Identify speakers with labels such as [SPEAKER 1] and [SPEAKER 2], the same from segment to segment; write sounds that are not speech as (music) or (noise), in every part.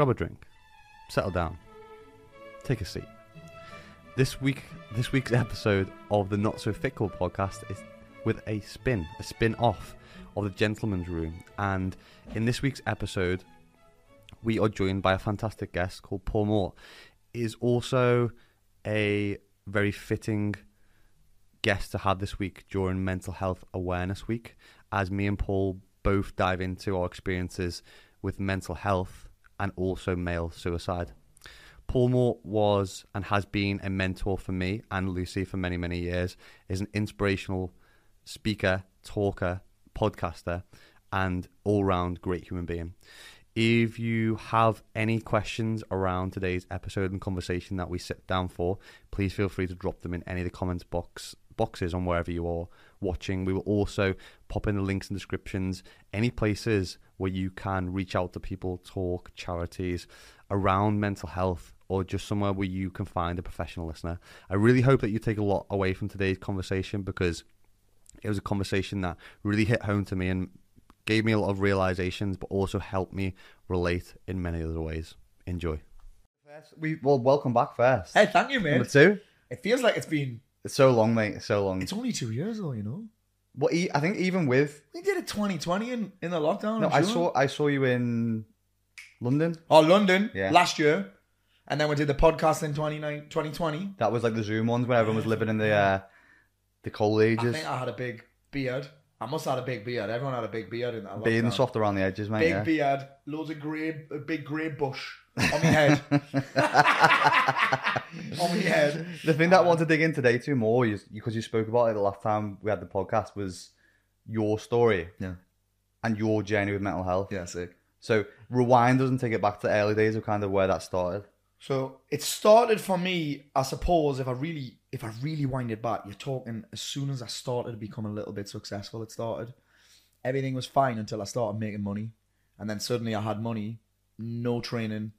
[SPEAKER 1] grab a drink, settle down, take a seat. This week, this week's episode of the Not So Fit Couple podcast is with a spin, a spin off of the Gentleman's Room. And in this week's episode, we are joined by a fantastic guest called Paul Mort. Is also a very fitting guest to have this week during Mental Health Awareness Week, as me and Paul both dive into our experiences with mental health and also male suicide. Paul Mort was and has been a mentor for me and Lucy for many, many years, is an inspirational speaker, talker, podcaster, and all round great human being. If you have any questions around today's episode and conversation that we sit down for, please feel free to drop them in any of the comments box boxes on wherever you are watching. We will also pop in the links and descriptions, any places where you can reach out to people, talk, charities around mental health, or just somewhere where you can find a professional listener. I really hope that you take a lot away from today's conversation because it was a conversation that really hit home to me and gave me a lot of realizations, but also helped me relate in many other ways. Enjoy.
[SPEAKER 2] First, we well, welcome back first.
[SPEAKER 3] Hey, thank you,
[SPEAKER 2] Number two.
[SPEAKER 3] It feels like it's been.
[SPEAKER 2] It's so long, mate. It's so long.
[SPEAKER 3] It's only two years though, you know.
[SPEAKER 2] Well, I think even with
[SPEAKER 3] We did it 2020 in, in the lockdown.
[SPEAKER 2] no, I saw I saw you in London.
[SPEAKER 3] Oh, London
[SPEAKER 2] Yeah.
[SPEAKER 3] last year, and then we did the podcast in 29 2020.
[SPEAKER 2] That was like the Zoom ones when everyone was living in the uh, the cold ages.
[SPEAKER 3] I think I had a big beard. I must have had a big beard. Everyone had a big beard in that.
[SPEAKER 2] Being
[SPEAKER 3] lockdown.
[SPEAKER 2] soft around the edges, mate.
[SPEAKER 3] Big
[SPEAKER 2] yeah.
[SPEAKER 3] beard, loads of grey, a big grey bush on my head. (laughs) on my head.
[SPEAKER 2] the thing that I want to dig in today too more is because you spoke about it the last time we had the podcast was your story
[SPEAKER 3] Yeah.
[SPEAKER 2] and your journey with mental health.
[SPEAKER 3] Yeah, sick.
[SPEAKER 2] So rewind doesn't take it back to the early days of kind of where that started.
[SPEAKER 3] So it started for me, I suppose, if I really if I really wind it back, you're talking as soon as I started to become a little bit successful, it started. Everything was fine until I started making money. And then suddenly I had money, no training,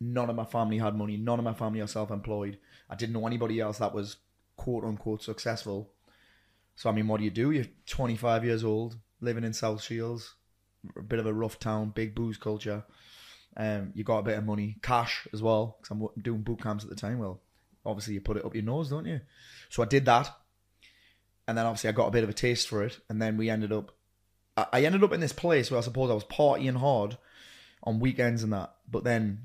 [SPEAKER 3] none of my family had money, none of my family are self employed. I didn't know anybody else that was quote unquote successful. So I mean what do you do? You're twenty five years old, living in South Shields, a bit of a rough town, big booze culture. Um, you got a bit of money, cash as well, because I'm doing boot camps at the time. Well, obviously you put it up your nose, don't you? So I did that, and then obviously I got a bit of a taste for it, and then we ended up. I ended up in this place where I suppose I was partying hard on weekends and that, but then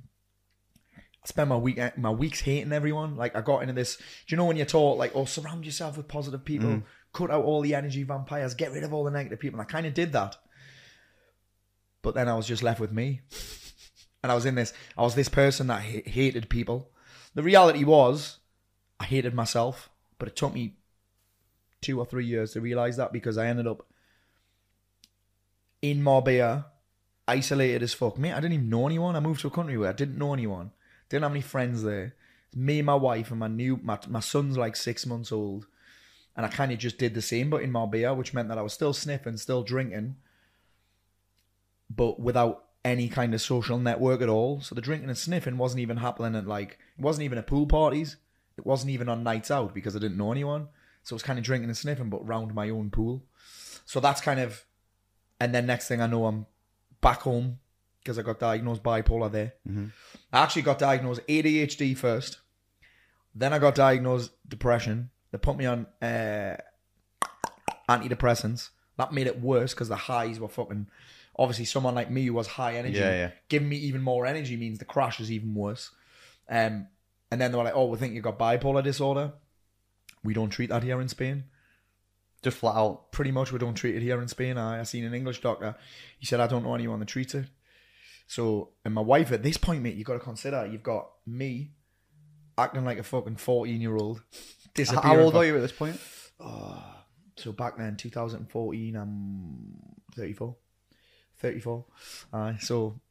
[SPEAKER 3] I spent my weekend, my weeks hating everyone. Like I got into this. Do you know when you're taught like, oh, surround yourself with positive people, mm. cut out all the energy vampires, get rid of all the negative people. And I kind of did that, but then I was just left with me and I was in this. I was this person that ha- hated people. The reality was, I hated myself, but it took me two or three years to realize that because I ended up in Marbella, isolated as fuck. Me, I didn't even know anyone. I moved to a country where I didn't know anyone, didn't have any friends there. Me, and my wife, and my new my my son's like six months old, and I kind of just did the same, but in Marbella, which meant that I was still sniffing, still drinking, but without any kind of social network at all. So the drinking and sniffing wasn't even happening at like it wasn't even at pool parties. It wasn't even on nights out because I didn't know anyone. So it was kind of drinking and sniffing, but round my own pool. So that's kind of, and then next thing I know, I'm back home because I got diagnosed bipolar there. I actually got diagnosed ADHD first. Then I got diagnosed depression. They put me on uh, antidepressants. That made it worse because the highs were fucking. Obviously, someone like me who was high energy,
[SPEAKER 2] Yeah, yeah.
[SPEAKER 3] giving me even more energy means the crash is even worse. Um, and then they were like, "Oh, we think you got bipolar disorder. We don't treat that here in Spain.
[SPEAKER 2] Just flat out.
[SPEAKER 3] Pretty much, we don't treat it here in Spain. I, I seen an English doctor. He said, I don't know anyone that treats it. So, and my wife at this point, mate, you've got to consider you've got me acting like a fucking 14 year (laughs) old.
[SPEAKER 2] How old are you at this point?
[SPEAKER 3] So back then, 2014, I'm 34. 34. Uh, so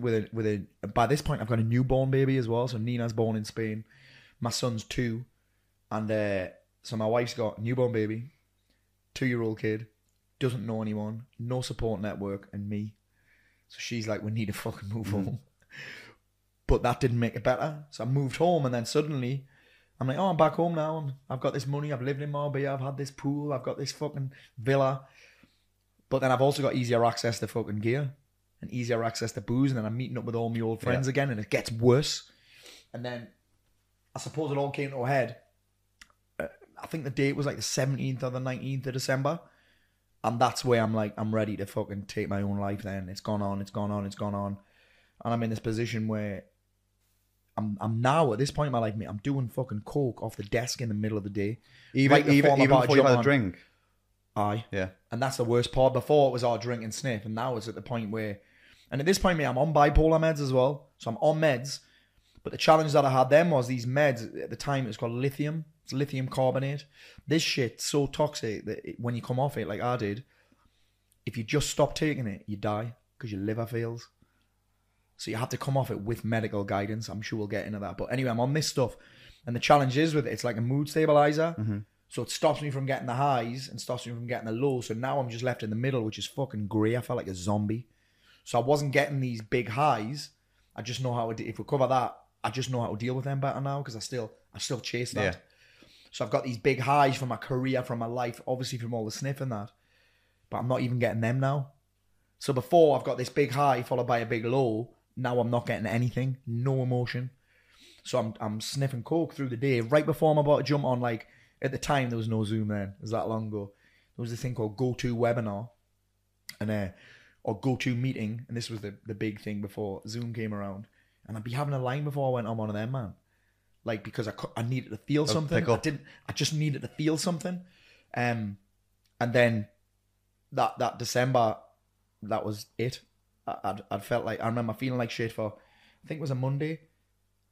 [SPEAKER 3] with a, with a, by this point, I've got a newborn baby as well. So Nina's born in Spain. My son's two. And uh, so my wife's got a newborn baby, two year old kid, doesn't know anyone, no support network, and me. So she's like, we need to fucking move home. But that didn't make it better. So I moved home, and then suddenly, I'm like, oh, I'm back home now. I'm, I've got this money. I've lived in Marbella. I've had this pool. I've got this fucking villa. But then I've also got easier access to fucking gear and easier access to booze, and then I'm meeting up with all my old friends again, and it gets worse. And then I suppose it all came to a head. Uh, I think the date was like the 17th or the 19th of December. And that's where I'm like, I'm ready to fucking take my own life then. It's gone on, it's gone on, it's gone on. And I'm in this position where I'm I'm now at this point in my life, mate, I'm doing fucking coke off the desk in the middle of the day.
[SPEAKER 1] Even
[SPEAKER 3] Right
[SPEAKER 1] even, even before you had a drink.
[SPEAKER 3] Aye.
[SPEAKER 1] Yeah.
[SPEAKER 3] And that's the worst part. Before it was our drink and sniff, and now it's at the point where, and at this point, mate, I'm on bipolar meds as well. So I'm on meds. But the challenge that I had then was these meds at the time. It was called lithium. It's lithium carbonate. This shit's so toxic that it, when you come off it, like I did, if you just stop taking it, you die because your liver fails. So you have to come off it with medical guidance. I'm sure we'll get into that. But anyway, I'm on this stuff, and the challenge is with it, it's like a mood stabilizer. Mm-hmm. So it stops me from getting the highs and stops me from getting the lows. So now I'm just left in the middle, which is fucking grey. I felt like a zombie. So I wasn't getting these big highs. I just know how to. If we cover that, I just know how to deal with them better now because I still, I still chase that.
[SPEAKER 1] Yeah.
[SPEAKER 3] So I've got these big highs from my career, from my life, obviously from all the sniffing that, but I'm not even getting them now. So before I've got this big high followed by a big low. Now I'm not getting anything, no emotion. So I'm I'm sniffing coke through the day. Right before I'm about to jump on, like at the time there was no Zoom then. It was that long ago. There was this thing called Go To Webinar, and uh, or Go To Meeting, and this was the the big thing before Zoom came around. And I'd be having a line before I went on one of them, man. Like because I I needed to feel something. I didn't. I just needed to feel something. Um, and then that that December, that was it. I, I'd, I'd felt like I remember feeling like shit for I think it was a Monday,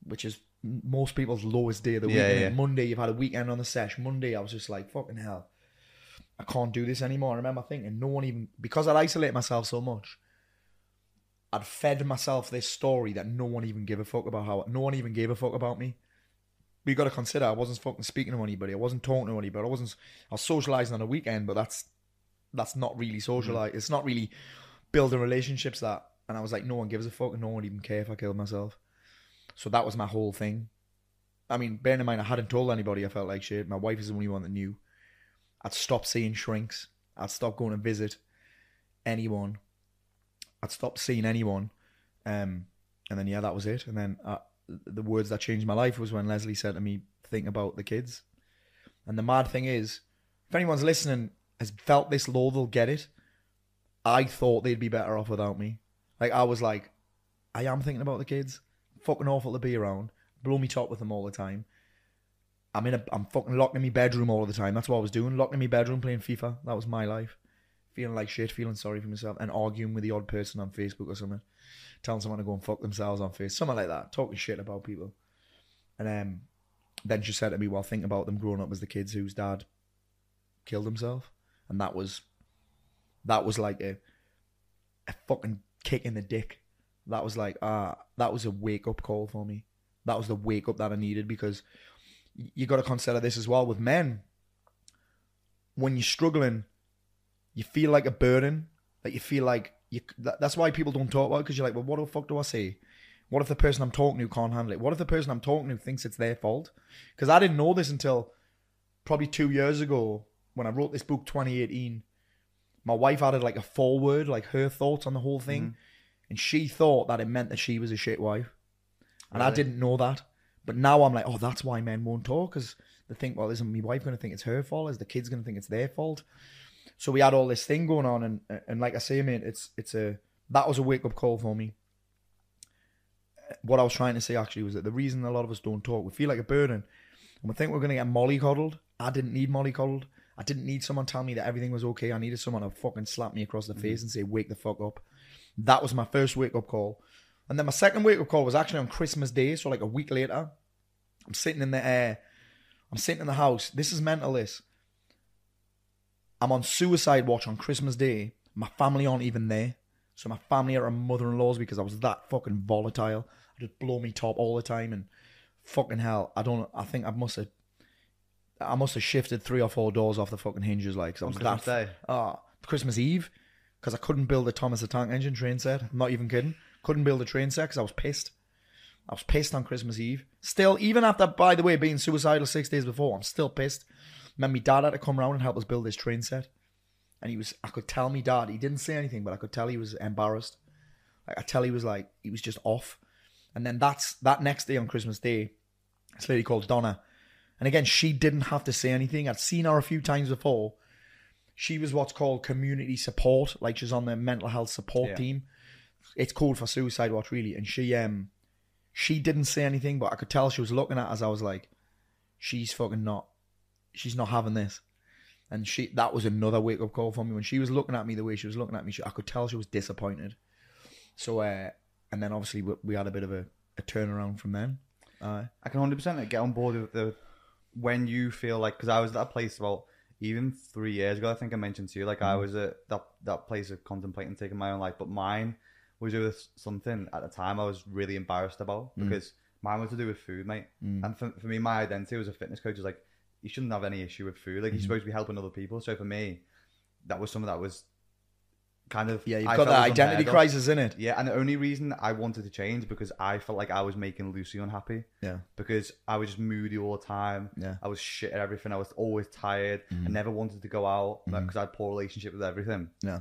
[SPEAKER 3] which is most people's lowest day of the week.
[SPEAKER 1] Yeah, yeah.
[SPEAKER 3] Monday, you've had a weekend on the sesh. Monday, I was just like, fucking hell, I can't do this anymore. I remember thinking, no one even because I'd isolate myself so much. I'd fed myself this story that no one even gave a fuck about how no one even gave a fuck about me. You got to consider I wasn't fucking speaking to anybody. I wasn't talking to anybody. I wasn't. I was socializing on a weekend, but that's that's not really socialize. It's not really building relationships. That and I was like, no one gives a fuck, and no one would even care if I killed myself. So that was my whole thing. I mean, bearing in mind I hadn't told anybody. I felt like shit. My wife is the only one that knew. I'd stop seeing shrinks. I'd stop going to visit anyone. I'd stop seeing anyone. Um, and then yeah, that was it. And then uh, the words that changed my life was when Leslie said to me, "Think about the kids." And the mad thing is, if anyone's listening has felt this low, they'll get it. I thought they'd be better off without me. Like I was like, I am thinking about the kids. Fucking awful to be around. Blow me top with them all the time. I'm in a, I'm fucking locked in my bedroom all the time. That's what I was doing. Locked in my bedroom playing FIFA. That was my life. Feeling like shit, feeling sorry for myself, and arguing with the odd person on Facebook or something. Telling someone to go and fuck themselves on face, something like that. Talking shit about people. And um, then she said to me, "Well, think about them growing up as the kids whose dad killed himself," and that was, that was like a, a fucking kick in the dick. That was like ah, that was a wake up call for me. That was the wake up that I needed because you got to consider this as well with men. When you're struggling, you feel like a burden. Like you feel like you. That, that's why people don't talk about it because you're like, well, what the fuck do I say? What if the person I'm talking to can't handle it? What if the person I'm talking to thinks it's their fault? Because I didn't know this until probably two years ago when I wrote this book 2018. My wife added like a foreword, like her thoughts on the whole thing, mm-hmm. and she thought that it meant that she was a shit wife, and I didn't know that. But now I'm like, oh, that's why men won't talk because they think, well, isn't my wife going to think it's her fault? Is the kids going to think it's their fault? So we had all this thing going on, and and like I say, mate, it's it's a that was a wake up call for me. What I was trying to say actually was that the reason a lot of us don't talk, we feel like a burden, and we think we're going to get mollycoddled. I didn't need mollycoddled. I didn't need someone tell me that everything was okay. I needed someone to fucking slap me across the mm-hmm. face and say, "Wake the fuck up." That was my first wake up call, and then my second wake up call was actually on Christmas Day, so like a week later. I'm sitting in the air. I'm sitting in the house. This is mental. This. I'm on suicide watch on Christmas Day. My family aren't even there. So my family are at mother-in-law's because I was that fucking volatile. I just blow me top all the time and fucking hell. I don't. I think I must have. I must have shifted three or four doors off the fucking hinges like 'cause I
[SPEAKER 1] On
[SPEAKER 3] was
[SPEAKER 1] Christmas
[SPEAKER 3] that.
[SPEAKER 1] Day.
[SPEAKER 3] Ah, Christmas Eve because I couldn't build a Thomas the Tank Engine train set. I'm not even kidding. Couldn't build a train set because I was pissed. I was pissed on Christmas Eve. Still, even after, by the way, being suicidal six days before, I'm still pissed. Man, my dad had to come round and help us build this train set. And he was, I could tell me dad, he didn't say anything, but I could tell he was embarrassed. Like, I tell he was like he was just off. And then that's that next day on Christmas Day, this lady called Donna, and again she didn't have to say anything. I'd seen her a few times before. She was what's called community support, like she's on the mental health support
[SPEAKER 1] Yeah.
[SPEAKER 3] team. It's called for Suicide Watch, really. And she um she didn't say anything, but I could tell she was looking at us. I was like, she's fucking not, she's not having this. And she that was another wake up call for me when she was looking at me the way she was looking at me. She, I could tell she was disappointed. So uh, and then obviously we, we had a bit of a, a turnaround from then. Uh,
[SPEAKER 1] I can hundred percent get on board with the when you feel like because I was at that place about even three years ago. I think I mentioned to you like I was at that that place of contemplating taking my own life, but mine was with something at the time I was really embarrassed about because mine was to do with food, mate. And for, for me, my identity as a fitness coach is like you shouldn't have any issue with food. Like you're supposed to be helping other people. So for me, that was something that was kind of
[SPEAKER 3] yeah, you've
[SPEAKER 1] I
[SPEAKER 3] got that identity crisis in it.
[SPEAKER 1] Yeah, and the only reason I wanted to change because I felt like I was making Lucy unhappy
[SPEAKER 3] Yeah,
[SPEAKER 1] because I was just moody all the time.
[SPEAKER 3] Yeah.
[SPEAKER 1] I was shit at everything. I was always tired. I
[SPEAKER 3] Mm-hmm.
[SPEAKER 1] never wanted to go out because I had poor relationship with everything.
[SPEAKER 3] yeah.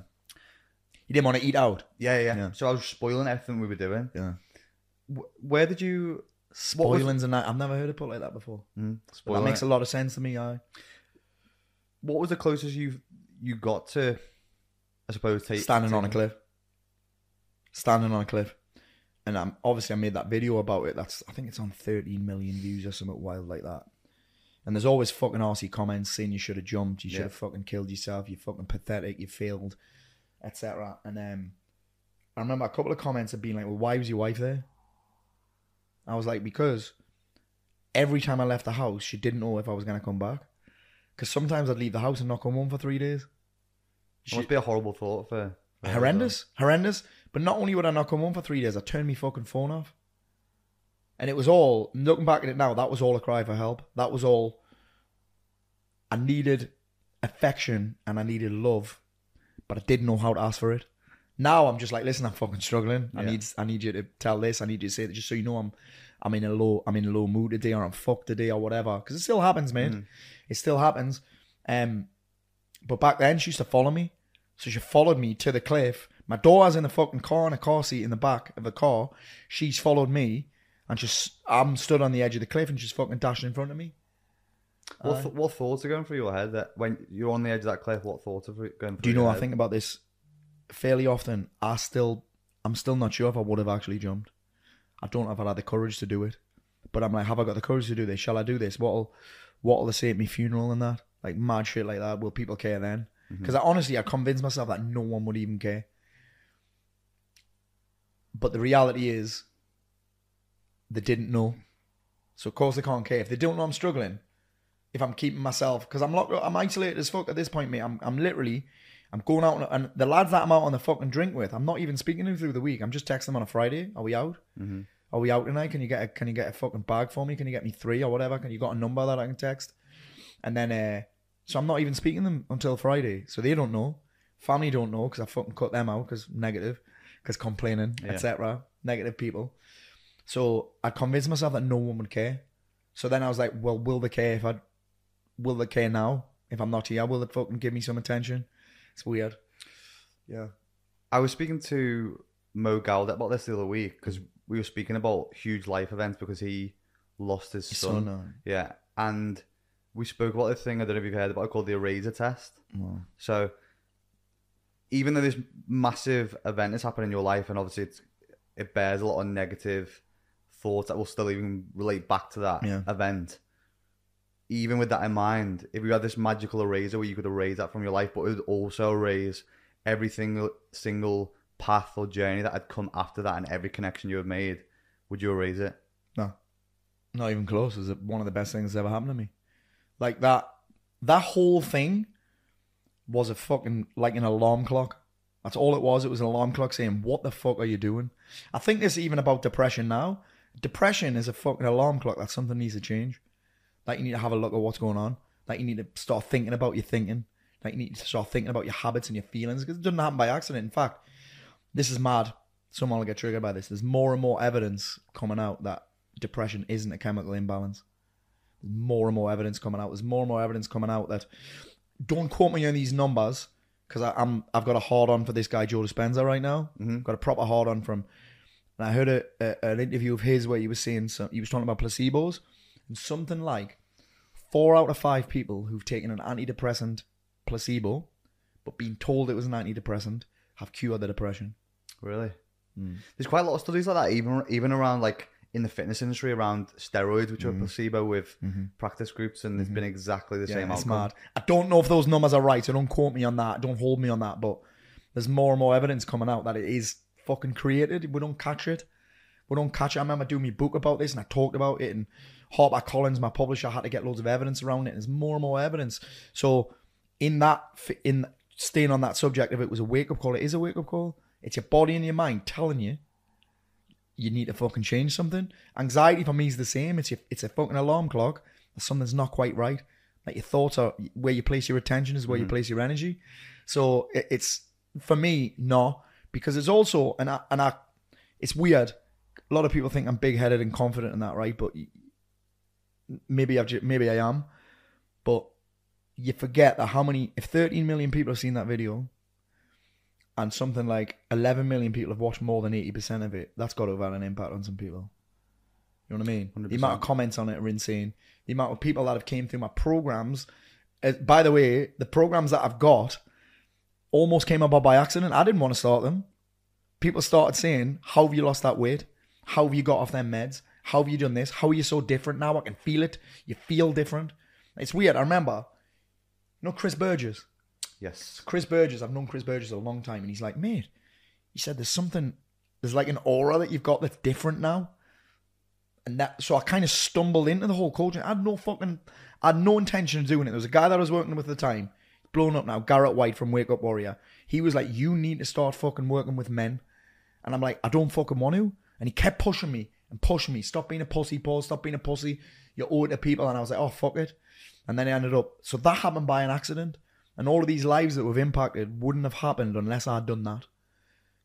[SPEAKER 3] You didn't want to eat out.
[SPEAKER 1] Yeah, yeah,
[SPEAKER 3] Yeah.
[SPEAKER 1] So I was spoiling everything we were doing.
[SPEAKER 3] Yeah,
[SPEAKER 1] Where did you
[SPEAKER 3] spoilings and that. I've never heard it put like that before.
[SPEAKER 1] mm,
[SPEAKER 3] that makes a lot of sense to me. I
[SPEAKER 1] What was the closest you you got to? I suppose take,
[SPEAKER 3] standing on a cliff, standing on a cliff, and um, obviously I made that video about it. That's I think it's on 13 million views or something wild like that. And there's always fucking arsey comments saying you should have jumped, you should
[SPEAKER 1] Yeah.
[SPEAKER 3] have fucking killed yourself, you're fucking pathetic, you failed, etc. And um, I remember a couple of comments have been like, "Well, why was your wife there?" I was like, because every time I left the house, she didn't know if I was gonna come back. Because sometimes I'd leave the house and not come home for three days.
[SPEAKER 1] It must be a horrible thought for. for her
[SPEAKER 3] horrendous, horrendous. But not only would I not come home for three days, I turned my fucking phone off. And it was all looking back at it now. That was all a cry for help. That was all. I needed affection and I needed love, but I didn't know how to ask for it. Now I'm just like, listen, I'm fucking struggling. I
[SPEAKER 1] Yeah.
[SPEAKER 3] need, I need you to tell this. I need you to say that, just so you know, I'm, I'm in a low, I'm in a low mood today, or I'm fucked today, or whatever. Because it still happens, mate. It still happens. Um, but back then she used to follow me. So she followed me to the cliff. My daughter's in the fucking car in a car seat in the back of the car. She's followed me, and just I'm stood on the edge of the cliff, and she's fucking dashing in front of me.
[SPEAKER 1] What, th- what thoughts are going through your head that when you're on the edge of that cliff? What thoughts are going through?
[SPEAKER 3] Do you know I
[SPEAKER 1] head?
[SPEAKER 3] think about this fairly often? I still, I'm still not sure if I would have actually jumped. I don't know if I'd had the courage to do it, but I'm like, have I got the courage to do this? Shall I do this? What'll, what'll they say at my funeral and that? Like mad shit like that. Will people care then? Mm-hmm. Because I honestly, I convinced myself that no one would even care. But the reality is, they didn't know. So of course they can't care. If they don't know I'm struggling, if I'm keeping myself, because I'm locked, I'm isolated as fuck at this point, mate. I'm, I'm literally, I'm going out, and, and the lads that I'm out on the fucking drink with, I'm not even speaking to them through the week. I'm just texting them on a Friday. Are we out?
[SPEAKER 1] Mhm.
[SPEAKER 3] Are we out tonight? Can you get a, can you get a fucking bag for me? Can you get me three or whatever? Can you got a number that I can text? And then, uh, so I'm not even speaking to them until Friday. So they don't know. Family don't know because I fucking cut them out because negative, because complaining,
[SPEAKER 1] Yeah.
[SPEAKER 3] etc. Negative people. So I convinced myself that no one would care. So then I was like, well, will they care if I, will they care now? If I'm not here, will they fucking give me some attention? It's weird. Yeah.
[SPEAKER 1] I was speaking to Mo Gawdat about this the other week because we were speaking about huge life events because he lost his son.
[SPEAKER 3] Son, uh,
[SPEAKER 1] Yeah, and we spoke about this thing I don't know if you've heard about called the Eraser test.
[SPEAKER 3] well,
[SPEAKER 1] So even though this massive event has happened in your life, and obviously it's, it bears a lot of negative thoughts that will still even relate back to that
[SPEAKER 3] Yeah.
[SPEAKER 1] event. Even with that in mind, if you had this magical eraser where you could erase that from your life, but it would also erase every single single path or journey that had come after that and every connection you had made, would you erase it?
[SPEAKER 3] No, not even close. It was one of the best things that's ever happened to me. Like that, that whole thing was a fucking like an alarm clock. That's all it was. It was an alarm clock saying, "What the fuck are you doing?" I think this even about depression now. Depression is a fucking alarm clock. That something needs to change. Like you need to have a look at what's going on. Like you need to start thinking about your thinking. Like you need to start thinking about your habits and your feelings because it doesn't happen by accident. In fact, this is mad. Someone will get triggered by this. There's more and more evidence coming out that depression isn't a chemical imbalance. There's more and more evidence coming out. There's more and more evidence coming out that don't quote me on these numbers because I'm I've got a hard on for this guy Joe Dispenza right now.
[SPEAKER 1] Mhm.
[SPEAKER 3] Got a proper hard on from. And I heard a, a, an interview of his where he was saying some, he was talking about placebos and something like four out of five people who've taken an antidepressant placebo, but been told it was an antidepressant, have cured their depression.
[SPEAKER 1] Really?
[SPEAKER 3] Mm.
[SPEAKER 1] There's quite a lot of studies like that, even even around like in the fitness industry around steroids, which are placebo with practice groups, and it's been exactly the same
[SPEAKER 3] Mm-hmm. it's
[SPEAKER 1] outcome.
[SPEAKER 3] mad. I don't know if those numbers are right, so don't quote me on that. Don't hold me on that. But there's more and more evidence coming out that it is fucking created. We don't catch it. We don't catch it. I remember doing my book about this, and I talked about it. And Harper Collins, my publisher, had to get loads of evidence around it. And there's more and more evidence. So in that, in staying on that subject, if it was a wake up call, it is a wake up call. It's your body and your mind telling you you need to fucking change something. Anxiety for me is the same. It's your, it's a fucking alarm clock. Something's not quite right. Like your thoughts are where you place your attention is where you mm-hmm. place your energy. So it, it's for me no because it's also and I, and I it's weird. A lot of people think I'm big headed and confident in that, right? But maybe I've maybe I am, but you forget that how many if 13 million people have seen that video and something like 11 million people have watched more than 80% of it, that's got to have had an impact on some people. You know what I mean? The amount of comments on it are insane. The amount of people that have came through my programs. Uh, by the way, the programs that I've got almost came about by accident. I didn't want to start them. People started saying, "How have you lost that weight? How have you got off them meds? How have you done this? How are you so different now? I can feel it. You feel different." It's weird. I remember, you know, Chris Burgess.
[SPEAKER 1] Yes.
[SPEAKER 3] Chris Burgess, I've known Chris Burgess a long time, and he's like, mate, he said there's something, there's like an aura that you've got that's different now. And that, so I kind of stumbled into the whole culture. I had no fucking, I had no intention of doing it. There was a guy that I was working with at the time, blown up now, Garrett White from Wake Up Warrior. He was like, you need to start fucking working with men. And I'm like, I don't fucking want to. And he kept pushing me and pushing me. Stop being a pussy, Paul. Stop being a pussy. You owe it to people. And I was like, oh, fuck it. And then it ended up. So that happened by an accident. And all of these lives that we've impacted wouldn't have happened unless I'd done that.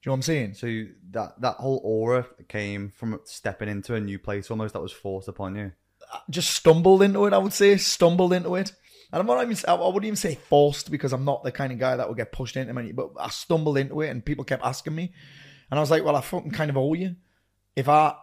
[SPEAKER 3] Do you know what I'm saying?
[SPEAKER 1] So you, that that whole aura came from stepping into a new place, almost that was forced upon you.
[SPEAKER 3] I just stumbled into it. I would say stumbled into it, and I'm not even. I wouldn't even say forced because I'm not the kind of guy that would get pushed into many. But I stumbled into it, and people kept asking me, and I was like, "Well, I fucking kind of owe you. If I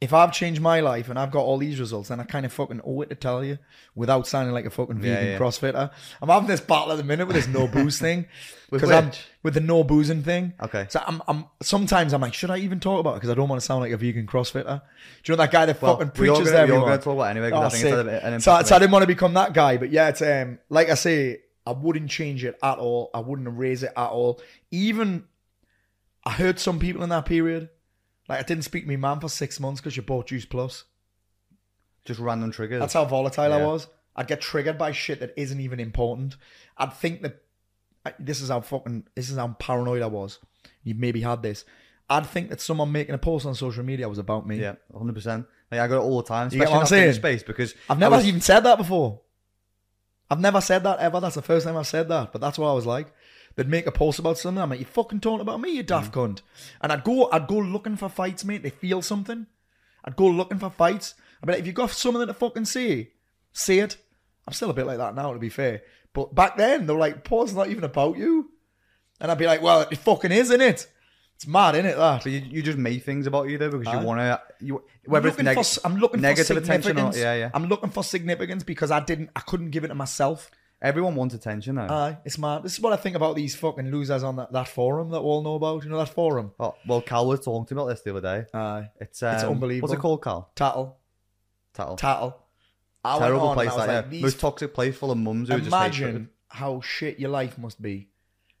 [SPEAKER 3] if I've changed my life and I've got all these results, then I kind of fucking owe it to tell you without sounding like a fucking vegan
[SPEAKER 1] yeah.
[SPEAKER 3] CrossFitter. I'm having this battle at the minute with this no (laughs) booze thing
[SPEAKER 1] With
[SPEAKER 3] because I'm with the no boozing thing.
[SPEAKER 1] Okay.
[SPEAKER 3] So I'm, I'm sometimes I'm like, should I even talk about it? Because I don't want to sound like a vegan CrossFitter. Do you know that guy that
[SPEAKER 1] Well,
[SPEAKER 3] fucking preaches
[SPEAKER 1] gonna,
[SPEAKER 3] to
[SPEAKER 1] we are
[SPEAKER 3] everyone?
[SPEAKER 1] going to talk about anyway
[SPEAKER 3] Oh,
[SPEAKER 1] I think it's had a- an
[SPEAKER 3] so, so I didn't want to become that guy, but yeah, it's um like I say, I wouldn't change it at all. I wouldn't erase it at all. Even I heard some people in that period, like I didn't speak to my man for six months because you bought Juice Plus.
[SPEAKER 1] Just random triggers.
[SPEAKER 3] That's how volatile I
[SPEAKER 1] Yeah.
[SPEAKER 3] was. I'd get triggered by shit that isn't even important. I'd think that I- this is how fucking this is how paranoid I was. You've maybe had this. I'd think that someone making a post on social media was about me.
[SPEAKER 1] yeah, hundred percent. Like I got it all the time,
[SPEAKER 3] You get what I'm
[SPEAKER 1] that fitness
[SPEAKER 3] saying?
[SPEAKER 1] space because
[SPEAKER 3] I've
[SPEAKER 1] I
[SPEAKER 3] never
[SPEAKER 1] was-
[SPEAKER 3] even said that before. I've never said that ever. That's the first time I've said that. But that's what I was like. They'd make a post about something. I'm like, you fucking talking about me, you daft
[SPEAKER 1] Mm.
[SPEAKER 3] cunt. And I'd go, I'd go looking for fights, mate. They feel something. I'd go looking for fights. I'd be like, if you got something to fucking say, say it. I'm still a bit like that now, to be fair. But back then, they were like, Paul's not even about you. And I'd be like, well, it fucking is, isn't it? It's mad, isn't it? That.
[SPEAKER 1] But you, you just make things about you though because you want to you
[SPEAKER 3] I'm
[SPEAKER 1] whether it's
[SPEAKER 3] looking
[SPEAKER 1] neg-
[SPEAKER 3] for, I'm looking
[SPEAKER 1] negative
[SPEAKER 3] for
[SPEAKER 1] attention or yeah yeah.
[SPEAKER 3] I'm looking for significance because I didn't, I couldn't give it to myself.
[SPEAKER 1] Everyone wants attention though.
[SPEAKER 3] Aye, it's mad. This is what I think about these fucking losers on that, that forum that we all know about. You know that forum?
[SPEAKER 1] oh, well, Cal was talking to me about this the other day.
[SPEAKER 3] Aye.
[SPEAKER 1] It's um,
[SPEAKER 3] unbelievable.
[SPEAKER 1] What's it called, Cal?
[SPEAKER 3] Tattle.
[SPEAKER 1] Tattle.
[SPEAKER 3] Tattle. I
[SPEAKER 1] Terrible place that.
[SPEAKER 3] like,
[SPEAKER 1] yeah. Most toxic place full of mums who just.
[SPEAKER 3] Imagine how shit your life must be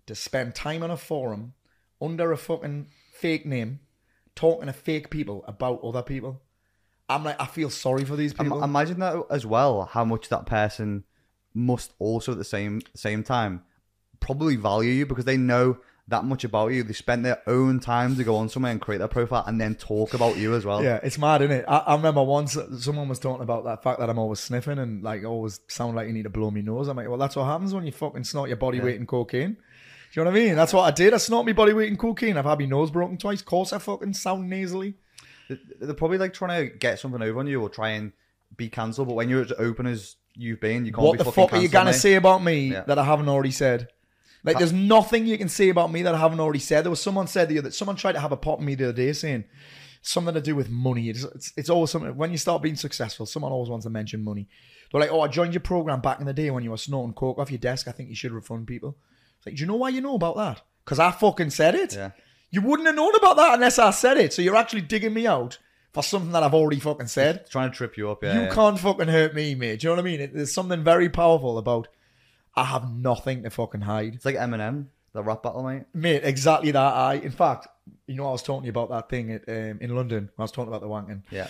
[SPEAKER 3] to spend time on a forum under a fucking fake name, talking to fake people about other people. I'm like, I feel sorry for these
[SPEAKER 1] Im-
[SPEAKER 3] people.
[SPEAKER 1] imagine that as well. How much that person must also at the same same time probably value you because they know that much about you. They spent their own time to go on somewhere and create their profile and then talk about you as well.
[SPEAKER 3] yeah, it's mad, isn't it? I, I remember once someone was talking about that fact that I'm always sniffing and like always sound like you need to blow me nose. I'm like, well, that's what happens when you fucking snort your body weight in cocaine. Do you know what I mean? That's what I did. I snort my body weight in cocaine. I've had my nose broken twice. Of course, I fucking sound nasally.
[SPEAKER 1] They- They're probably like trying to get something over on you or try and be cancelled. But when you're as open as you've been, you can't
[SPEAKER 3] What
[SPEAKER 1] be
[SPEAKER 3] the fuck are you gonna
[SPEAKER 1] mate.
[SPEAKER 3] say about me
[SPEAKER 1] Yeah.
[SPEAKER 3] that I haven't already said? Like, there's nothing you can say about me that I haven't already said. There was someone said the other, someone tried to have a pop at me the other day saying something to do with money. It's, it's, it's always something, when you start being successful, someone always wants to mention money. They're like, oh, I joined your program back in the day when you were snorting coke off your desk. I think you should refund people. It's like, do you know why you know about that? Because I fucking said it.
[SPEAKER 1] Yeah.
[SPEAKER 3] You wouldn't have known about that unless I said it. So you're actually digging me out for something that I've already fucking said.
[SPEAKER 1] Trying to trip you up, yeah.
[SPEAKER 3] you
[SPEAKER 1] yeah.
[SPEAKER 3] can't fucking hurt me, mate. Do you know what I mean? It, there's something very powerful about I have nothing to fucking hide.
[SPEAKER 1] It's like Eminem, the rap battle, mate.
[SPEAKER 3] Mate, exactly that. I, in fact, you know, I was talking to you about that thing at, um, in London. I was talking about the wanking.
[SPEAKER 1] Yeah.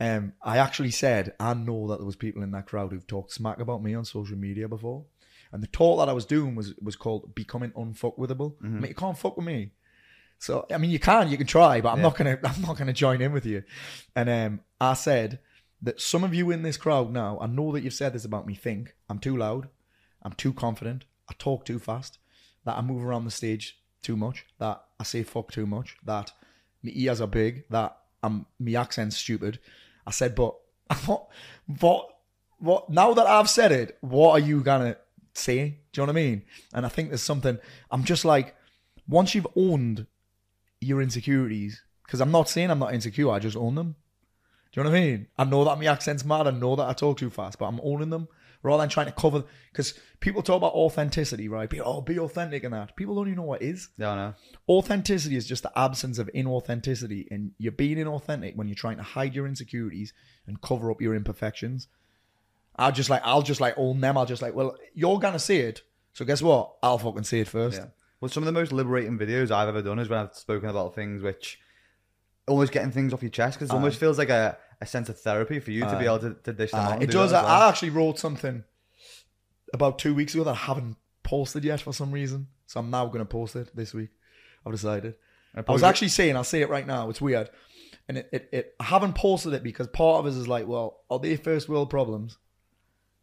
[SPEAKER 3] Um, I actually said I know that there was people in that crowd who've talked smack about me on social media before, and the talk that I was doing was was called becoming unfuckwithable. I mean, you can't fuck with me. So I mean, you can, you can try, but I'm not gonna, (laughs) I'm not gonna join in with you. And um, I said that some of you in this crowd now, I know that you've said this about me. Think I'm too loud, I'm too confident, I talk too fast, that I move around the stage too much, that I say fuck too much, that my ears are big, that I'm my accent's stupid. I said, but (laughs) what, what, what? Now that I've said it, what are you gonna say? Do you know what I mean? And I think there's something. I'm just like, once you've owned your insecurities, because I'm not saying I'm not insecure, I just own them. Do you know what I mean? I know that my accent's mad. I know that I talk too fast, but I'm owning them rather than trying to cover. Because people talk about authenticity, right? Be, oh, be authentic and that. People don't even know what it is.
[SPEAKER 1] Yeah, I know.
[SPEAKER 3] Authenticity is just the absence of inauthenticity, and you're being inauthentic when you're trying to hide your insecurities and cover up your imperfections. I'll just like, I'll just like own them. I'll just like, well, you're gonna see it, so guess what? I'll fucking see it first.
[SPEAKER 1] Yeah. Well, some of the most liberating videos I've ever done is when I've spoken about things which almost getting things off your chest because it almost feels like a, a sense of therapy for you to be able to, to dish them out. and
[SPEAKER 3] it
[SPEAKER 1] do
[SPEAKER 3] does.
[SPEAKER 1] that as well.
[SPEAKER 3] I actually wrote something about two weeks ago that I haven't posted yet for some reason, so I'm now gonna post it this week. I've decided. I was actually saying, I'll say it right now. It's weird, and it, it, it I haven't posted it because part of us is like, well, are they first world problems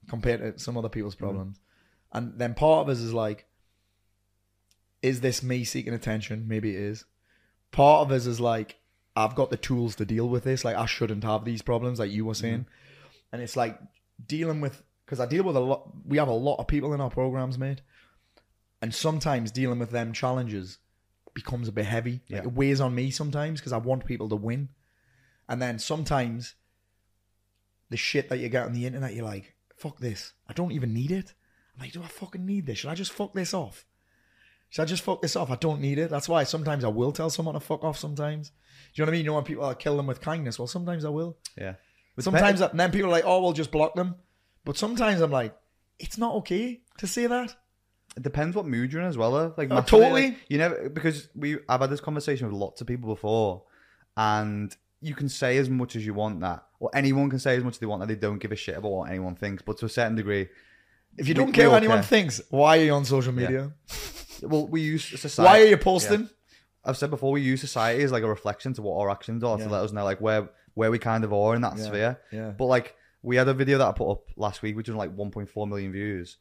[SPEAKER 3] compared to some other people's mm-hmm. problems? And then part of us is like, is this me seeking attention? Maybe it is. Part of us is like, I've got the tools to deal with this. Like, I shouldn't have these problems, like you were mm-hmm. saying. And it's like dealing with, because I deal with a lot, we have a lot of people in our programs, mate. And sometimes dealing with them challenges becomes a bit heavy. Like,
[SPEAKER 1] Yeah.
[SPEAKER 3] it weighs on me sometimes because I want people to win. And then sometimes the shit that you get on the internet, you're like, fuck this. I don't even need it. I'm like, do I fucking need this? Should I just fuck this off? Should I just fuck this off? I don't need it. That's why sometimes I will tell someone to fuck off sometimes. Do you know what I mean? You know when people are kill them with kindness? Well, sometimes I will.
[SPEAKER 1] yeah. But
[SPEAKER 3] Sometimes, and then people are like, oh, we'll just block them. But sometimes I'm like, it's not okay to say that.
[SPEAKER 1] It depends what mood you're in as well. Though. Like
[SPEAKER 3] Oh, totally.
[SPEAKER 1] like, you never because we I've had this conversation with lots of people before, and you can say as much as you want that, or anyone can say as much as they want that they don't give a shit about what anyone thinks. But to a certain degree,
[SPEAKER 3] If you don't care what anyone
[SPEAKER 1] care.
[SPEAKER 3] thinks, why are you on social media? (laughs)
[SPEAKER 1] well, we use society.
[SPEAKER 3] Why are you posting?
[SPEAKER 1] I've said before, we use society as like a reflection to what our actions are
[SPEAKER 3] Yeah.
[SPEAKER 1] to let us know like where where we kind of are in that
[SPEAKER 3] Yeah.
[SPEAKER 1] sphere.
[SPEAKER 3] Yeah.
[SPEAKER 1] But like we had a video that I put up last week, which was like 1.4 million views.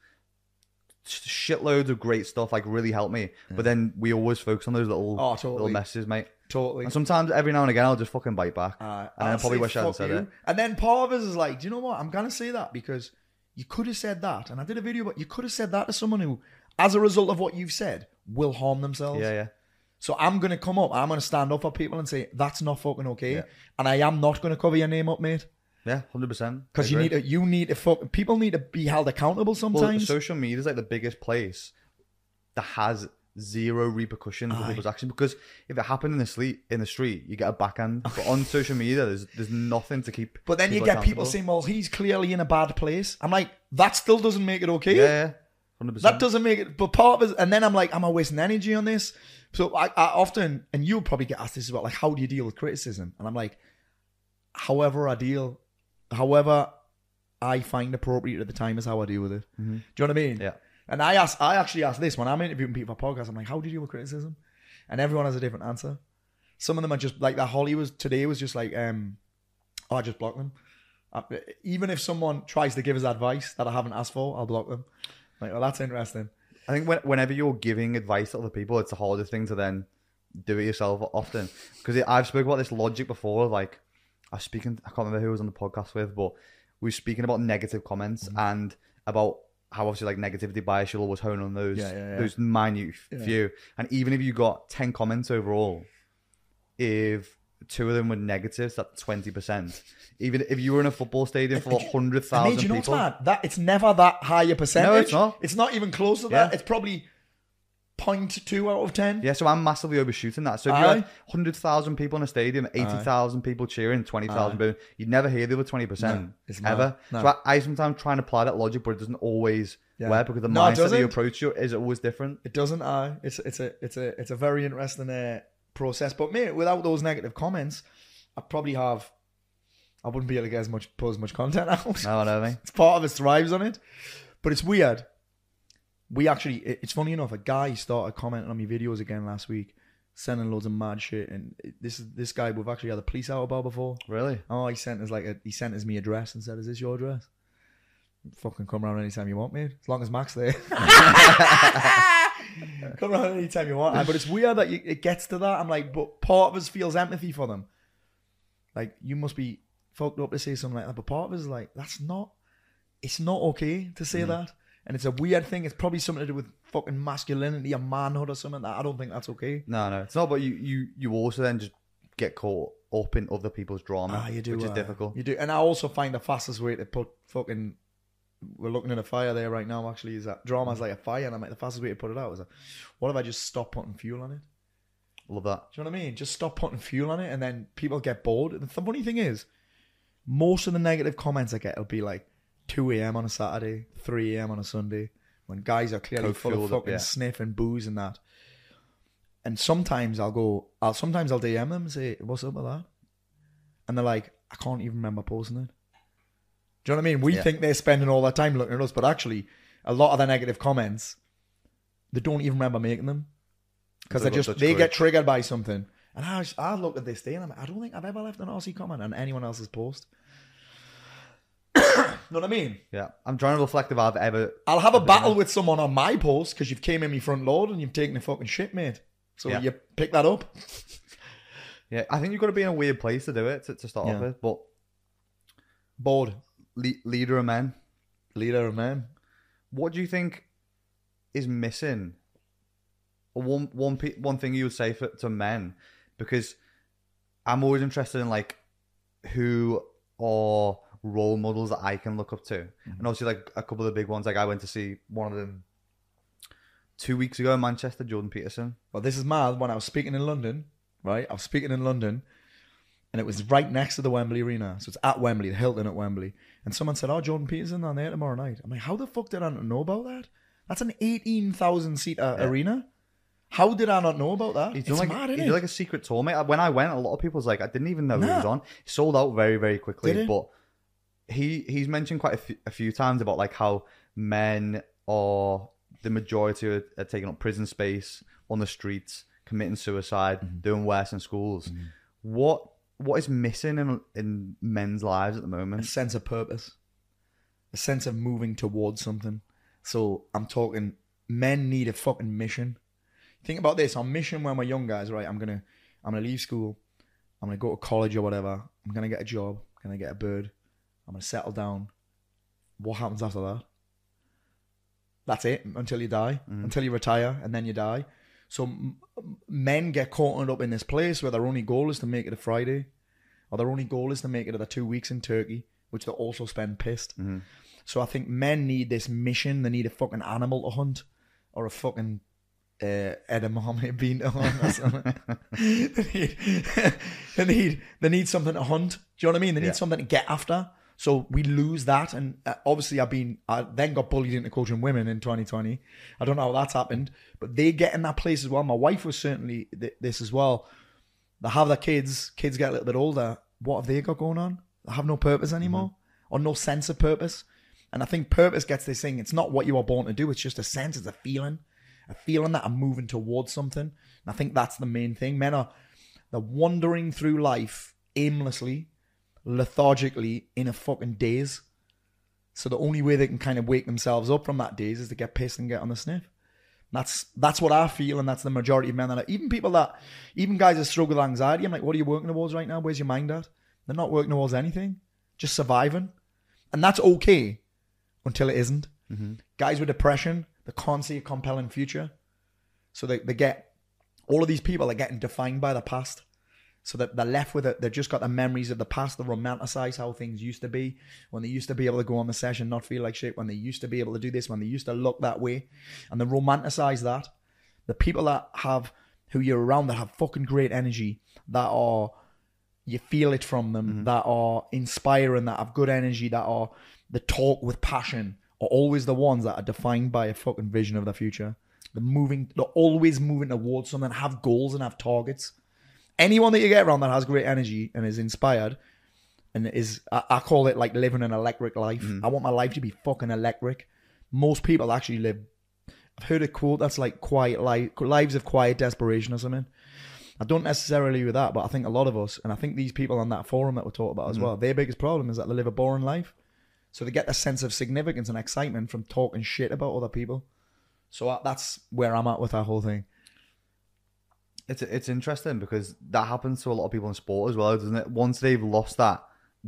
[SPEAKER 1] Shitloads of great stuff, like really helped me. But then we always focus on those little
[SPEAKER 3] Oh,
[SPEAKER 1] little
[SPEAKER 3] totally.
[SPEAKER 1] messages, mate.
[SPEAKER 3] Totally.
[SPEAKER 1] And sometimes every now and again I'll just fucking bite back.
[SPEAKER 3] Uh,
[SPEAKER 1] and I
[SPEAKER 3] I'll
[SPEAKER 1] probably wish I hadn't said
[SPEAKER 3] you."
[SPEAKER 1] it.
[SPEAKER 3] And then part of us is like, do you know what? I'm gonna say that because you could have said that, and I did a video, but you could have said that to someone who, as a result of what you've said, will harm themselves.
[SPEAKER 1] Yeah, yeah.
[SPEAKER 3] So I'm gonna come up, I'm gonna stand up for people and say that's not fucking okay,
[SPEAKER 1] Yeah.
[SPEAKER 3] and I am not gonna cover your name up, mate,
[SPEAKER 1] Yeah, hundred percent.
[SPEAKER 3] because you need to, you need to fuck. People need to be held accountable sometimes.
[SPEAKER 1] Well, social media is like the biggest place that has zero repercussions for people's actions because if it happened in the street, in the street, you get a backhand. (laughs) But on social media, there's there's nothing to keep.
[SPEAKER 3] but then you get people saying, "Well, he's clearly in a bad place." I'm like, that still doesn't make it okay.
[SPEAKER 1] yeah, yeah, hundred
[SPEAKER 3] That doesn't make it. But part of it, and then I'm like, am I wasting energy on this? So I, I often, and you'll probably get asked this as well, like, how do you deal with criticism? And I'm like, however I deal, however I find appropriate at the time is how I deal with it. Do you know what I mean?
[SPEAKER 1] Yeah.
[SPEAKER 3] And I ask, I actually ask this when I'm interviewing people for podcasts. I'm like, how do you deal with criticism? And everyone has a different answer. Some of them are just like that. Holly was today was just like, um, oh, I just block them. Uh, even if someone tries to give us advice that I haven't asked for, I'll block them. Like, well, that's interesting.
[SPEAKER 1] I think when, whenever you're giving advice to other people, it's the hardest thing to then do it yourself often. Because I've spoken about this logic before. Like I was speaking, I can't remember who I was on the podcast with, but we were speaking about negative comments
[SPEAKER 3] Mm-hmm.
[SPEAKER 1] and about how obviously like negativity bias, you'll always hone on those
[SPEAKER 3] Yeah, yeah, yeah.
[SPEAKER 1] those minute few. And even if you got ten comments overall, if two of them were negatives, that's twenty percent. Even if you were in a football stadium for hundred thousand
[SPEAKER 3] you know
[SPEAKER 1] people,
[SPEAKER 3] mad? That it's never that high a percentage.
[SPEAKER 1] No, it's not.
[SPEAKER 3] It's not even close to that. It's probably 0.2 out of ten.
[SPEAKER 1] Yeah, so I'm massively overshooting that. So if you
[SPEAKER 3] Aye.
[SPEAKER 1] had 100,000 people in a stadium, 80,000 people cheering, 20,000
[SPEAKER 3] Aye.
[SPEAKER 1] people, you'd never hear the other 20%.
[SPEAKER 3] It's mad.
[SPEAKER 1] ever.
[SPEAKER 3] No.
[SPEAKER 1] So I, I sometimes try and apply that logic, but it doesn't always
[SPEAKER 3] Yeah.
[SPEAKER 1] work because the
[SPEAKER 3] No,
[SPEAKER 1] mindset that you approach you is always different.
[SPEAKER 3] It doesn't. I. It's it's a it's a it's a very interesting uh, process. But mate, without those negative comments, I probably have. I wouldn't be able to get as much put as much content (laughs) out.
[SPEAKER 1] No, I know I?
[SPEAKER 3] It's part of us thrives on it. But it's weird. We actually, it's funny enough. A guy started commenting on my videos again last week, sending loads of mad shit. And this is this guy we've actually had the police out about before.
[SPEAKER 1] Really?
[SPEAKER 3] Oh, he sent us like a, he sent us me address and said, "Is this your address?" Fucking come around anytime you want, mate. As long as Mac's there. (laughs) (laughs) (laughs) come around anytime you want. But it's weird that you, it gets to that. I'm like, but part of us feels empathy for them. Like you must be fucked up to say something like that, but part of us is like, that's not. It's not okay to say that, and it's a weird thing. It's probably something to do with fucking masculinity or manhood or something. That I don't think that's okay.
[SPEAKER 1] No, no. It's not, but you, you, you also then just get caught up in other people's drama,
[SPEAKER 3] Ah, you do,
[SPEAKER 1] which is
[SPEAKER 3] uh,
[SPEAKER 1] difficult.
[SPEAKER 3] You do, and I also find the fastest way to put fucking. We're looking at a fire there right now. Actually, is that drama's mm. like a fire, and I'm like the fastest way to put it out is, a, what if I just stop putting fuel on it?
[SPEAKER 1] Love that.
[SPEAKER 3] Do you know what I mean? Just stop putting fuel on it, and then people get bored. And the funny thing is, most of the negative comments I get will be like 2 a.m. on a Saturday, 3 a.m. on a Sunday, when guys are clearly
[SPEAKER 1] Coke
[SPEAKER 3] full of
[SPEAKER 1] up,
[SPEAKER 3] fucking
[SPEAKER 1] yeah.
[SPEAKER 3] sniff and booze and that. And sometimes I'll go, I'll sometimes I'll DM them and say, "What's up with that?" And they're like, "I can't even remember posting it." Do you know what I mean? We
[SPEAKER 1] Yeah.
[SPEAKER 3] think they're spending all their time looking at us, but actually, a lot of the negative comments, they don't even remember making them because they just they get triggered by something. And I, was- I look at this day and I'm like, I don't think I've ever left an arsey comment on anyone else's post. (coughs) know what I mean?
[SPEAKER 1] Yeah. I'm trying to reflect if I've ever.
[SPEAKER 3] I'll have a battle with someone on my post because you've came in my front load and you've taken a fucking shit, mate. So
[SPEAKER 1] Yeah.
[SPEAKER 3] you pick that up. (laughs)
[SPEAKER 1] Yeah, I think you've got to be in a weird place to do it to, to start off with. But
[SPEAKER 3] Bored.
[SPEAKER 1] Le- leader of men,
[SPEAKER 3] Leader of men.
[SPEAKER 1] what do you think is missing? One one pe- one thing you would say for, to men, because I'm always interested in like who are role models that I can look up to,
[SPEAKER 3] Mm-hmm.
[SPEAKER 1] and obviously like a couple of the big ones. Like I went to see one of them two weeks ago in Manchester, Jordan Peterson.
[SPEAKER 3] Well, this is mad. When I was speaking in London, right? I was speaking in London, and it was right next to the Wembley Arena. So it's at Wembley, the Hilton at Wembley. And someone said, "Oh, Jordan Peterson on there tomorrow night." I'm like, "How the fuck did I not know about that? That's an eighteen thousand seater
[SPEAKER 1] Yeah.
[SPEAKER 3] arena. How did I not know about that?
[SPEAKER 1] He's
[SPEAKER 3] it's
[SPEAKER 1] like
[SPEAKER 3] mad, isn't
[SPEAKER 1] did
[SPEAKER 3] it?
[SPEAKER 1] like a secret tour, mate. When I went, a lot of people was like, I didn't even know he was on. He sold out very, very quickly. But he he's mentioned quite a few, times about like how men are the majority are, are taking up prison space on the streets, committing suicide,
[SPEAKER 3] Mm-hmm.
[SPEAKER 1] doing worse in schools. What what is missing in in men's lives at the moment?
[SPEAKER 3] a sense of purpose, a sense of moving towards something. So I'm talking men need a fucking mission. Think about this: on mission when we're young guys, right? I'm gonna, I'm gonna leave school, I'm gonna go to college or whatever. I'm gonna get a job, I'm gonna get a bird, I'm gonna settle down. What happens after that? That's it until you die, mm. until you retire, and then you die. So men get caught up in this place where their only goal is to make it a Friday, or their only goal is to make it to the two weeks in Turkey, which they also spend pissed. So I think men need this mission. They need a fucking animal to hunt, or a fucking uh, edamame bean to hunt. Or something. they, (laughs) need, (laughs) they need they need something to hunt. Do you know what I mean? They need
[SPEAKER 1] Yeah.
[SPEAKER 3] something to get after. So we lose that, and uh, obviously I've been I then got bullied into coaching women in 2020. I don't know how that's happened, but they get in that place as well. My wife was certainly th- this as well. They have their kids. Kids get a little bit older. What have they got going on? They have no purpose anymore, or no sense of purpose. And I think purpose gets this thing. It's not what you are born to do. It's just a sense. It's a feeling, a feeling that I'm moving towards something. And I think that's the main thing. Men are they're wandering through life aimlessly, lethargically in a fucking daze. So the only way they can kind of wake themselves up from that daze is to get pissed and get on the sniff. That's that's what I feel, and that's the majority of men that are, even people that even guys that struggle with anxiety. I'm like, what are you working towards right now? Where's your mind at? They're not working towards anything, just surviving, and that's okay until it isn't. Mm-hmm. Guys with depression, they can't see a compelling future. So they, they get all of these people are getting defined by the past. So that they're left with it. They've just got the memories of the past. They romanticize how things used to be when they used to be able to go on the session, not feel like shit. When they used to be able to do this, when they used to look that way, and they romanticize that. The people that have who you're around that have fucking great energy, that are you feel it from them, mm-hmm. that are inspiring, that have good energy, that are the talk with passion, are always the ones that are defined by a fucking vision of the future. They're moving, they're always moving towards something, have goals and have targets. Anyone that you get around that has great energy and is inspired and is, I, I call it like living an electric life. Mm. I want my life to be fucking electric. Most people actually live. I've heard a quote that's like quiet life, lives of quiet desperation or something. I don't necessarily with that, but I think a lot of us, and I think these people on that forum that we talked about as mm. well, their biggest problem is that they live a boring life. So they get a sense of significance and excitement from talking shit about other people. So I, that's where I'm at with that whole thing.
[SPEAKER 1] It's it's interesting because that happens to a lot of people in sport as well, doesn't it? Once they've lost that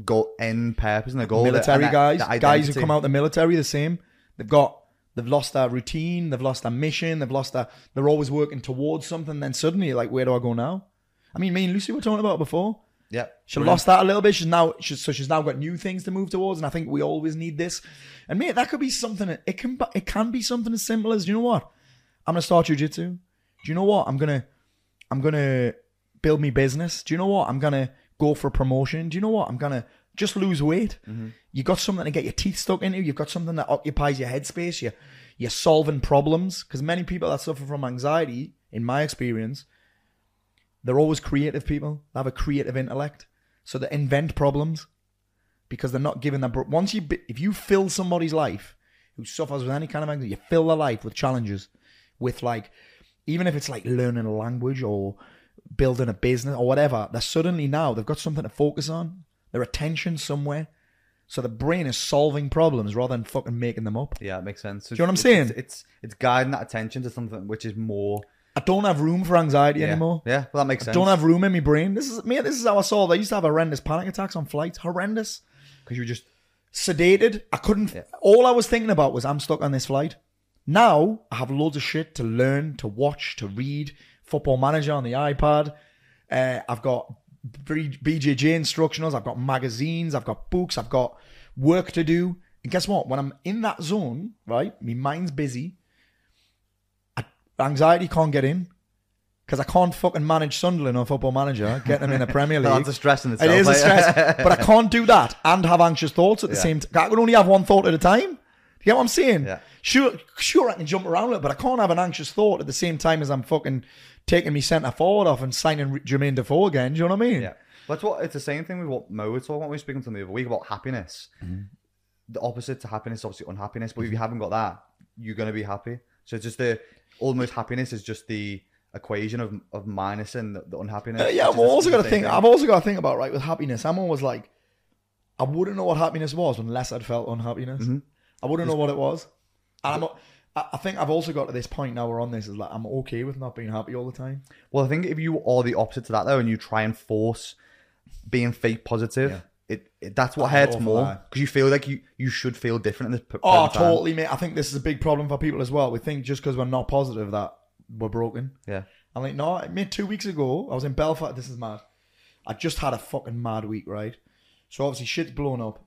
[SPEAKER 1] goal end purpose and their goal,
[SPEAKER 3] military
[SPEAKER 1] that-
[SPEAKER 3] guys,
[SPEAKER 1] that
[SPEAKER 3] guys who come out of the military, the same. They've got, they've lost their routine, they've lost their mission, they've lost their, they're always working towards something. Then suddenly, like, where do I go now? I mean, me and Lucy were talking about it before.
[SPEAKER 1] Yeah,
[SPEAKER 3] She lost that a little bit. She's now she's, so she's now got new things to move towards, and I think we always need this. And mate, that could be something. It can it can be something as simple as you know what? I'm gonna start jujitsu. Do you know what? I'm gonna I'm gonna build me business. Do you know what? I'm gonna go for promotion. Do you know what? I'm gonna just lose weight. Mm-hmm. You got something to get your teeth stuck into. You've got something that occupies your headspace. You you're solving problems because many people that suffer from anxiety, in my experience, they're always creative people. They have a creative intellect, so they invent problems because they're not given that. br- Once you, if you fill somebody's life who suffers with any kind of anxiety, you fill their life with challenges, with like, even if it's like learning a language or building a business or whatever, they're suddenly now they've got something to focus on. Their attention somewhere, so the brain is solving problems rather than fucking making them up.
[SPEAKER 1] yeah, it makes sense.
[SPEAKER 3] Do you know what I'm
[SPEAKER 1] It's-
[SPEAKER 3] saying?
[SPEAKER 1] It's, it's it's guiding that attention to something which is more.
[SPEAKER 3] I don't have room for anxiety
[SPEAKER 1] Yeah,
[SPEAKER 3] anymore.
[SPEAKER 1] yeah, well that makes sense.
[SPEAKER 3] Don't have room in my brain. This is mate. This is how I solved. I used to have horrendous panic attacks on flights. Horrendous.
[SPEAKER 1] because you were just
[SPEAKER 3] sedated. I couldn't.
[SPEAKER 1] Yeah.
[SPEAKER 3] All I was thinking about was I'm stuck on this flight. Now I have loads of shit to learn, to watch, to read. Football Manager on the iPad. Uh, I've got BJJ instructionals. I've got magazines. I've got books. I've got work to do. And guess what? When I'm in that zone, right, my mind's busy. I, anxiety can't get in because I can't fucking manage Sunderland on Football Manager, get them in the Premier (laughs) League.
[SPEAKER 1] that's a stress in
[SPEAKER 3] It
[SPEAKER 1] itself.
[SPEAKER 3] is a stress, but I (laughs) can't do that and have anxious thoughts at the
[SPEAKER 1] Yeah.
[SPEAKER 3] same time. I can only have one thought at a time. You get what I'm saying?
[SPEAKER 1] Yeah.
[SPEAKER 3] Sure, sure, I can jump around a little, but I can't have an anxious thought at the same time as I'm fucking taking me centre forward off and signing Jermaine Defoe again. Do you know what I mean?
[SPEAKER 1] Yeah. That's what it's the same thing with what Mo was talking about when we were speaking to him the other week about happiness.
[SPEAKER 3] Mm-hmm.
[SPEAKER 1] The opposite to happiness is obviously unhappiness, but if you haven't got that, you're gonna be happy. So it's just the almost happiness is just the equation of of minusing the, the unhappiness.
[SPEAKER 3] Uh, yeah, I've also got to think.
[SPEAKER 1] thing.
[SPEAKER 3] I've also got to think about right with happiness. I'm always like, I wouldn't know what happiness was unless I'd felt unhappiness.
[SPEAKER 1] Mm-hmm.
[SPEAKER 3] I wouldn't know what it was. And I'm, I I think I've also got to this point now. We're on this is like I'm okay with not being happy all the time.
[SPEAKER 1] Well, I think if you are the opposite to that though, and you try and force being fake positive,
[SPEAKER 3] Yeah.
[SPEAKER 1] it, it that's what
[SPEAKER 3] That's
[SPEAKER 1] hurts
[SPEAKER 3] awful,
[SPEAKER 1] more
[SPEAKER 3] aye.
[SPEAKER 1] because you feel like you you should feel different in this. p-
[SPEAKER 3] Oh,
[SPEAKER 1] present time.
[SPEAKER 3] totally, mate. I think this is a big problem for people as well. We think just because we're not positive that we're broken.
[SPEAKER 1] Yeah.
[SPEAKER 3] I'm like, no, mate, two weeks ago, I was in Belfast. This is mad. I just had a fucking mad week, right? So obviously, shit's blown up.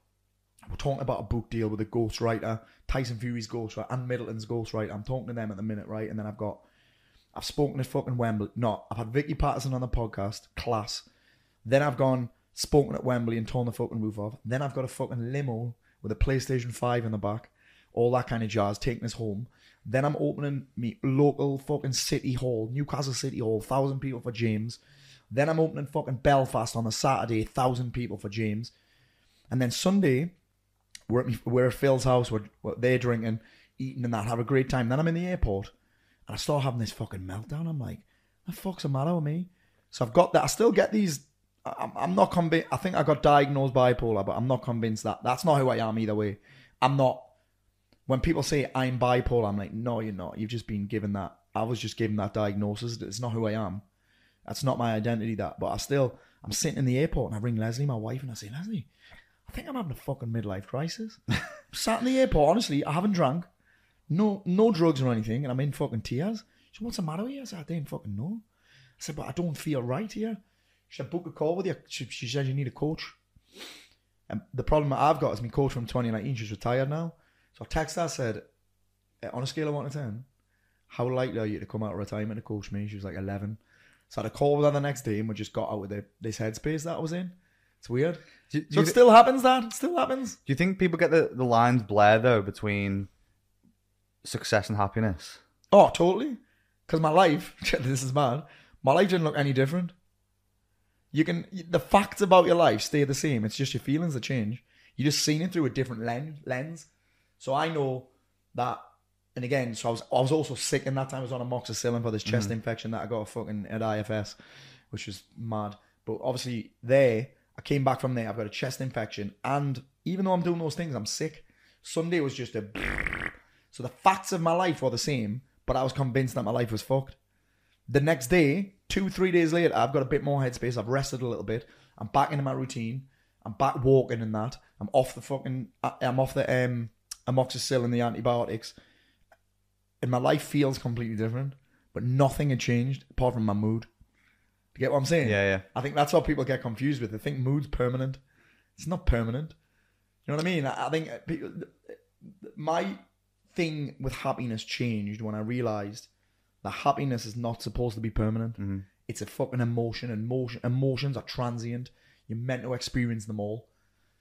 [SPEAKER 3] We're talking about a book deal with a ghostwriter, Tyson Fury's ghostwriter, and Middleton's ghostwriter. I'm talking to them at the minute, right? And then I've got, I've spoken to fucking Wembley. No, I've had Vicky Pattison on the podcast, class. Then I've gone, spoken at Wembley and torn the fucking roof off. Then I've got a fucking limo with a PlayStation 5 in the back, all that kind of jazz, taking us home. Then I'm opening me local fucking city hall, Newcastle City Hall, thousand people for James. Then I'm opening fucking Belfast on a Saturday, thousand people for James. And then Sunday, we're at, me, we're at Phil's house, we're, we're they're drinking, eating and that, have a great time. Then I'm in the airport and I start having this fucking meltdown. I'm like, the fuck's the matter with me? So I've got that. I still get these. I'm, I'm not convinced. I think I got diagnosed bipolar, but I'm not convinced that that's not who I am either way. I'm not. When people say I'm bipolar, I'm like, no, you're not. You've just been given that. I was just given that diagnosis. It's not who I am. That's not my identity. That, but I still, I'm sitting in the airport and I ring Leslie, my wife, and I say, Leslie, I think I'm having a fucking midlife crisis. (laughs) sat in the airport. Honestly, I haven't drank, no, no drugs or anything, and I'm in fucking tears. She said, "What's the matter with you?" I said, "I didn't fucking know." I said, "But I don't feel right here." She said, "Book a call with you." She, she said, "You need a coach." And the problem that I've got is my coach from 2019. She's retired now. So I texted her. I said, "Eh, on a scale of one to ten, how likely are you to come out of retirement to coach me? She was like 11. So I had a call with her the next day, and we just got out of the, this headspace that I was in. It's weird.
[SPEAKER 1] Do, do
[SPEAKER 3] So it
[SPEAKER 1] thi-
[SPEAKER 3] still happens. That it still happens.
[SPEAKER 1] do you think people get the, the lines blurred though between success and happiness?
[SPEAKER 3] Oh, totally. Because my life, (laughs) this is mad. My life didn't look any different. You can the facts about your life stay the same. It's just your feelings that change. You just seen it through a different lens. Lens. So I know that. And again, so I was I was also sick in that time. I was on amoxicillin for this chest mm-hmm. infection that I got a fucking at IFS, which was mad. But obviously there, I came back from there. I've got a chest infection, and even though I'm doing those things, I'm sick. Sunday was just a. (laughs) So the facts of my life were the same, but I was convinced that my life was fucked. The next day, two, three days later, I've got a bit more headspace. I've rested a little bit. I'm back into my routine. I'm back walking and that. I'm off the fucking. I'm off the um, amoxicillin, the antibiotics, and my life feels completely different. But nothing had changed apart from my mood. You get what I'm saying?
[SPEAKER 1] Yeah, yeah.
[SPEAKER 3] I think that's what people get confused with. They think mood's permanent. It's not permanent. You know what I mean? I I think uh, people, my thing with happiness changed when I realized that happiness is not supposed to be permanent. It's a fucking emotion, and motion, emotions are transient. You're meant to experience them all.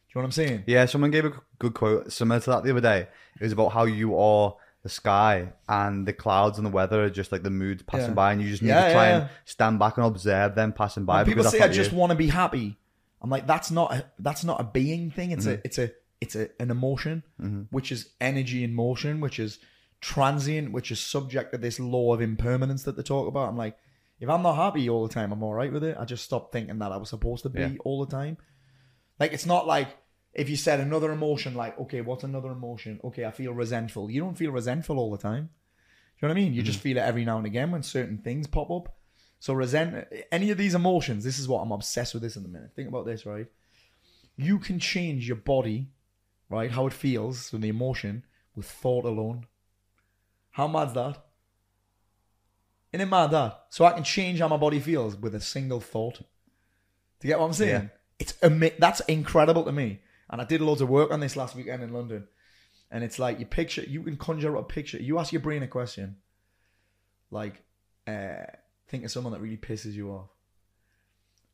[SPEAKER 3] Do you know what I'm saying?
[SPEAKER 1] Yeah, someone gave a good quote similar to that the other day. It was about how you are the sky and the clouds and the weather are just like the moods passing
[SPEAKER 3] Yeah.
[SPEAKER 1] by, and you just need
[SPEAKER 3] Yeah,
[SPEAKER 1] to try
[SPEAKER 3] yeah,
[SPEAKER 1] and stand back and observe them passing by.
[SPEAKER 3] When people
[SPEAKER 1] because
[SPEAKER 3] say
[SPEAKER 1] that's
[SPEAKER 3] I
[SPEAKER 1] not
[SPEAKER 3] just
[SPEAKER 1] you.
[SPEAKER 3] want to be happy, I'm like, that's not a, that's not a being thing. It's
[SPEAKER 1] Mm-hmm.
[SPEAKER 3] a it's a it's a, an emotion, which is energy in motion, which is transient, which is subject to this law of impermanence that they talk about. I'm like, if I'm not happy all the time, I'm all right with it. I just stopped thinking that I was supposed to be
[SPEAKER 1] Yeah.
[SPEAKER 3] all the time. Like it's not like if you said another emotion, like okay, what's another emotion? Okay, I feel resentful. You don't feel resentful all the time. Do you know what I mean? You just mm-hmm. feel it every now and again when certain things pop up. So resent any of these emotions. This is what I'm obsessed with. This in a minute. Think about this, right? You can change your body, right? How it feels from the emotion with thought alone. How mad's that? Isn't it mad that? So I can change how my body feels with a single thought. Do you get what I'm saying?
[SPEAKER 1] Yeah.
[SPEAKER 3] It's ama- that's incredible to me. And I did loads of work on this last weekend in London. And it's like you picture, you can conjure up a picture. You ask your brain a question, like, uh, think of someone that really pisses you off.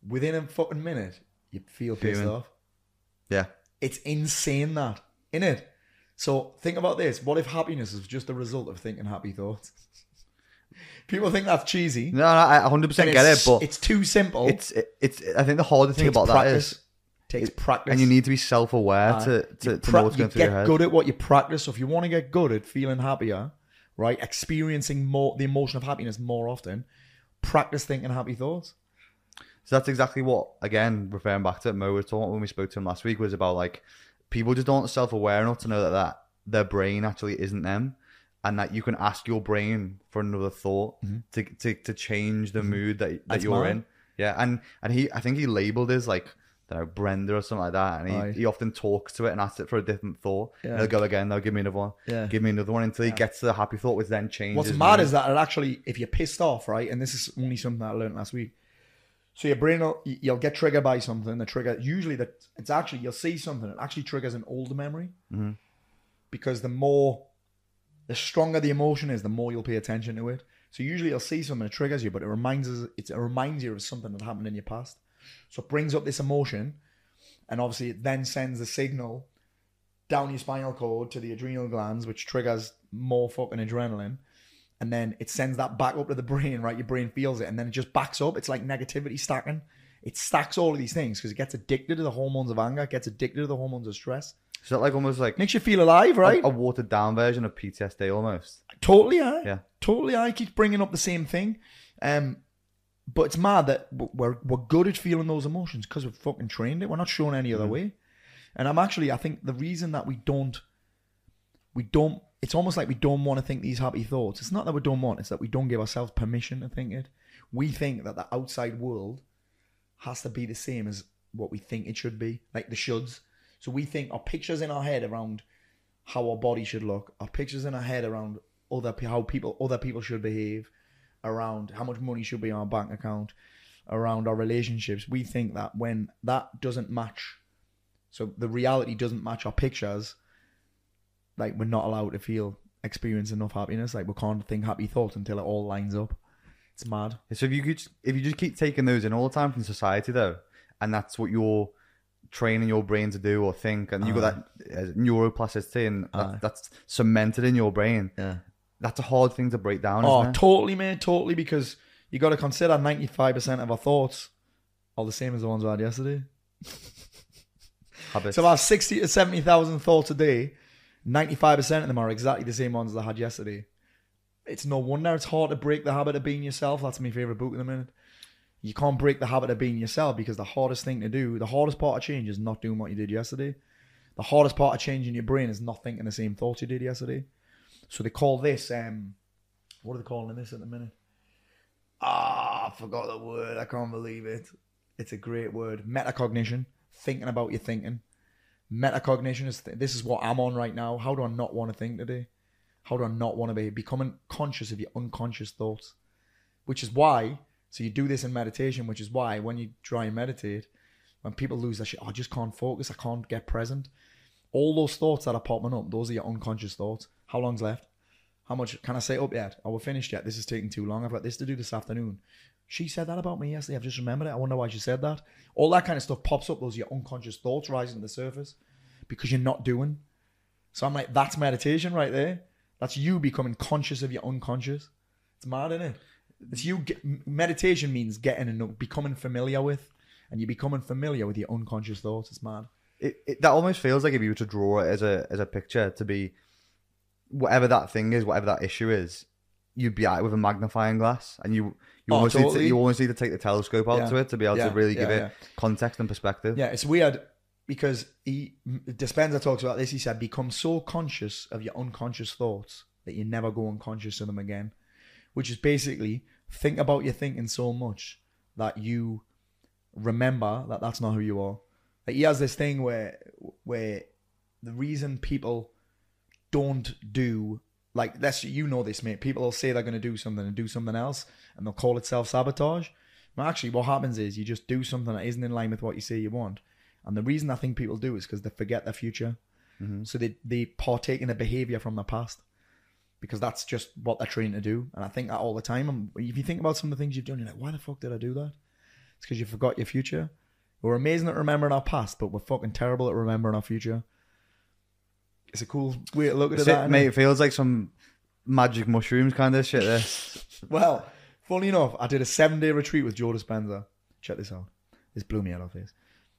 [SPEAKER 3] Within a fucking minute, you feel pissed off.
[SPEAKER 1] Yeah,
[SPEAKER 3] It's insane that, in it. So think about this: what if happiness is just a result of thinking happy thoughts? (laughs) People think that's cheesy.
[SPEAKER 1] no, no, I 100 percent get it, but
[SPEAKER 3] it's too simple.
[SPEAKER 1] it's it, it's. I think the harder thing about that
[SPEAKER 3] practice.
[SPEAKER 1] is,
[SPEAKER 3] takes practice,
[SPEAKER 1] and you need to be self-aware
[SPEAKER 3] Aye.
[SPEAKER 1] to to, to
[SPEAKER 3] pra-
[SPEAKER 1] know what's going through your
[SPEAKER 3] get
[SPEAKER 1] head.
[SPEAKER 3] good at what you practice. So if you want to get good at feeling happier, right, experiencing more the emotion of happiness more often, practice thinking happy thoughts.
[SPEAKER 1] So that's exactly what, again, referring back to Mo was talking when we spoke to him last week, was about like people just aren't self aware enough to know that, that their brain actually isn't them. And that you can ask your brain for another thought to, to to change the mood that, that
[SPEAKER 3] Mm-hmm. That's
[SPEAKER 1] you're
[SPEAKER 3] mad.
[SPEAKER 1] in. Yeah, and and he, I think he labeled his like, know, Brenda or something like that, and he, he often talks to it and asks it for a different thought.
[SPEAKER 3] Yeah.
[SPEAKER 1] He'll go again, they'll give me another one,
[SPEAKER 3] Yeah.
[SPEAKER 1] give me another one until he gets to the happy thought, which then changes.
[SPEAKER 3] What's mad is that it actually, if you're pissed off, right, and this is only something I learned last week. So your brain, will, you'll get triggered by something. The trigger, usually that it's actually you'll see something. It actually triggers an older memory
[SPEAKER 1] Mm-hmm.
[SPEAKER 3] because the more, the stronger the emotion is, the more you'll pay attention to it. So usually you'll see something that triggers you, but it reminds us, it reminds you of something that happened in your past. So it brings up this emotion, and obviously it then sends a signal down your spinal cord to the adrenal glands, which triggers more fucking adrenaline. And then it sends that back up to the brain, right? Your brain feels it, and then it just backs up. It's like negativity stacking. It stacks all of these things because it gets addicted to the hormones of anger, it gets addicted to the hormones of stress.
[SPEAKER 1] So that like almost like
[SPEAKER 3] Makes you feel alive, right?
[SPEAKER 1] a, a watered down version of PTSD almost.
[SPEAKER 3] Totally, I.
[SPEAKER 1] Yeah.
[SPEAKER 3] Totally, I keep bringing up the same thing. Um, but it's mad that we're we're good at feeling those emotions because we've fucking trained it. We're not shown any other mm-hmm. way. And I'm actually, I think the reason that we don't, we don't, it's almost like we don't want to think these happy thoughts. It's not that we don't want; it's that we don't give ourselves permission to think it. We think that the outside world has to be the same as what we think it should be, like the shoulds. So we think our pictures in our head around how our body should look, our pictures in our head around other how people other people should behave, around how much money should be on our bank account, around our relationships. We think that when that doesn't match, so the reality doesn't match our pictures, like we're not allowed to feel experience enough happiness. Like we can't think happy thoughts until it all lines up. It's mad.
[SPEAKER 1] So if you could, if you just keep taking those in all the time from society, though, and that's what you're training your brain to do or think, and you've got that uh, neuroplasticity, and that, that's cemented in your brain.
[SPEAKER 3] Yeah.
[SPEAKER 1] That's a hard thing to break down.
[SPEAKER 3] Oh,
[SPEAKER 1] isn't it?
[SPEAKER 3] totally, man, totally. Because you got to consider ninety five percent of our thoughts are the same as the ones we had yesterday.
[SPEAKER 1] Habits.
[SPEAKER 3] So I have sixty to seventy thousand thoughts a day, ninety five percent of them are exactly the same ones as I had yesterday. It's no wonder it's hard to break the habit of being yourself. That's my favorite book in the minute. You can't break the habit of being yourself because the hardest thing to do, the hardest part of change is not doing what you did yesterday. The hardest part of changing your brain is not thinking the same thoughts you did yesterday. So they call this, um, what are they calling this at the minute? Ah, I forgot the word. I can't believe it. It's a great word. Metacognition. Thinking about your thinking. Metacognition is th- this is what I'm on right now. How do I not want to think today? How do I not want to be becoming conscious of your unconscious thoughts? Which is why. So you do this in meditation, which is why when you try and meditate, when people lose their shit, "Oh, I just can't focus. I can't get present. All those thoughts that are popping up, those are your unconscious thoughts. How long's left? How much can I say up yet? Oh, are we finished yet? This is taking too long. I've got this to do this afternoon. She said that about me yesterday. I've just remembered it. I wonder why she said that. All that kind of stuff pops up. Those are your unconscious thoughts rising to the surface because you're not doing. So I'm like, that's meditation right there. That's you becoming conscious of your unconscious. It's mad, isn't it? It's you. Get, meditation means getting and becoming familiar with, and you're becoming familiar with your unconscious thoughts. It's mad.
[SPEAKER 1] it, it, that almost feels like if you were to draw it as a as a picture to be whatever that thing is, whatever that issue is, you'd be at it with a magnifying glass, and you you
[SPEAKER 3] Oh,
[SPEAKER 1] almost need to, you almost need to take the telescope out
[SPEAKER 3] Yeah.
[SPEAKER 1] to it to be able
[SPEAKER 3] Yeah,
[SPEAKER 1] to really give
[SPEAKER 3] yeah,
[SPEAKER 1] it context and perspective.
[SPEAKER 3] Yeah, it's weird because he Dispenza talks about this. He said, "Become so conscious of your unconscious thoughts that you never go unconscious of them again," which is basically think about your thinking so much that you remember that that's not who you are. Like he has this thing where where the reason people don't do like that's you know this mate. People will say they're going to do something and do something else, and they'll call it self sabotage. Well, actually, what happens is you just do something that isn't in line with what you say you want, and the reason I think people do is because they forget their future, mm-hmm. so they they partake in a behavior from the past because that's just what they're trained to do. And I think that all the time. And if you think about some of the things you've done, you're like, why the fuck did I do that? It's because you forgot your future. We're amazing at remembering our past, but we're fucking terrible at remembering our future. It's a cool way to look at it, that,
[SPEAKER 1] it, mate, it feels like some magic mushrooms kind of shit. This. (laughs)
[SPEAKER 3] Well, funny enough, I did a seven day retreat with Joe Dispenza. Check this out. This blew me out of face.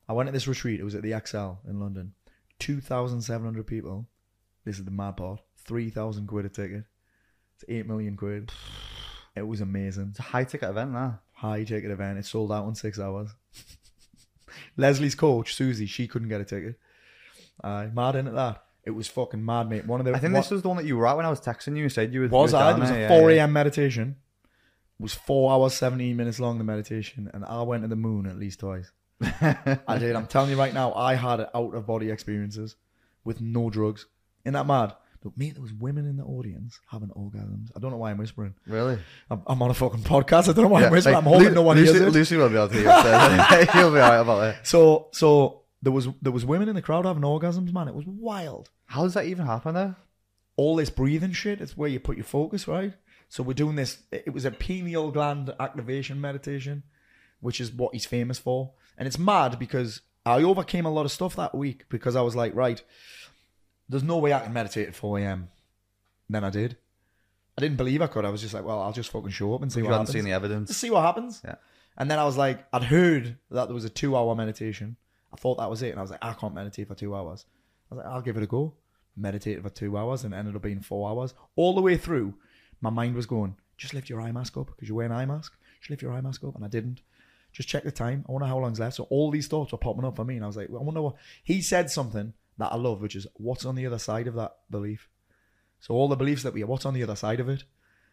[SPEAKER 3] I went at this retreat. It was at the ExCeL in London. 2,700 people. This is the mad part. 3,000 quid a ticket. It's 8 million quid. (sighs) It was amazing.
[SPEAKER 1] It's a high ticket event, that.
[SPEAKER 3] High ticket event. It sold out in six hours. (laughs) Leslie's coach, Susie, she couldn't get a ticket. Uh, mad in at that. It was fucking mad, mate. One of the
[SPEAKER 1] I think
[SPEAKER 3] one-
[SPEAKER 1] this was the one that you were at when I was texting you. You said you were.
[SPEAKER 3] was
[SPEAKER 1] you
[SPEAKER 3] I? There was a
[SPEAKER 1] yeah,
[SPEAKER 3] 4
[SPEAKER 1] yeah.
[SPEAKER 3] a.m. meditation. It was four hours, 17 minutes long, the meditation, and I went to the moon at least twice. (laughs) I did. I'm telling you right now, I had out of body experiences with no drugs. Isn't that mad? Look, mate, there was women in the audience having orgasms. I don't know why I'm whispering.
[SPEAKER 1] Really?
[SPEAKER 3] I'm, I'm on a fucking podcast. I don't know why
[SPEAKER 1] Yeah,
[SPEAKER 3] I'm whispering.
[SPEAKER 1] like,
[SPEAKER 3] I'm hoping
[SPEAKER 1] Lu-
[SPEAKER 3] no one
[SPEAKER 1] Lucy,
[SPEAKER 3] hears it.
[SPEAKER 1] Lucy will be able to hear it. so (laughs) He'll be alright about it. (laughs)
[SPEAKER 3] So, so there was there was women in the crowd having orgasms. Man, it was wild.
[SPEAKER 1] How does that even happen there?
[SPEAKER 3] all this breathing shit. It's where you put your focus, right? So we're doing this. It was a pineal gland activation meditation, which is what he's famous for. And it's mad because I overcame a lot of stuff that week because I was like, right, there's no way I can meditate at 4 a.m. Then I did. I didn't believe I could. I was just like, well, I'll just fucking show up and see
[SPEAKER 1] You
[SPEAKER 3] what happens.
[SPEAKER 1] seen the evidence.
[SPEAKER 3] Just see what happens.
[SPEAKER 1] Yeah.
[SPEAKER 3] And then I was like, I'd heard that there was a two hour meditation. I thought that was it. And I was like, I can't meditate for two hours. I was like, I'll give it a go. Meditated for two hours and ended up being four hours. All the way through, my mind was going, just lift your eye mask up because you're wearing an eye mask. Just lift your eye mask up. And I didn't. Just check the time. I wonder how long's left. So all these thoughts were popping up for me. And I was like, well, I wonder what. He said something that I love, which is what's on the other side of that belief. So all the beliefs that we what's on the other side of it?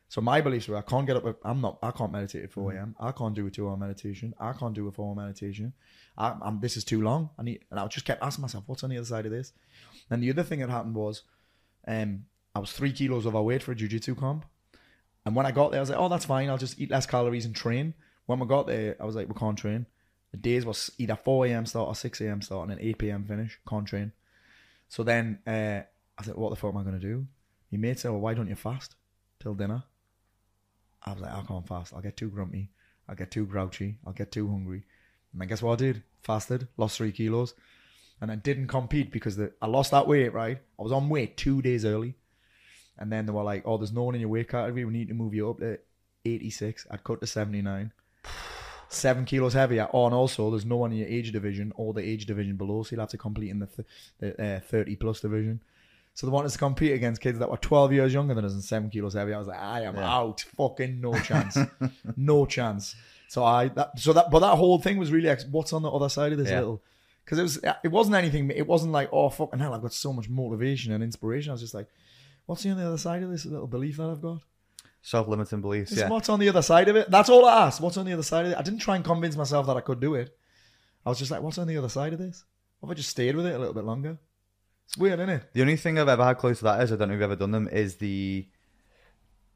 [SPEAKER 3] So my beliefs were I can't get up. I'm not. I can't meditate at 4 a.m. I can't do a two-hour meditation. I can't do a four-hour meditation. I, I'm. This is too long. I need. And I just kept asking myself, what's on the other side of this? And the other thing that happened was, Um, I was three kilos overweight for a jiu-jitsu comp. And when I got there, I was like, oh, that's fine. I'll just eat less calories and train. When we got there, I was like, we can't train. The days was either 4 a.m. start or 6 a.m. start and an 8 p.m. finish. Can't train. So then uh, I said, what the fuck am I going to do? My mate said, well, why don't you fast till dinner? I was like, I can't fast. I'll get too grumpy. I'll get too grouchy. I'll get too hungry. And then guess what I did? Fasted, lost three kilos, and I didn't compete because the, I lost that weight, right? I was on weight two days early. And then they were like, oh, there's no one in your weight category. We need to move you up to 86. I'd cut to 79. Seven kilos heavier. Oh, and also, there's no one in your age division or the age division below. So you'll have to compete in the, th- the uh, 30 plus division. So they wanted to compete against kids that were 12 years younger than us and seven kilos heavier. I was like, I am
[SPEAKER 1] Yeah.
[SPEAKER 3] out. Fucking no chance. (laughs) no chance. So I, that, so that, but that whole thing was really, ex- what's on the other side of this
[SPEAKER 1] Yeah.
[SPEAKER 3] little, because it was, it wasn't anything, it wasn't like, oh, fucking hell, I've got so much motivation and inspiration. I was just like, what's on the other side of this little belief that I've got?
[SPEAKER 1] Self-limiting beliefs.
[SPEAKER 3] Just
[SPEAKER 1] Yeah.
[SPEAKER 3] what's on the other side of it? That's all I asked. What's on the other side of it? I didn't try and convince myself that I could do it. I was just like, what's on the other side of this? What if I just stayed with it a little bit longer? It's weird, isn't it?
[SPEAKER 1] The only thing I've ever had close to that is I don't know if you've ever done them. Is the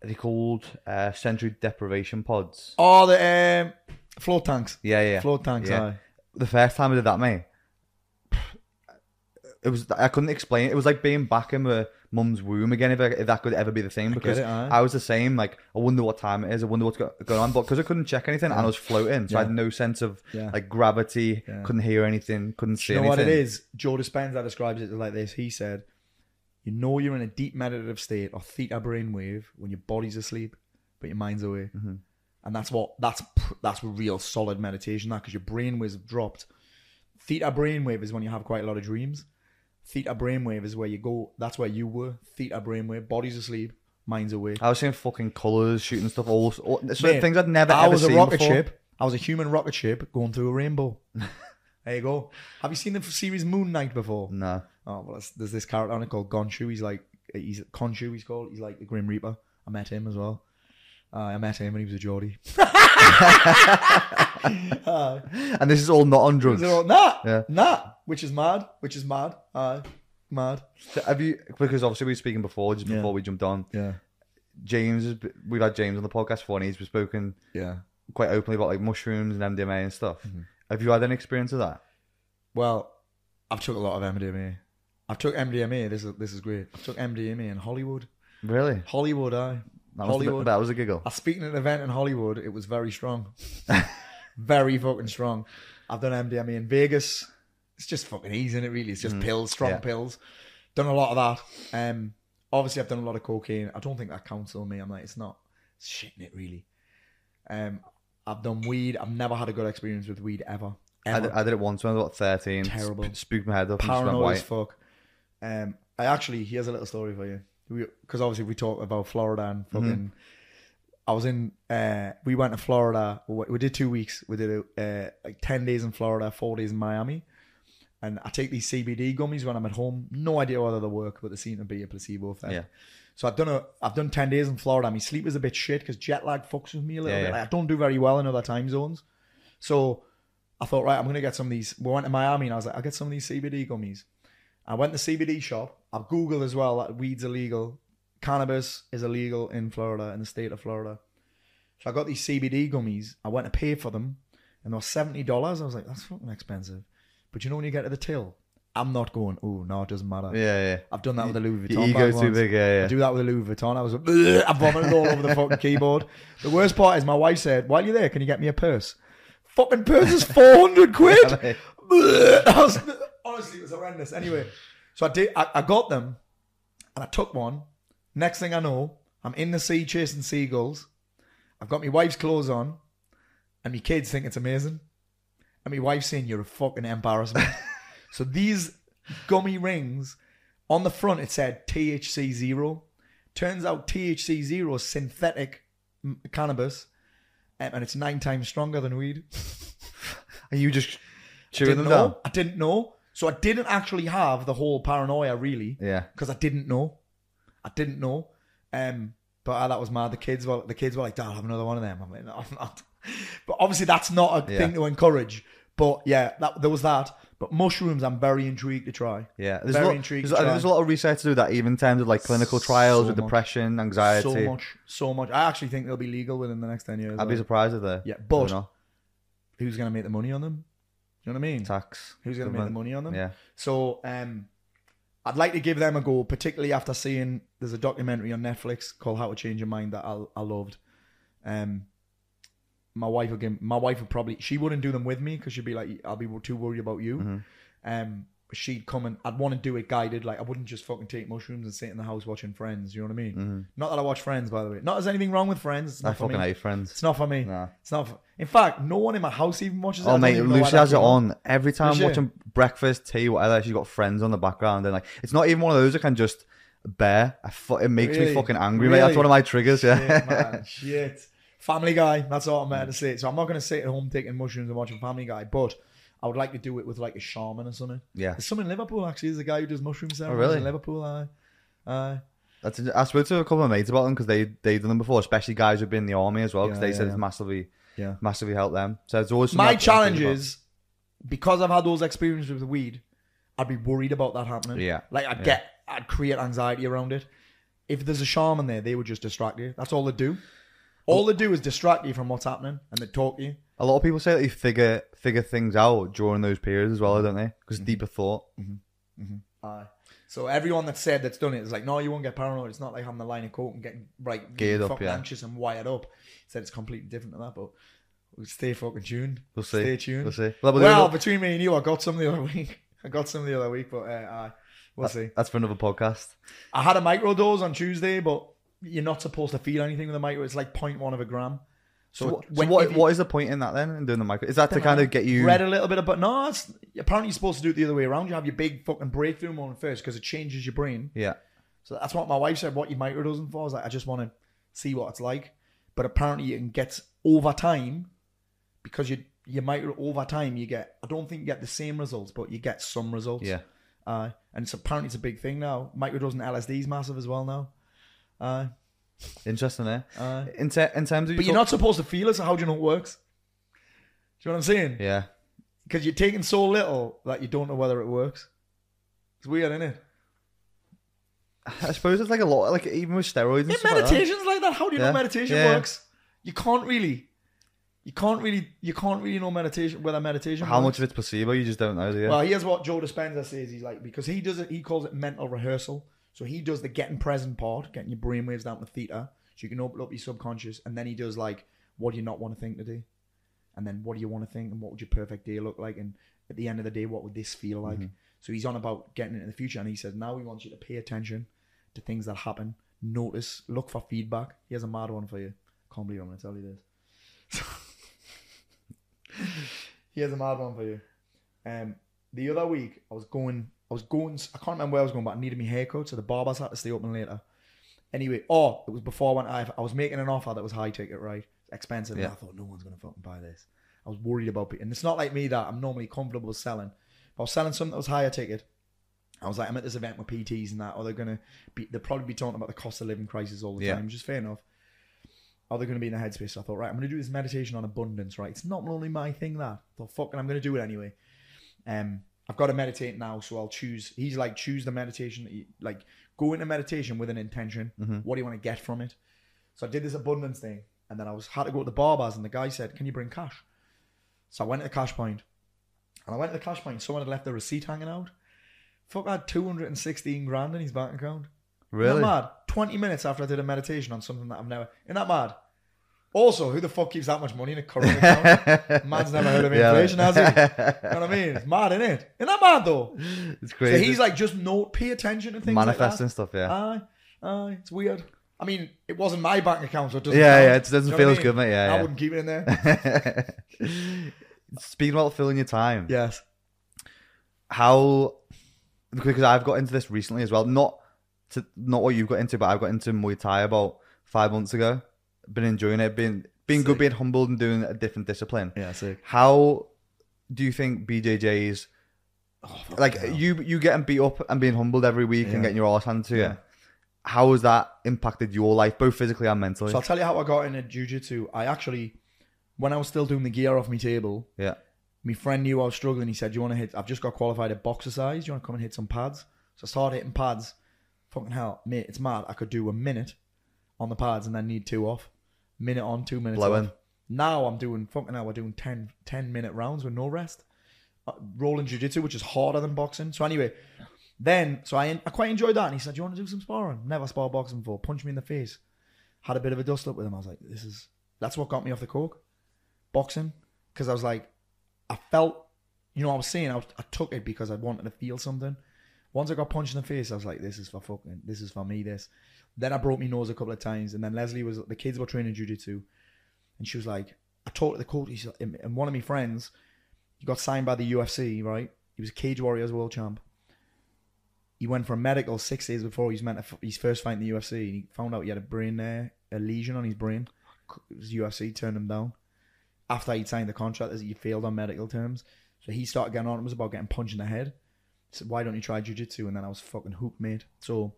[SPEAKER 1] are they called uh, sensory deprivation pods?
[SPEAKER 3] Oh, the um, float tanks.
[SPEAKER 1] Yeah, yeah.
[SPEAKER 3] Float tanks,
[SPEAKER 1] Yeah.
[SPEAKER 3] aye.
[SPEAKER 1] The first time I did that, mate, it was I couldn't explain. it. It was like being back in my mum's womb again. If, I, if that could ever be the thing, because
[SPEAKER 3] it.
[SPEAKER 1] I was the same. Like I wonder what time it is. I wonder what's go- going on. But because I couldn't check anything and I was floating, so I had no sense of
[SPEAKER 3] Yeah.
[SPEAKER 1] like gravity.
[SPEAKER 3] Yeah.
[SPEAKER 1] Couldn't hear anything. Couldn't see
[SPEAKER 3] you know
[SPEAKER 1] anything.
[SPEAKER 3] what it is? Joe Dispenza describes it like this. He said, "You know you're in a deep meditative state or theta brainwave when your body's asleep, but your mind's awake."
[SPEAKER 1] Mm-hmm.
[SPEAKER 3] And that's what that's that's real solid meditation. That because your brainwaves have dropped. Theta brainwave is when you have quite a lot of dreams. Theta brainwave is where you go. That's where you were. Theta brainwave, body's asleep, mind's awake.
[SPEAKER 1] I was seeing fucking colours, shooting stuff, all, all
[SPEAKER 3] Mate,
[SPEAKER 1] things I'd never
[SPEAKER 3] I was a rocket
[SPEAKER 1] before.
[SPEAKER 3] ship. I was a human rocket ship going through a rainbow. (laughs) there you go. Have you seen the series Moon Knight before?
[SPEAKER 1] No,
[SPEAKER 3] Oh well, there's- this character on it called Gonshu. He's like he's Khonshu. He's called. He's like the Grim Reaper. I met him as well. Uh, I met him when he was a Geordie. (laughs) (laughs) uh,
[SPEAKER 1] and this is all not on drugs.
[SPEAKER 3] so, nah,
[SPEAKER 1] Yeah.
[SPEAKER 3] nah. Which is mad. Which is mad. Uh, mad.
[SPEAKER 1] So have you? Because obviously we were speaking before, just
[SPEAKER 3] Yeah.
[SPEAKER 1] before we jumped on.
[SPEAKER 3] Yeah.
[SPEAKER 1] James, we've had James on the podcast before, and he's spoken
[SPEAKER 3] Yeah.
[SPEAKER 1] quite openly about like mushrooms and MDMA and stuff.
[SPEAKER 3] Mm-hmm.
[SPEAKER 1] Have you had any experience of that?
[SPEAKER 3] Well, I've took a lot of MDMA. I've took MDMA. This is this is great. I took MDMA in Hollywood.
[SPEAKER 1] Really?
[SPEAKER 3] Hollywood, I.
[SPEAKER 1] That was,
[SPEAKER 3] Hollywood.
[SPEAKER 1] that was a giggle.
[SPEAKER 3] I was speaking at an event in Hollywood. It was very strong, (laughs) very fucking strong. I've done MDMA in Vegas. It's just fucking easy, is it? Really, it's just pills, strong
[SPEAKER 1] Yeah.
[SPEAKER 3] pills. Done a lot of that. Um, obviously, I've done a lot of cocaine. I don't think that counts on me. I'm like, it's not it's shit it really. Um, I've done weed. I've never had a good experience with weed ever.
[SPEAKER 1] I did, I did it once when I was about 13.
[SPEAKER 3] Terrible.
[SPEAKER 1] Sp- spooked my head up
[SPEAKER 3] paranoid as
[SPEAKER 1] white.
[SPEAKER 3] fuck. Um, I actually here's a little story for you because obviously we talk about Florida and
[SPEAKER 1] Mm-hmm.
[SPEAKER 3] fucking. I was in. Uh, we went to Florida. We we did two weeks. We did uh, like ten days in Florida, four days in Miami. And I take these CBD gummies when I'm at home. No idea whether they work, but they seem to be a placebo effect.
[SPEAKER 1] Yeah.
[SPEAKER 3] So I've done a I've done ten days in Florida. My sleep is a bit shit because jet lag fucks with me a little
[SPEAKER 1] Yeah,
[SPEAKER 3] bit. Like, I don't do very well in other time zones. So I thought, right, I'm gonna get some of these. We went to Miami and I was like, I'll get some of these CBD gummies. I went to the CBD shop. I've Googled as well that weed's illegal. Cannabis is illegal in Florida, in the state of Florida. So I got these CBD gummies. I went to pay for them, and they were seventy dollars. I was like, that's fucking expensive. But you know when you get to the till, I'm not going. Oh no, it doesn't matter.
[SPEAKER 1] Yeah, yeah.
[SPEAKER 3] I've done that with the Louis Vuitton.
[SPEAKER 1] Your ego's too
[SPEAKER 3] once.
[SPEAKER 1] big, yeah, yeah.
[SPEAKER 3] I do that with a Louis Vuitton. I was like, I vomited all over the fucking (laughs) keyboard. The worst part is my wife said, "While you're there, can you get me a purse?" Fucking purse is four hundred (laughs) quid. Bleh. I was, honestly, it was horrendous. Anyway, so I did. I, I got them, and I took one. Next thing I know, I'm in the sea chasing seagulls. I've got my wife's clothes on, and my kids think it's amazing. And my wife's saying you're a fucking embarrassment. (laughs) so these gummy rings on the front it said THC zero. Turns out THC zero is synthetic m- cannabis, um, and it's nine times stronger than weed. (laughs)
[SPEAKER 1] Are you just chewing them
[SPEAKER 3] know.
[SPEAKER 1] down?
[SPEAKER 3] I didn't know. So I didn't actually have the whole paranoia really
[SPEAKER 1] Yeah.
[SPEAKER 3] because I didn't know. I didn't know. Um, but uh, that was mad. The kids were the kids were like, "Dad, I'll have another one of them." I'm like, "No, I'm not." But obviously, that's not a
[SPEAKER 1] Yeah.
[SPEAKER 3] thing to encourage. But yeah, that, there was that. But mushrooms, I'm very intrigued to try.
[SPEAKER 1] Yeah, there's
[SPEAKER 3] Very
[SPEAKER 1] a, lot,
[SPEAKER 3] intrigued
[SPEAKER 1] there's, there's a lot of research to do that, even in terms of like clinical trials
[SPEAKER 3] So
[SPEAKER 1] with
[SPEAKER 3] much.
[SPEAKER 1] depression, anxiety.
[SPEAKER 3] So much, so much. I actually think they'll be legal within the next ten years.
[SPEAKER 1] I'd be surprised if they.
[SPEAKER 3] Yeah, but who's going to make the money on them? You know what I mean?
[SPEAKER 1] tax.
[SPEAKER 3] Who's going to make the money on them?
[SPEAKER 1] Yeah,
[SPEAKER 3] So um, I'd like to give them a go, particularly after seeing there's a documentary on Netflix called How to Change Your Mind that I, I loved. Um, my wife would give, my wife would probably she wouldn't do them with me because she'd be like I'll be too worried about you.
[SPEAKER 1] Mm-hmm.
[SPEAKER 3] Um, she'd come and I'd want to do it guided. Like I wouldn't just fucking take mushrooms and sit in the house watching Friends. You know what I mean? Not that I watch Friends, by the way. Not there's anything wrong with Friends. It's
[SPEAKER 1] Mm-hmm. I
[SPEAKER 3] not for
[SPEAKER 1] fucking
[SPEAKER 3] me.
[SPEAKER 1] hate Friends.
[SPEAKER 3] It's not for me.
[SPEAKER 1] Nah.
[SPEAKER 3] It's not. For, in fact, no one in my house even watches.
[SPEAKER 1] Oh
[SPEAKER 3] don't
[SPEAKER 1] mate,
[SPEAKER 3] even know why
[SPEAKER 1] Lucy has it on every time
[SPEAKER 3] Does she?
[SPEAKER 1] watching breakfast, tea, whatever. She's got friends on the background, and like it's not even one of those I can just bear. I fu- it makes
[SPEAKER 3] Really?
[SPEAKER 1] me fucking angry, mate. That's one of my triggers. Yeah,
[SPEAKER 3] Shit, man. (laughs) Shit. Family Guy. That's all I'm meant to mm. say. So I'm not going to sit at home taking mushrooms and watching Family Guy, but I would like to do it with like a shaman or something.
[SPEAKER 1] yeah.
[SPEAKER 3] There's some in Liverpool actually. There's a guy who does mushroom ceremonies oh,
[SPEAKER 1] really?
[SPEAKER 3] in Liverpool. Aye. Aye.
[SPEAKER 1] That's. I spoke to a couple of mates about them because they they've done them before, especially guys who've been in the army as well, because
[SPEAKER 3] Yeah,
[SPEAKER 1] they said
[SPEAKER 3] yeah.
[SPEAKER 1] it's massively
[SPEAKER 3] Yeah.
[SPEAKER 1] massively helped them. So it's always
[SPEAKER 3] My challenge is because I've had those experiences with weed, I'd be worried about that happening.
[SPEAKER 1] Yeah.
[SPEAKER 3] Like I'd
[SPEAKER 1] Yeah.
[SPEAKER 3] get, I'd create anxiety around it. If there's a shaman there, they would just distract you. That's all they do. All they do is distract you from what's happening, and they talk to you.
[SPEAKER 1] a lot of people say that you figure figure things out during those periods as well, don't they? Because
[SPEAKER 3] Mm-hmm.
[SPEAKER 1] deeper thought.
[SPEAKER 3] Aye. So everyone that said that's done it is like, no, you won't get paranoid. It's not like having the line of coke and getting right
[SPEAKER 1] Geared up,
[SPEAKER 3] fucking
[SPEAKER 1] yeah.
[SPEAKER 3] anxious and wired up. Said it's completely different to that, but we'll stay fucking tuned.
[SPEAKER 1] We'll see.
[SPEAKER 3] Stay tuned.
[SPEAKER 1] We'll see. Well,
[SPEAKER 3] Well, between me and you, I got some the other (laughs) week. I got some the other week, but uh, aye, we'll see.
[SPEAKER 1] that's for another podcast.
[SPEAKER 3] I had a microdose on Tuesday, but you're not supposed to feel anything with a micro. It's like 0.1 of a gram.
[SPEAKER 1] So, what, so
[SPEAKER 3] when-
[SPEAKER 1] what,
[SPEAKER 3] if you-
[SPEAKER 1] what is the point in that then? In doing the micro, is that to kind of get you?
[SPEAKER 3] read a little bit about? No, it's apparently you're supposed to do it the other way around. You have your big fucking breakthrough moment first because it changes your brain.
[SPEAKER 1] Yeah.
[SPEAKER 3] So that's what my wife said. What your you microdosing for? I was like, I just want to see what it's like. But apparently, you can get over time because you you micro over time. You get. I don't think you get the same results, but you get some results.
[SPEAKER 1] Yeah.
[SPEAKER 3] Uh, and it's apparently it's a big thing now. Microdosing LSD is massive as well now. Uh,
[SPEAKER 1] Interesting, eh?
[SPEAKER 3] uh,
[SPEAKER 1] In, ter- in terms of
[SPEAKER 3] but you're not supposed to feel it. So how do you know it works? Do you know what I'm saying?
[SPEAKER 1] Yeah.
[SPEAKER 3] Because you're taking so little that you don't know whether it works. It's weird, isn't it?
[SPEAKER 1] I suppose it's like a lot, like even with steroids and
[SPEAKER 3] In
[SPEAKER 1] stuff
[SPEAKER 3] meditations like that, how do you
[SPEAKER 1] Yeah.
[SPEAKER 3] know meditation
[SPEAKER 1] Yeah.
[SPEAKER 3] works? You can't really. You can't really. You can't really know meditation whether meditation.
[SPEAKER 1] How
[SPEAKER 3] works.
[SPEAKER 1] much of it's placebo, you just don't know, do you?
[SPEAKER 3] Well, here's what Joe Dispenza says. He's like because he does it. He calls it mental rehearsal. So he does the getting present part, getting your brainwaves down to theta, so you can open up your subconscious, and then he does like what do you not want to think today, and then what do you want to think, and what would your perfect day look like, and at the end of the day, what would this feel like? So he's on about getting into the future, and he says now he wants you to pay attention to things that happen, notice, look for feedback. He has a mad one for you. Can't believe I'm going to tell you this. (laughs) he has a mad one for you. Um, the other week I was going, I was going, I can't remember where I was going, but I needed my haircut, so the barbers had to stay open later. Anyway, oh, it was before I went. I, I was making an offer that was high ticket, right? Expensive. And I thought no one's gonna fucking buy this. I was worried about it, and it's not like me that I'm normally comfortable with selling. If I was selling something that was higher ticket, I was like, I'm at this event with PTs and that, or they're gonna be, they'll probably be talking about the cost of living crisis all the
[SPEAKER 1] Yeah.
[SPEAKER 3] time, which is fair enough. Or they're going to be in the headspace. So I thought, right, I'm going to do this meditation on abundance, right? It's not only my thing that. I thought, fucking, I'm going to do it anyway. Um, I've got to meditate now, so I'll choose. He's like, choose the meditation that you like. Go into meditation with an intention. Mm-hmm. What do you want to get from it? So I did this abundance thing, and then I was had to go to the barbers, and the guy said, "Can you bring cash?" So I went to the cash point, and I went to the cash point. Someone had left the receipt hanging out. Fuck, I had 216 grand in his bank account.
[SPEAKER 1] really?
[SPEAKER 3] Isn't mad? 20 minutes after I did a meditation on something that I've never. Isn't that mad? Also, who the fuck keeps that much money in a current account? (laughs) Man's never heard of
[SPEAKER 1] Yeah,
[SPEAKER 3] inflation,
[SPEAKER 1] like-
[SPEAKER 3] has he? (laughs) You know what I mean? It's mad, isn't it? Isn't that mad though?
[SPEAKER 1] it's crazy.
[SPEAKER 3] So he's like, just note, pay attention to things
[SPEAKER 1] manifesting
[SPEAKER 3] like
[SPEAKER 1] stuff, yeah.
[SPEAKER 3] Aye, aye, it's weird. I mean, it wasn't my bank account, so it doesn't.
[SPEAKER 1] Yeah,
[SPEAKER 3] count.
[SPEAKER 1] yeah, it doesn't
[SPEAKER 3] You know
[SPEAKER 1] feel as
[SPEAKER 3] I
[SPEAKER 1] good, mate, yeah,
[SPEAKER 3] I
[SPEAKER 1] yeah.
[SPEAKER 3] wouldn't keep it in there. (laughs)
[SPEAKER 1] Speaking about filling your time,
[SPEAKER 3] yes.
[SPEAKER 1] how because I've got into this recently as well. Not to not what you've got into, but I've got into Muay Thai about five months ago. Been enjoying it, been being good, being humbled, and doing a different discipline.
[SPEAKER 3] Yeah, sick.
[SPEAKER 1] How do you think BJJ's
[SPEAKER 3] Oh,
[SPEAKER 1] like you you getting beat up and being humbled every week
[SPEAKER 3] Yeah.
[SPEAKER 1] and getting your ass handed to you?
[SPEAKER 3] Yeah.
[SPEAKER 1] How has that impacted your life, both physically and mentally?
[SPEAKER 3] So I'll tell you how I got into jujitsu. I actually, when I was still doing the gear off my table,
[SPEAKER 1] yeah,
[SPEAKER 3] My friend knew I was struggling. He said, "Do you want to hit? I've just got qualified at boxercise. Do you want to come and hit some pads?" So I started hitting pads. Fucking hell, mate, it's mad. I could do a minute on the pads and then need two off. Minute on, two minutes off. Now I'm doing fucking hell. We're doing 10, 10 minute rounds with no rest. Uh, rolling jiu-jitsu, which is harder than boxing. So anyway, then so I I quite enjoyed that. And he said, "Do you want to do some sparring?" Never spar boxing before. Punch me in the face. Had a bit of a dust up with him. I was like, "This is that's what got me off the coke, boxing." Because I was like, I felt, you know, I was saying I, was, I took it because I wanted to feel something. Once I got punched in the face, I was like, "This is for fucking, this is for me." This. Then I broke my nose a couple of times, and then Leslie was the kids were training jujitsu, and she was like, I talked to the coach, he's- and one of my friends, he got signed by the UFC, right? He was a Cage Warriors world champ. He went for a medical six days before he was meant to his first fight in the UFC, and he found out he had a brain there, a lesion on his brain. Was UFC turned him down after he signed the contract, as he failed on medical terms. So he started getting on. It was about getting punched in the head. Said, "Why don't you try jiu-jitsu?" And then I was fucking hooked, mate. So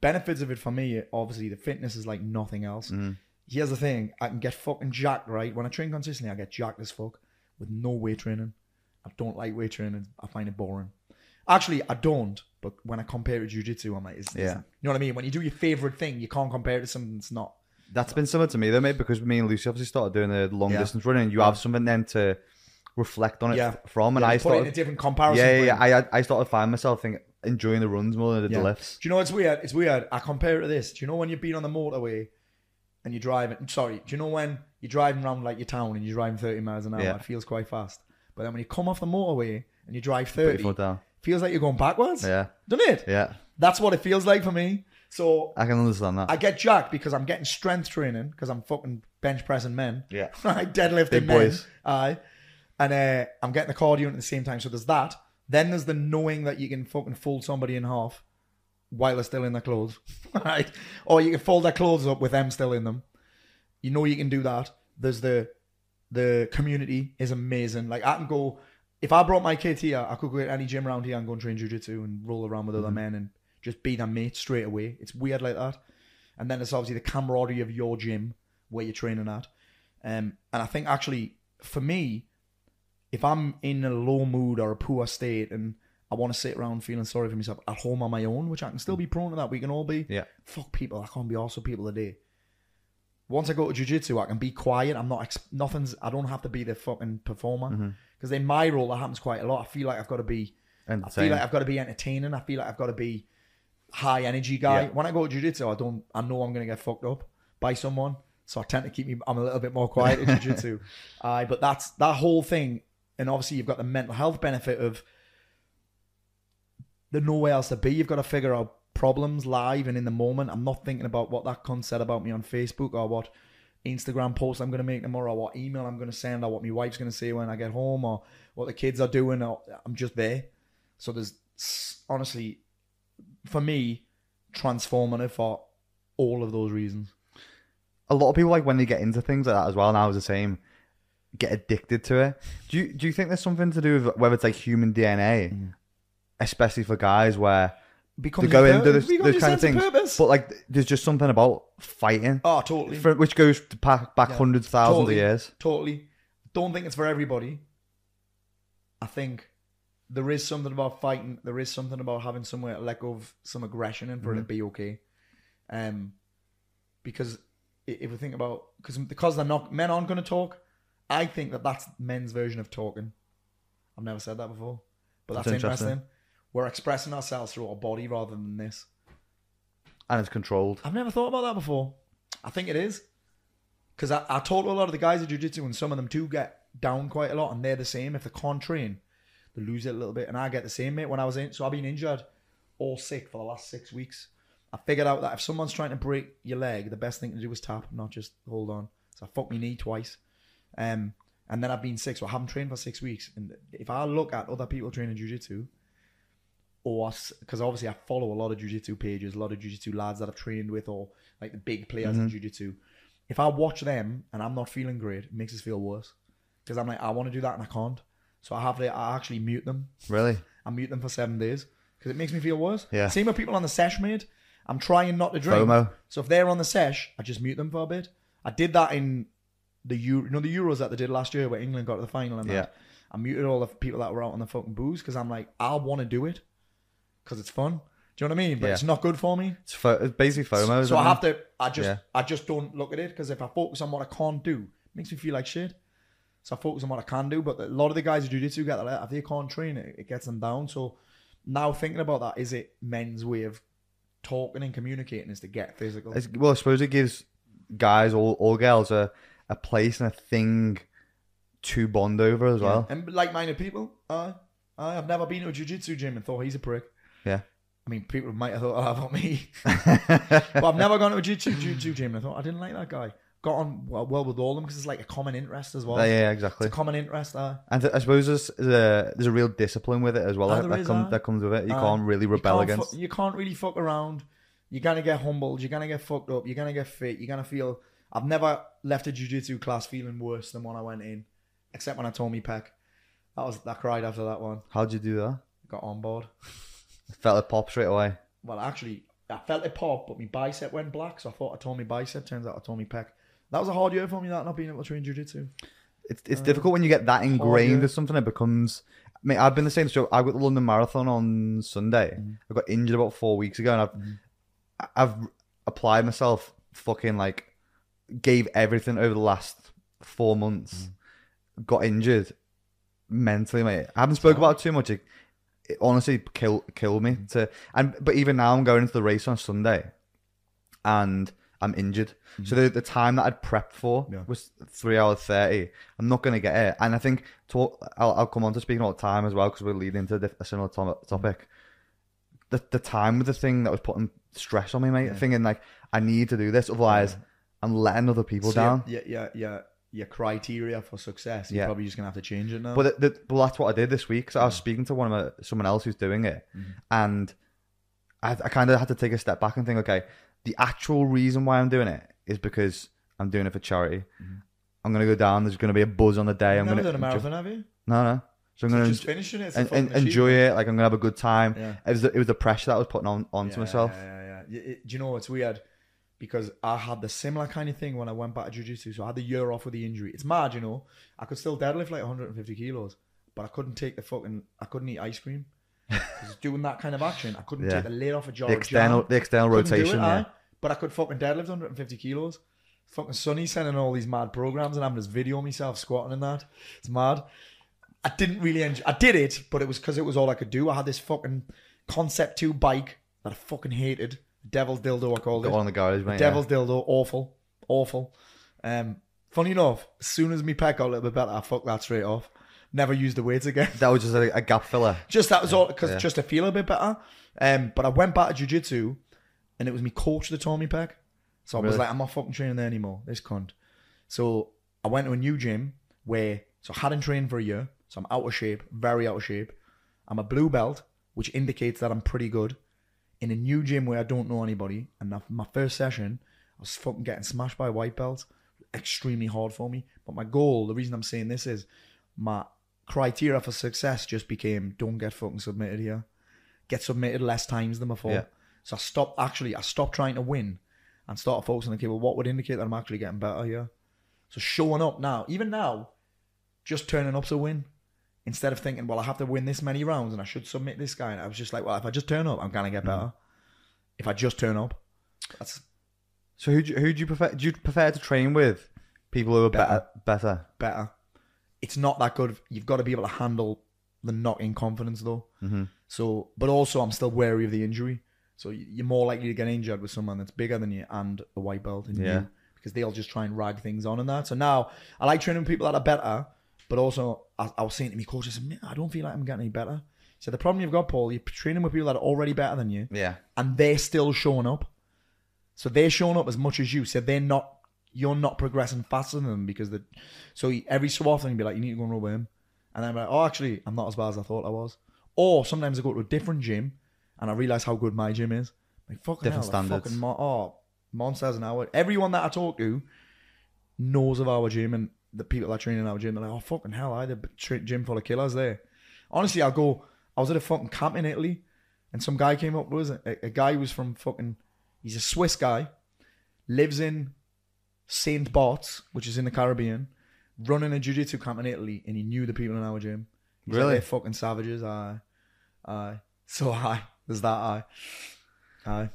[SPEAKER 3] benefits of it for me, obviously, the fitness is like nothing else.
[SPEAKER 4] Mm.
[SPEAKER 3] Here's the thing: I can get fucking jacked, right? When I train consistently, I get jacked as fuck with no weight training. I don't like weight training. I find it boring. Actually, I don't. But when I compare it to jujitsu, I'm like, it's, it's-
[SPEAKER 4] Yeah.
[SPEAKER 3] you know what I mean? When you do your favorite thing, you can't compare it to something that's not.
[SPEAKER 4] That's been similar to me though, mate, because me and Lucy obviously started doing the long
[SPEAKER 3] Yeah.
[SPEAKER 4] distance running. You have something then to reflect on it
[SPEAKER 3] Yeah.
[SPEAKER 4] from, and
[SPEAKER 3] Yeah,
[SPEAKER 4] I
[SPEAKER 3] you put it in a different comparison.
[SPEAKER 4] Yeah, yeah, yeah. I I started finding myself think, enjoying the runs more than I did
[SPEAKER 3] Yeah.
[SPEAKER 4] the lifts.
[SPEAKER 3] Do you know what's weird? It's weird. I compare it to this. Do you know when you've been on the motorway and you're driving? Sorry, do you know when you're driving around like your town and you're driving 30 miles an hour? It feels quite fast. But then when you come off the motorway and you drive 30,
[SPEAKER 4] down.
[SPEAKER 3] feels like you're going backwards.
[SPEAKER 4] Yeah,
[SPEAKER 3] Doesn't it?
[SPEAKER 4] yeah.
[SPEAKER 3] That's what it feels like for me. So
[SPEAKER 4] I can understand that.
[SPEAKER 3] I get jacked because I'm getting strength training because I'm fucking bench pressing men.
[SPEAKER 4] yeah. (laughs)
[SPEAKER 3] I deadlifting
[SPEAKER 4] Big
[SPEAKER 3] men.
[SPEAKER 4] boys.
[SPEAKER 3] Aye. And uh, I'm getting the cardio at the same time. So there's that. Then there's the knowing that you can fucking fold somebody in half while they're still in their clothes. (laughs) right? Or you can fold their clothes up with them still in them. You know you can do that. There's the the community is amazing. Like I can go if I brought my kids here, I could go to any gym around here and go and train jiu-jitsu and roll around with other men and just be their mate straight away. It's weird like that. And then there's obviously the camaraderie of your gym where you're training at. Um, and I think actually for me, if I'm in a low mood or a poor state and I want to sit around feeling sorry for myself at home on my own, which I can still be prone to that. We can all be.
[SPEAKER 4] Yeah.
[SPEAKER 3] Fuck people. I can't be also people today. Once I go to jiu-jitsu, I can be quiet. I'm not, ex- nothing's, I don't have to be the fucking performer. Because in my role, that happens quite a lot. I feel like I've got to be, I feel
[SPEAKER 4] Entertaining.
[SPEAKER 3] like I've got to be entertaining. I feel like I've got to be high energy guy.
[SPEAKER 4] Yeah.
[SPEAKER 3] When I go to jiu-jitsu, I don't, I know I'm going to get fucked up by someone. So I tend to keep me, I'm a little bit more quiet in (laughs) jiu-jitsu. uh, but that's, that whole thing. And obviously you've got the mental health benefit of there's nowhere else to be. You've got to figure out problems live and in the moment. I'm not thinking about what that cunt said about me on Facebook or what Instagram post I'm going to make tomorrow or what email I'm going to send or what my wife's going to say when I get home or what the kids are doing. Or, I'm just there. So there's honestly, for me, transformative for all of those reasons.
[SPEAKER 4] a lot of people like when they get into things like that as well. And I was the same. Get addicted to it. Do you do you think there's something to do with whether it's like human DNA, mm. especially for guys where
[SPEAKER 3] Becomes
[SPEAKER 4] they go into this, kind of things,
[SPEAKER 3] purpose.
[SPEAKER 4] but like there's just something about fighting,
[SPEAKER 3] oh, totally.
[SPEAKER 4] for, which goes to back, back
[SPEAKER 3] Yeah.
[SPEAKER 4] hundreds, thousands
[SPEAKER 3] Totally.
[SPEAKER 4] of years.
[SPEAKER 3] Totally. Don't think it's for everybody. I think there is something about fighting. There is something about having somewhere to let go of some aggression and for it to mm-hmm. be okay. Um, because if we think about because because they're not men aren't going to talk. I think that that's men's version of talking. I've never said that before, but that's,
[SPEAKER 4] That's
[SPEAKER 3] interesting.
[SPEAKER 4] interesting.
[SPEAKER 3] We're expressing ourselves through our body rather than this.
[SPEAKER 4] And it's controlled.
[SPEAKER 3] I've never thought about that before. I think it is. Because I, I talk to a lot of the guys at Jiu Jitsu, and some of them do get down quite a lot, and they're the same. If they can't train, they lose it a little bit. And I get the same, mate. When I was in, so I've been injured all sick for the last six weeks. I figured out that if someone's trying to break your leg, the best thing to do is tap, not just hold on. So I fucked my knee twice. Um, and then I've been sick, so I haven't trained for six weeks. And if I look at other people training Jiu Jitsu, or because obviously I follow a lot of jiu-jitsu pages, a lot of jiu-jitsu lads that I've trained with, or like the big players in jiu-jitsu. If I watch them and I'm not feeling great, it makes us feel worse because I'm like I want to do that and I can't. So I have to I actually mute them.
[SPEAKER 4] Really?
[SPEAKER 3] I mute them for seven days because it makes me feel worse.
[SPEAKER 4] Yeah.
[SPEAKER 3] Same with people on the sesh, mate. I'm trying not to drink.
[SPEAKER 4] FOMO.
[SPEAKER 3] So if they're on the sesh, I just mute them for a bit. I did that in the Euro, you know, the Euros that they did last year where England got to the final and
[SPEAKER 4] Yeah.
[SPEAKER 3] that. I muted all the people that were out on the fucking booze because I'm like, I want to do it because it's fun. Do you know what I mean? But
[SPEAKER 1] Yeah.
[SPEAKER 3] it's not good for me.
[SPEAKER 1] It's, fo- it's basically FOMO.
[SPEAKER 3] So
[SPEAKER 1] isn't
[SPEAKER 3] I have to. I just.
[SPEAKER 1] Yeah.
[SPEAKER 3] I just don't look at it because if I focus on what I can't do, it makes me feel like shit. So I focus on what I can do. But a lot of the guys who do jiu-jitsu get that. If they can't train it, it gets them down. So now thinking about that, is it men's way of talking and communicating is to get physical?
[SPEAKER 1] It's- well, I suppose it gives guys or, or girls a, a place and a thing to bond over as well.
[SPEAKER 3] And like-minded people. I, I, I've never been to a jiu-jitsu gym and thought he's a prick.
[SPEAKER 1] Yeah.
[SPEAKER 3] I mean, people might have thought that about me. (laughs) but I've never gone to a jiu-jitsu, jiu-jitsu gym and I thought I didn't like that guy. Got on well, well with all of them because it's like a common interest as well.
[SPEAKER 1] Uh, yeah, exactly.
[SPEAKER 3] It's a common interest. Uh,
[SPEAKER 1] And I suppose there's, a there's a real discipline with it as well.
[SPEAKER 3] Ah,
[SPEAKER 1] that,
[SPEAKER 3] there
[SPEAKER 1] that, comes
[SPEAKER 3] aye.
[SPEAKER 1] that comes with it. You
[SPEAKER 3] Aye.
[SPEAKER 1] can't really
[SPEAKER 3] you
[SPEAKER 1] rebel
[SPEAKER 3] can't
[SPEAKER 1] against.
[SPEAKER 3] fu- you can't really fuck around. You're gonna get humbled. You're gonna get fucked up. You're gonna get fit. You're gonna feel. I've never left a jiu-jitsu class feeling worse than when I went in, except when I told me pec. That was I cried after that one.
[SPEAKER 1] How'd you do that?
[SPEAKER 3] Got on board.
[SPEAKER 1] I (laughs) Felt it pop straight away.
[SPEAKER 3] Well, actually, I felt it pop, but my bicep went black, so I thought I told me bicep. Turns out I told me pec. That was a hard year for me. That not being able to train jiu-jitsu.
[SPEAKER 1] It's it's difficult when you get that ingrained with something. It becomes. I mean, I've been the same. So I got the London Marathon on Sunday.
[SPEAKER 3] Mm-hmm.
[SPEAKER 1] I got injured about four weeks ago, and I've I've applied myself. Fucking like, gave everything over the last four months.
[SPEAKER 3] Mm-hmm.
[SPEAKER 1] Got injured mentally, mate. I haven't spoke about it too much. It, it honestly killed killed me. To and but even now I'm going into the race on Sunday, and I'm injured. So the, the time that I'd prepped for
[SPEAKER 3] Yeah.
[SPEAKER 1] was three hours thirty. I'm not going to get it, and I think to, I'll, I'll come on to speaking all the time as well because we're leading into a, similar to- topic. The the time with the thing that was putting stress on me, mate. Thinking like I need to do this, otherwise I'm letting other people
[SPEAKER 3] So
[SPEAKER 1] down.
[SPEAKER 3] Yeah, yeah, yeah. Your criteria for success. You're
[SPEAKER 1] Yeah.
[SPEAKER 3] probably just gonna have to change it now.
[SPEAKER 1] But the, the, well, that's what I did this week. So I was mm. speaking to one of my, someone else who's doing it, mm-hmm. and I, I kind of had to take a step back and think, okay, the actual reason why I'm doing it is because I'm doing it for charity. Mm-hmm. I'm gonna go down. There's gonna be a buzz on the day. I'm
[SPEAKER 3] You've never
[SPEAKER 1] gonna
[SPEAKER 3] done a
[SPEAKER 1] enjoy-
[SPEAKER 3] marathon, have you?
[SPEAKER 1] no, no. So I'm
[SPEAKER 3] So
[SPEAKER 1] gonna
[SPEAKER 3] just finishing it.
[SPEAKER 1] En- en- enjoy it. Like I'm gonna have a good time.
[SPEAKER 3] Yeah.
[SPEAKER 1] It was the, it was the pressure that I was putting on onto
[SPEAKER 3] Yeah,
[SPEAKER 1] myself.
[SPEAKER 3] Yeah, yeah, yeah. It- do you know what's weird? Because I had the similar kind of thing when I went back to jiu-jitsu. So I had the year off with the injury. It's mad, you know. I could still deadlift like 150 kilos, but I couldn't take the fucking. I couldn't eat ice cream. (laughs) 'Cause doing that kind of action, I couldn't
[SPEAKER 1] Yeah.
[SPEAKER 3] take the lid off a jar
[SPEAKER 1] The external, the external rotation.
[SPEAKER 3] it,
[SPEAKER 1] yeah.
[SPEAKER 3] aye. But I could fucking deadlift 150 kilos. Fucking Sonny sending all these mad programs and I'm just video myself squatting and that. It's mad. I didn't really enjoy. I did it, but it was because it was all I could do. I had this fucking Concept Two bike that I fucking hated. Devil's dildo, I called
[SPEAKER 1] Got
[SPEAKER 3] it.
[SPEAKER 1] one in the garage, mate. yeah.
[SPEAKER 3] Devil's dildo, awful, awful. Um, funny enough, as soon as me pec got a little bit better, I fucked that straight off. Never used the weights again.
[SPEAKER 1] That was just a, a gap filler. (laughs)
[SPEAKER 3] Just that was all because
[SPEAKER 1] Yeah.
[SPEAKER 3] just to feel a bit better. Um, but I went back to jiu-jitsu and it was me coach that told me pack. So I was like, I'm not fucking training there anymore. This cunt. So I went to a new gym where so I hadn't trained for a year, so I'm out of shape, very out of shape. I'm a blue belt, which indicates that I'm pretty good. In a new gym where I don't know anybody, and my first session, I was fucking getting smashed by white belts. Extremely hard for me. But my goal, the reason I'm saying this is my criteria for success just became don't get fucking submitted here. Get submitted less times than before.
[SPEAKER 1] Yeah.
[SPEAKER 3] So I stopped actually I stopped trying to win and started focusing on okay, well what would indicate that I'm actually getting better here? So showing up now, even now, just turning up's a win. Instead of thinking, well, I have to win this many rounds and I should submit this guy. And I was just like, well, if I just turn up, I'm gonna get better. If I just turn up, that's
[SPEAKER 1] So who do you, who do you prefer? Do you prefer to train with people who are better?
[SPEAKER 3] Better.
[SPEAKER 1] Better.
[SPEAKER 3] It's not that good. You've got to be able to handle the knocking confidence though.
[SPEAKER 1] Mm-hmm.
[SPEAKER 3] So, but also I'm still wary of the injury. So y- you're more likely to get injured with someone that's bigger than you and a white belt in
[SPEAKER 1] Yeah.
[SPEAKER 3] you because they'll just try and rag things on and that. So now I like training with people that are better, but also I, I was saying to me coach, I said, "Man, I don't feel like I'm getting any better. So the problem you've got, Paul, you're training with people that are already better than you,
[SPEAKER 1] Yeah.
[SPEAKER 3] and they're still showing up. So they're showing up as much as you. So they're not. You're not progressing faster than them because the. So every so often you'd be like, you need to go and rub with him, and I'm like, oh, actually, I'm not as bad as I thought I was. Or sometimes I go to a different gym, and I realize how good my gym is. Like fucking
[SPEAKER 1] Different
[SPEAKER 3] hell,
[SPEAKER 1] standards.
[SPEAKER 3] Fucking mo- oh, monsters an hour. Everyone that I talk to knows of our gym and the people that train in our gym. They're like, oh fucking hell, I had a gym full of killers there. Honestly, I'll go. I was at a fucking camp in Italy, and some guy came up. with it? A, a guy who was from fucking. He's a Swiss guy, lives in Saint Barts, which is in the Caribbean. running a jiu-jitsu camp in Italy, and he knew the people in our gym. He's
[SPEAKER 1] Really?
[SPEAKER 3] Like, They're fucking savages. Aye, aye. So aye, there's that. Aye, aye.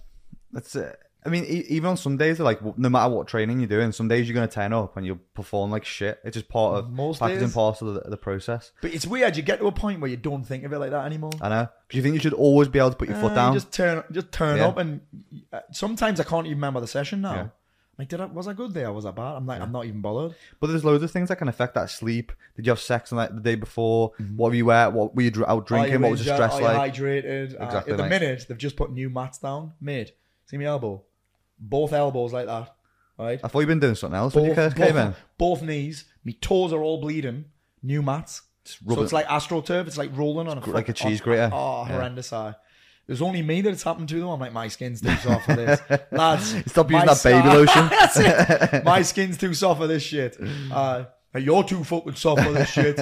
[SPEAKER 1] That's it. I mean, even on some days, like no matter what training you're doing, some days you're gonna turn up and you'll perform like shit. It's just part of
[SPEAKER 3] Most days.
[SPEAKER 1] parcel of the, the process.
[SPEAKER 3] But it's weird. You get to a point where you don't think of it like that anymore.
[SPEAKER 1] I know. Do you think you should always be able to put your
[SPEAKER 3] Uh,
[SPEAKER 1] foot
[SPEAKER 3] you
[SPEAKER 1] down?
[SPEAKER 3] Just turn, just turn
[SPEAKER 1] Yeah.
[SPEAKER 3] up, and uh, sometimes I can't even remember the session now.
[SPEAKER 1] Yeah.
[SPEAKER 3] Like, did I was I good there? Was I bad? I'm like, I'm not even bothered.
[SPEAKER 1] But there's loads of things that can affect that sleep. Did you have sex on like the day before?
[SPEAKER 3] Mm-hmm.
[SPEAKER 1] What were you at? What were you out drinking? What was your stress like?
[SPEAKER 3] you hydrated? Uh,
[SPEAKER 1] Exactly,
[SPEAKER 3] at the minute, they've just put new mats down. Mate, see my elbow? Both elbows like that. Right?
[SPEAKER 1] I thought you'd been doing something else when you
[SPEAKER 3] Both,
[SPEAKER 1] came in.
[SPEAKER 3] both, both knees. Me toes are all bleeding. New mats.
[SPEAKER 1] Just
[SPEAKER 3] So it's
[SPEAKER 1] it-
[SPEAKER 3] like astroturf. It's like rolling on a
[SPEAKER 1] like a cheese grater.
[SPEAKER 3] Oh,
[SPEAKER 1] Yeah.
[SPEAKER 3] horrendous! I. There's only me that it's happened to though. I'm like, my skin's too soft for this, (laughs) lads.
[SPEAKER 1] Stop using that baby (laughs) lotion. (laughs)
[SPEAKER 3] My skin's too soft for this shit. Uh, you're too fucking soft for this shit.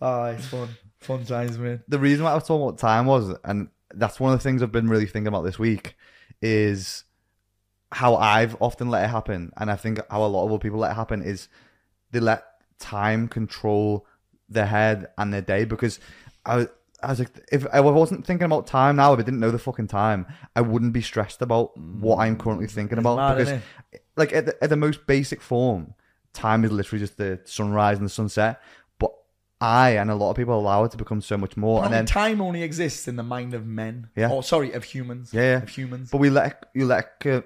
[SPEAKER 3] Uh, it's fun, fun times, man.
[SPEAKER 1] the reason why I was talking about time was, and that's one of the things I've been really thinking about this week, is how I've often let it happen, and I think how a lot of other people let it happen is they let time control their head and their day because I was. I was like, if I wasn't thinking about time now, if I didn't know the fucking time, I wouldn't be stressed about what I'm currently thinking about.
[SPEAKER 3] mad,
[SPEAKER 1] because, like, at the, at the most basic form, time is literally just the sunrise and the sunset. I and a lot of people allow it to become so much more. And then
[SPEAKER 3] time only exists in the mind of men.
[SPEAKER 1] Yeah.
[SPEAKER 3] Oh, sorry, of humans.
[SPEAKER 1] Yeah, yeah.
[SPEAKER 3] Of humans.
[SPEAKER 1] But we let you let uh,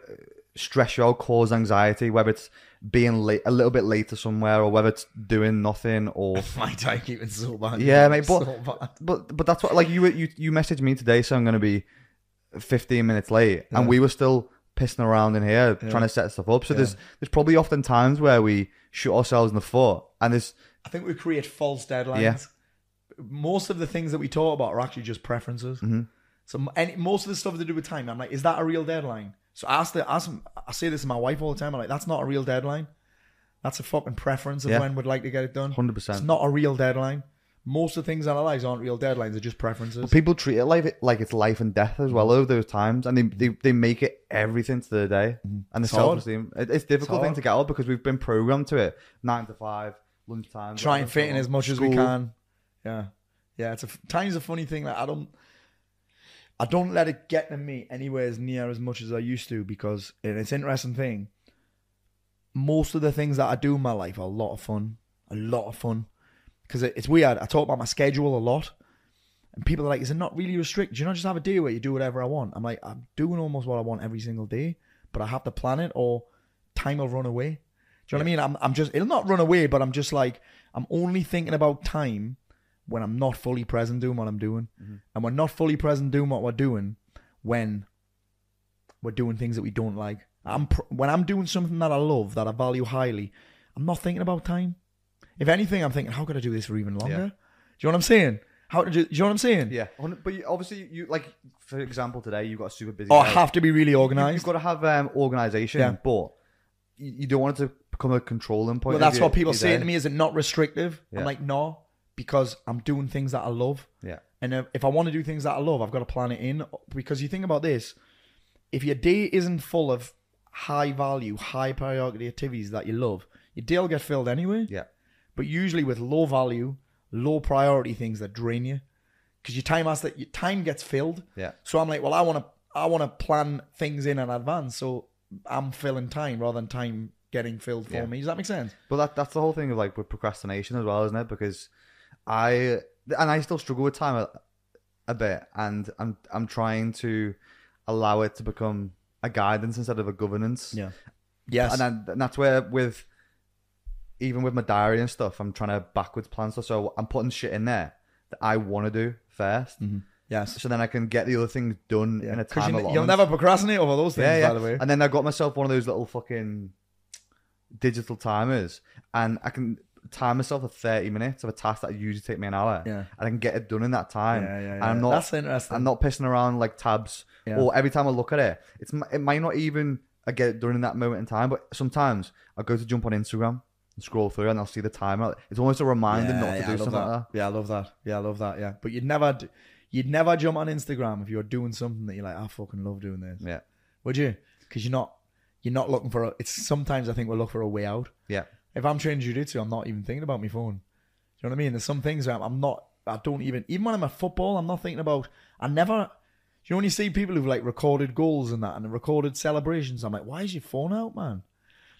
[SPEAKER 1] stress you out, cause anxiety, whether it's being late, a little bit later somewhere, or whether it's doing nothing, or (laughs)
[SPEAKER 3] My timekeeping's so bad.
[SPEAKER 1] yeah, mate. But
[SPEAKER 3] So bad.
[SPEAKER 1] but but that's what like you you you messaged me today, so I'm gonna be 15 minutes late,
[SPEAKER 3] Yeah.
[SPEAKER 1] and we were still pissing around in here
[SPEAKER 3] Yeah.
[SPEAKER 1] trying to set stuff up. So
[SPEAKER 3] Yeah.
[SPEAKER 1] there's there's probably often times where we shoot ourselves in the foot, and there's
[SPEAKER 3] I think we create false deadlines.
[SPEAKER 1] Yeah.
[SPEAKER 3] Most of the things that we talk about are actually just preferences.
[SPEAKER 1] Mhm.
[SPEAKER 3] So any, most of the stuff to do with time, I'm like, is that a real deadline? So I ask the, ask, I say this to my wife all the time. I'm like, that's not a real deadline. That's a fucking preference of
[SPEAKER 1] Yeah.
[SPEAKER 3] when we'd like to get it done. Hundred
[SPEAKER 1] percent.
[SPEAKER 3] It's not a real deadline. Most of the things in our lives aren't real deadlines. They're just preferences.
[SPEAKER 1] But people treat it like it like it's life and death as well over those times, and they they, they make it everything to the day. And the
[SPEAKER 3] It's
[SPEAKER 1] self esteem, it, it's a difficult
[SPEAKER 3] hard.
[SPEAKER 1] thing to get out because we've been programmed to it. Nine to five, lunchtime.
[SPEAKER 3] Try and fit in as much as we can. Yeah, yeah. It's a time's a funny thing. Like I don't, I don't let it get to me anywhere as near as much as I used to because and it's an interesting thing. Most of the things that I do in my life are a lot of fun, a lot of fun. Because it, it's weird. I talk about my schedule a lot, and people are like, "Is it not really restricted? Do you not just have a day where you do whatever I want?" I'm like, I'm doing almost what I want every single day, but I have to plan it, or time will run away. Do you know what I mean? I'm, I'm just, it'll not run away, but I'm just like, I'm only thinking about time when I'm not fully present doing what I'm doing. And we're not fully present doing what we're doing when we're doing things that we don't like. I'm pr- when I'm doing something that I love, that I value highly, I'm not thinking about time. If anything, I'm thinking, how could I do this for even longer?
[SPEAKER 1] Yeah.
[SPEAKER 3] Do you know what I'm saying? How do you, do you know what I'm saying?
[SPEAKER 1] Yeah, but you, obviously you like for example today you've got a super busy.
[SPEAKER 3] Or I have to be really
[SPEAKER 1] You-
[SPEAKER 3] organized.
[SPEAKER 1] You've got to have um, organization,
[SPEAKER 3] Yeah.
[SPEAKER 1] but you, don't want it to become a controlling point.
[SPEAKER 3] Well, that's what people say to me. Is it not restrictive?
[SPEAKER 1] Yeah.
[SPEAKER 3] I'm like, no, because I'm doing things that I love.
[SPEAKER 1] Yeah,
[SPEAKER 3] And if, if I want to do things that I love, I've got to plan it in. Because you think about this, if your day isn't full of high value, high priority activities that you love, your day will get filled anyway.
[SPEAKER 1] yeah,
[SPEAKER 3] But usually with low value, low priority things that drain you, because your time has to, your time gets filled.
[SPEAKER 1] yeah.
[SPEAKER 3] So I'm like, well, I want to, I want to plan things in in advance. So I'm filling time rather than time getting filled for
[SPEAKER 1] Yeah.
[SPEAKER 3] me. Does that make sense?
[SPEAKER 1] But that that's the whole thing of like with procrastination as well, isn't it? Because I and I still struggle with time a, a bit, and I'm I'm trying to allow it to become a guidance instead of a governance. Yeah.
[SPEAKER 3] Yes.
[SPEAKER 1] and then and that's where with even with my diary and stuff, I'm trying to backwards plan stuff. So I'm putting shit in there that I want to do 1st
[SPEAKER 3] yes.
[SPEAKER 1] so then I can get the other things done in a
[SPEAKER 3] Because
[SPEAKER 1] time
[SPEAKER 3] you,
[SPEAKER 1] allotment.
[SPEAKER 3] you'll never procrastinate over those things,
[SPEAKER 1] yeah, yeah.
[SPEAKER 3] by the way.
[SPEAKER 1] And then I got myself one of those little fucking digital timers, and I can time myself for 30 minutes of a task that usually take me an hour,
[SPEAKER 3] Yeah.
[SPEAKER 1] and I can get it done in that time.
[SPEAKER 3] Yeah, yeah,
[SPEAKER 1] And
[SPEAKER 3] yeah.
[SPEAKER 1] I'm not,
[SPEAKER 3] That's interesting.
[SPEAKER 1] I'm not pissing around like tabs,
[SPEAKER 3] Yeah.
[SPEAKER 1] or every time I look at it, it's it might not even I get it done in that moment in time, but sometimes I go to jump on Instagram and scroll through, and I'll see the timer. It's almost a reminder not to
[SPEAKER 3] yeah,
[SPEAKER 1] do
[SPEAKER 3] love
[SPEAKER 1] something like that.
[SPEAKER 3] Yeah, I love that. Yeah, I love that. Yeah, but you'd never, d- you'd never jump on Instagram if you're doing something that you're like, I fucking love doing this.
[SPEAKER 1] Yeah,
[SPEAKER 3] Would you? Because you're not, you're not looking for. A, it's sometimes I think we're looking for a way out.
[SPEAKER 1] yeah,
[SPEAKER 3] If I'm training jiu-jitsu, I'm not even thinking about my phone. Do you know what I mean? There's some things where I'm, I'm not. I don't even. Even when I'm at football, I'm not thinking about. I never. Do you know when you see people who've like recorded goals and that and recorded celebrations? I'm like, why is your phone out, man?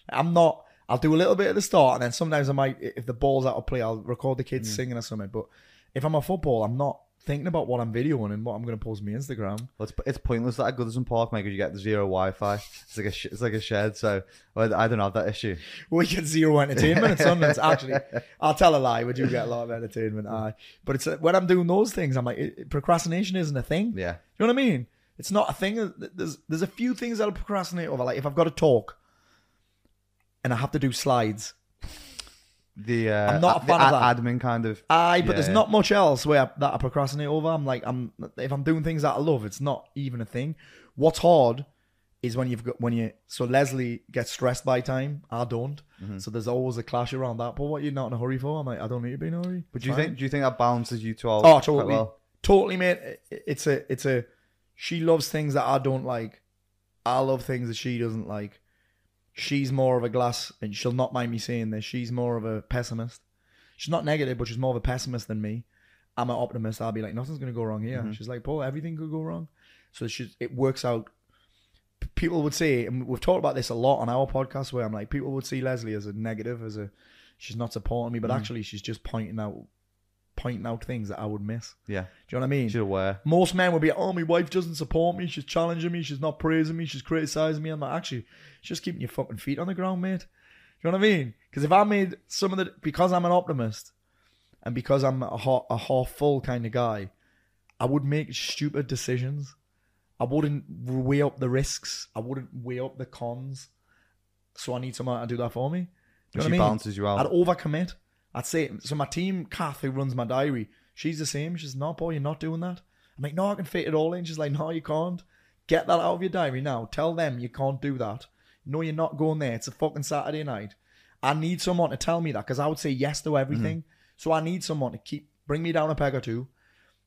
[SPEAKER 3] I'm not. I'll do a little bit at the start, and then sometimes I might, if the ball's out of play, I'll record the kids mm. singing or something. But if I'm a football, I'm not thinking about what I'm videoing and what I'm going to post on my Instagram.
[SPEAKER 4] Well, it's, it's pointless that at Goodison Park, mate, because you get zero Wi-Fi. It's like a sh- it's like a shed, so well, I don't have that issue.
[SPEAKER 3] We get zero entertainment at Sunderland. Actually, (laughs) I'll tell a lie. We do get a lot of entertainment. Aye. But it's uh, when I'm doing those things, I'm like, it- it- procrastination isn't a thing.
[SPEAKER 4] Yeah,
[SPEAKER 3] You know what I mean? It's not a thing. There's there's a few things that I'll procrastinate over. Like if I've got to talk and I have to do slides.
[SPEAKER 4] The uh,
[SPEAKER 3] I'm not a fan of that.
[SPEAKER 4] admin kind of.
[SPEAKER 3] Aye, but there's
[SPEAKER 4] Yeah.
[SPEAKER 3] not much else where that I procrastinate over. I'm like, I'm if I'm doing things that I love, it's not even a thing. What's hard is when you've got when you so Leslie gets stressed by time, I don't.
[SPEAKER 4] Mm-hmm.
[SPEAKER 3] So there's always a clash around that. But what you're not in a hurry for? I'm like, I don't need to be in a hurry.
[SPEAKER 4] But do you
[SPEAKER 3] Fine.
[SPEAKER 4] think do you think that balances you two all
[SPEAKER 3] Oh, totally,
[SPEAKER 4] well?
[SPEAKER 3] totally, mate. It's a, it's a. She loves things that I don't like. I love things that she doesn't like. She's more of a glass, and she'll not mind me saying this. She's more of a pessimist. She's not negative, but she's more of a pessimist than me. I'm an optimist. I'll be like, nothing's gonna go wrong here.
[SPEAKER 4] Mm-hmm.
[SPEAKER 3] She's like, Paul, everything could go wrong. So she's, it works out. People would say, and we've talked about this a lot on our podcast, where I'm like, people would see Leslie as a negative, as a she's not supporting me, but
[SPEAKER 4] Mm.
[SPEAKER 3] actually she's just pointing out, pointing out things that I would miss.
[SPEAKER 4] Yeah,
[SPEAKER 3] Do you know what I mean?
[SPEAKER 4] she's aware.
[SPEAKER 3] Most men would be, oh, my wife doesn't support me. She's challenging me. She's not praising me. She's criticizing me. I'm like, actually, she's just keeping your fucking feet on the ground, mate. Do you know what I mean? Because if I made some of the, because I'm an optimist and because I'm a half, a half full kind of guy, I would make stupid decisions. I wouldn't weigh up the risks. I wouldn't weigh up the cons. So I need someone to do that for me. Do you know
[SPEAKER 4] she
[SPEAKER 3] what I mean?
[SPEAKER 4] balances you out.
[SPEAKER 3] I'd overcommit. I'd say so. My team, Kath, who runs my diary, she's the same. She's like, no, boy, you're not doing that. I'm like, no, I can fit it all in. She's like, no, you can't. Get that out of your diary now. Tell them you can't do that. No, you're not going there. It's a fucking Saturday night. I need someone to tell me that because I would say yes to everything. Mm-hmm. So I need someone to keep bring me down a peg or two,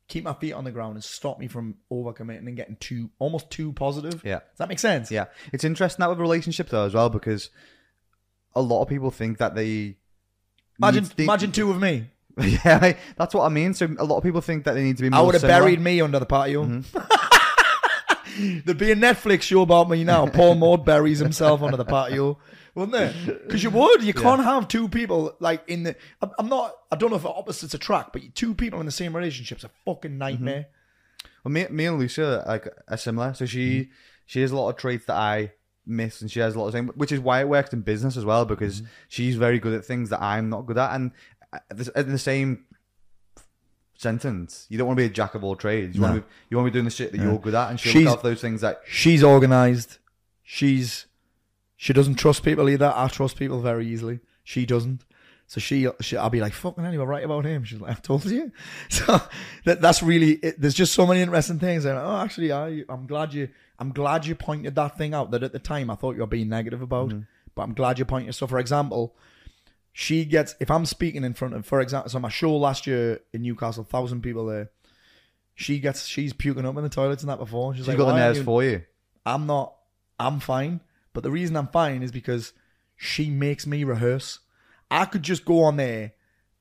[SPEAKER 3] keep my feet on the ground, and stop me from overcommitting and getting too almost too positive.
[SPEAKER 4] Yeah.
[SPEAKER 3] Does that make sense?
[SPEAKER 4] Yeah, it's interesting that with relationships though as well because a lot of people think that they
[SPEAKER 3] Imagine, imagine two of me. (laughs)
[SPEAKER 4] yeah, that's what I mean. So a lot of people think that they need to be.
[SPEAKER 3] I would have buried me under the patio. (laughs) There'd be a Netflix show about me now. Paul Mort buries himself under the patio, wouldn't there? (laughs) Because you would. You can't have two people like in the. I'm- not. I don't know if opposites attract, but two people in the same relationship's a fucking nightmare.
[SPEAKER 4] Well, me, me and Lucia like are similar. So she
[SPEAKER 3] Mm-hmm.
[SPEAKER 4] she has a lot of traits that I miss, and she has a lot of things, which is why it works in business as well because mm-hmm. she's very good at things that I'm not good at, and in the same sentence, you don't want to be a jack of all trades. You want to be, you want to be doing the shit that you're good at, and she'll
[SPEAKER 3] She's-
[SPEAKER 4] look those things that
[SPEAKER 3] She's organized. She's. She doesn't trust people either. I trust people very easily. She doesn't. So she, she I'll be like, fucking hell, you were right about him. She's like, I've told you. (laughs) So that, that's really, it, there's just so many interesting things. And oh, actually, I, I'm glad you, I'm glad you pointed that thing out that at the time I thought you were being negative about. Mm-hmm. But I'm glad you pointed. So for example, she gets, if I'm speaking in front of, for example, so my show last year in Newcastle, thousand people there. She gets, she's puking up in the toilets and that before. She's
[SPEAKER 4] she's
[SPEAKER 3] like,
[SPEAKER 4] got the
[SPEAKER 3] "Why
[SPEAKER 4] nerves
[SPEAKER 3] you-"
[SPEAKER 4] for you.
[SPEAKER 3] I'm not. I'm fine. But the reason I'm fine is because she makes me rehearse. I could just go on there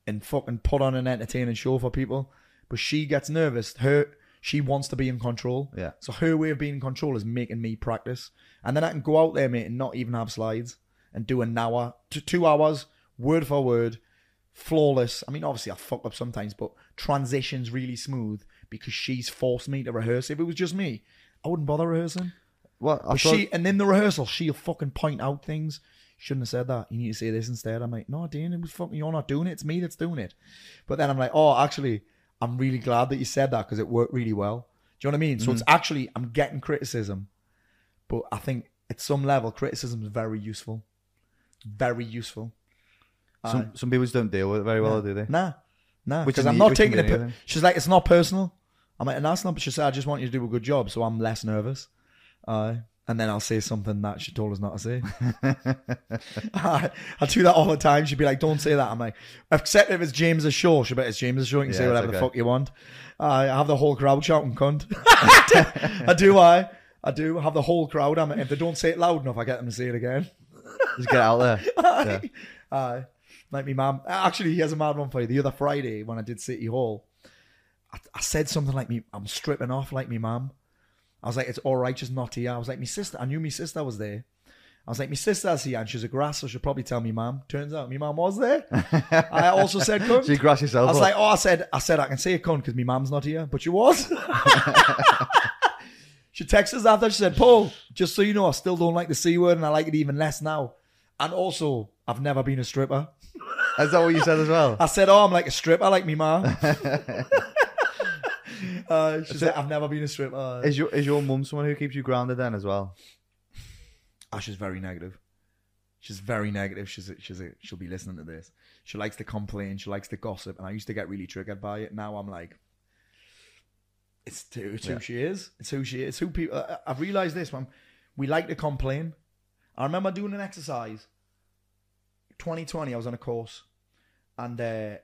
[SPEAKER 3] and fucking put on an entertaining show for people, but she gets nervous. Her she wants to be in control.
[SPEAKER 4] Yeah.
[SPEAKER 3] So her way of being in control is making me practice, and then I can go out there, mate, and not even have slides and do an hour to two hours, word for word, flawless. I mean, obviously I fuck up sometimes, but transitions really smooth because she's forced me to rehearse. If it was just me, I wouldn't bother rehearsing.
[SPEAKER 4] Well, I
[SPEAKER 3] But
[SPEAKER 4] thought,
[SPEAKER 3] she and in the rehearsal, she'll fucking point out things. Shouldn't have said that. You need to say this instead. I'm like, no, Dean, it was fucking. You're not doing it. It's me that's doing it. But then I'm like, oh, actually, I'm really glad that you said that because it worked really well. Do you know what I mean? So it's actually I'm getting criticism, but I think at some level criticism is very useful, very useful.
[SPEAKER 4] some, some people just don't deal with it very well, do they?
[SPEAKER 3] Nah, nah. Because I'm not taking it. Per- she's like, it's not personal. I'm like, and that's not. But she said, I just want you to do a good job, so I'm less nervous. Uh, and then I'll say something that she told us not to say. (laughs) I, I do that all the time. She'd be like, "Don't say that." I'm like, except if it's James's show. She'll be, "It's James's show. You can
[SPEAKER 4] Yeah,
[SPEAKER 3] say whatever the fuck you want." I have the whole crowd shouting "cunt." (laughs) I do. I I do have the whole crowd. I'm, if they don't say it loud enough, I get them to say it again.
[SPEAKER 4] Just get out there. (laughs) Yeah.
[SPEAKER 3] Uh, like me mum. Actually, he has a mad one for you. The other Friday when I did City Hall, I, I said something like me, I'm stripping off like me mum. I was like, it's all right, just not here. I was like, my sister, I knew my sister was there. I was like, my sister's here and she's a grass, so she'll probably tell me mum. Turns out my mum was there. I also said cunt.
[SPEAKER 4] She grass yourself
[SPEAKER 3] I was
[SPEAKER 4] up.
[SPEAKER 3] like, oh, I said, I said I can say a cunt because my mum's not here, but she was. (laughs) she texted us after. She said, Paul, just so you know, I still don't like the c word, and I like it even less now. And also, I've never been a stripper.
[SPEAKER 4] Is that what you said as well?
[SPEAKER 3] I said, oh, I'm like a stripper, like me mum. (laughs) (laughs) uh, she said, I've never been a stripper.
[SPEAKER 4] Is your is your mum someone who keeps you grounded then as well?
[SPEAKER 3] Oh, she's very negative. She's very negative. She's a, she's a, she'll be listening to this. She likes to complain. She likes to gossip, and I used to get really triggered by it. Now I'm like, it's, too, it's
[SPEAKER 4] Yeah.
[SPEAKER 3] who she is. It's who she is. It's who people. I- I've realized this one. We like to complain. I remember doing an exercise. 2020, I was on a course, and uh,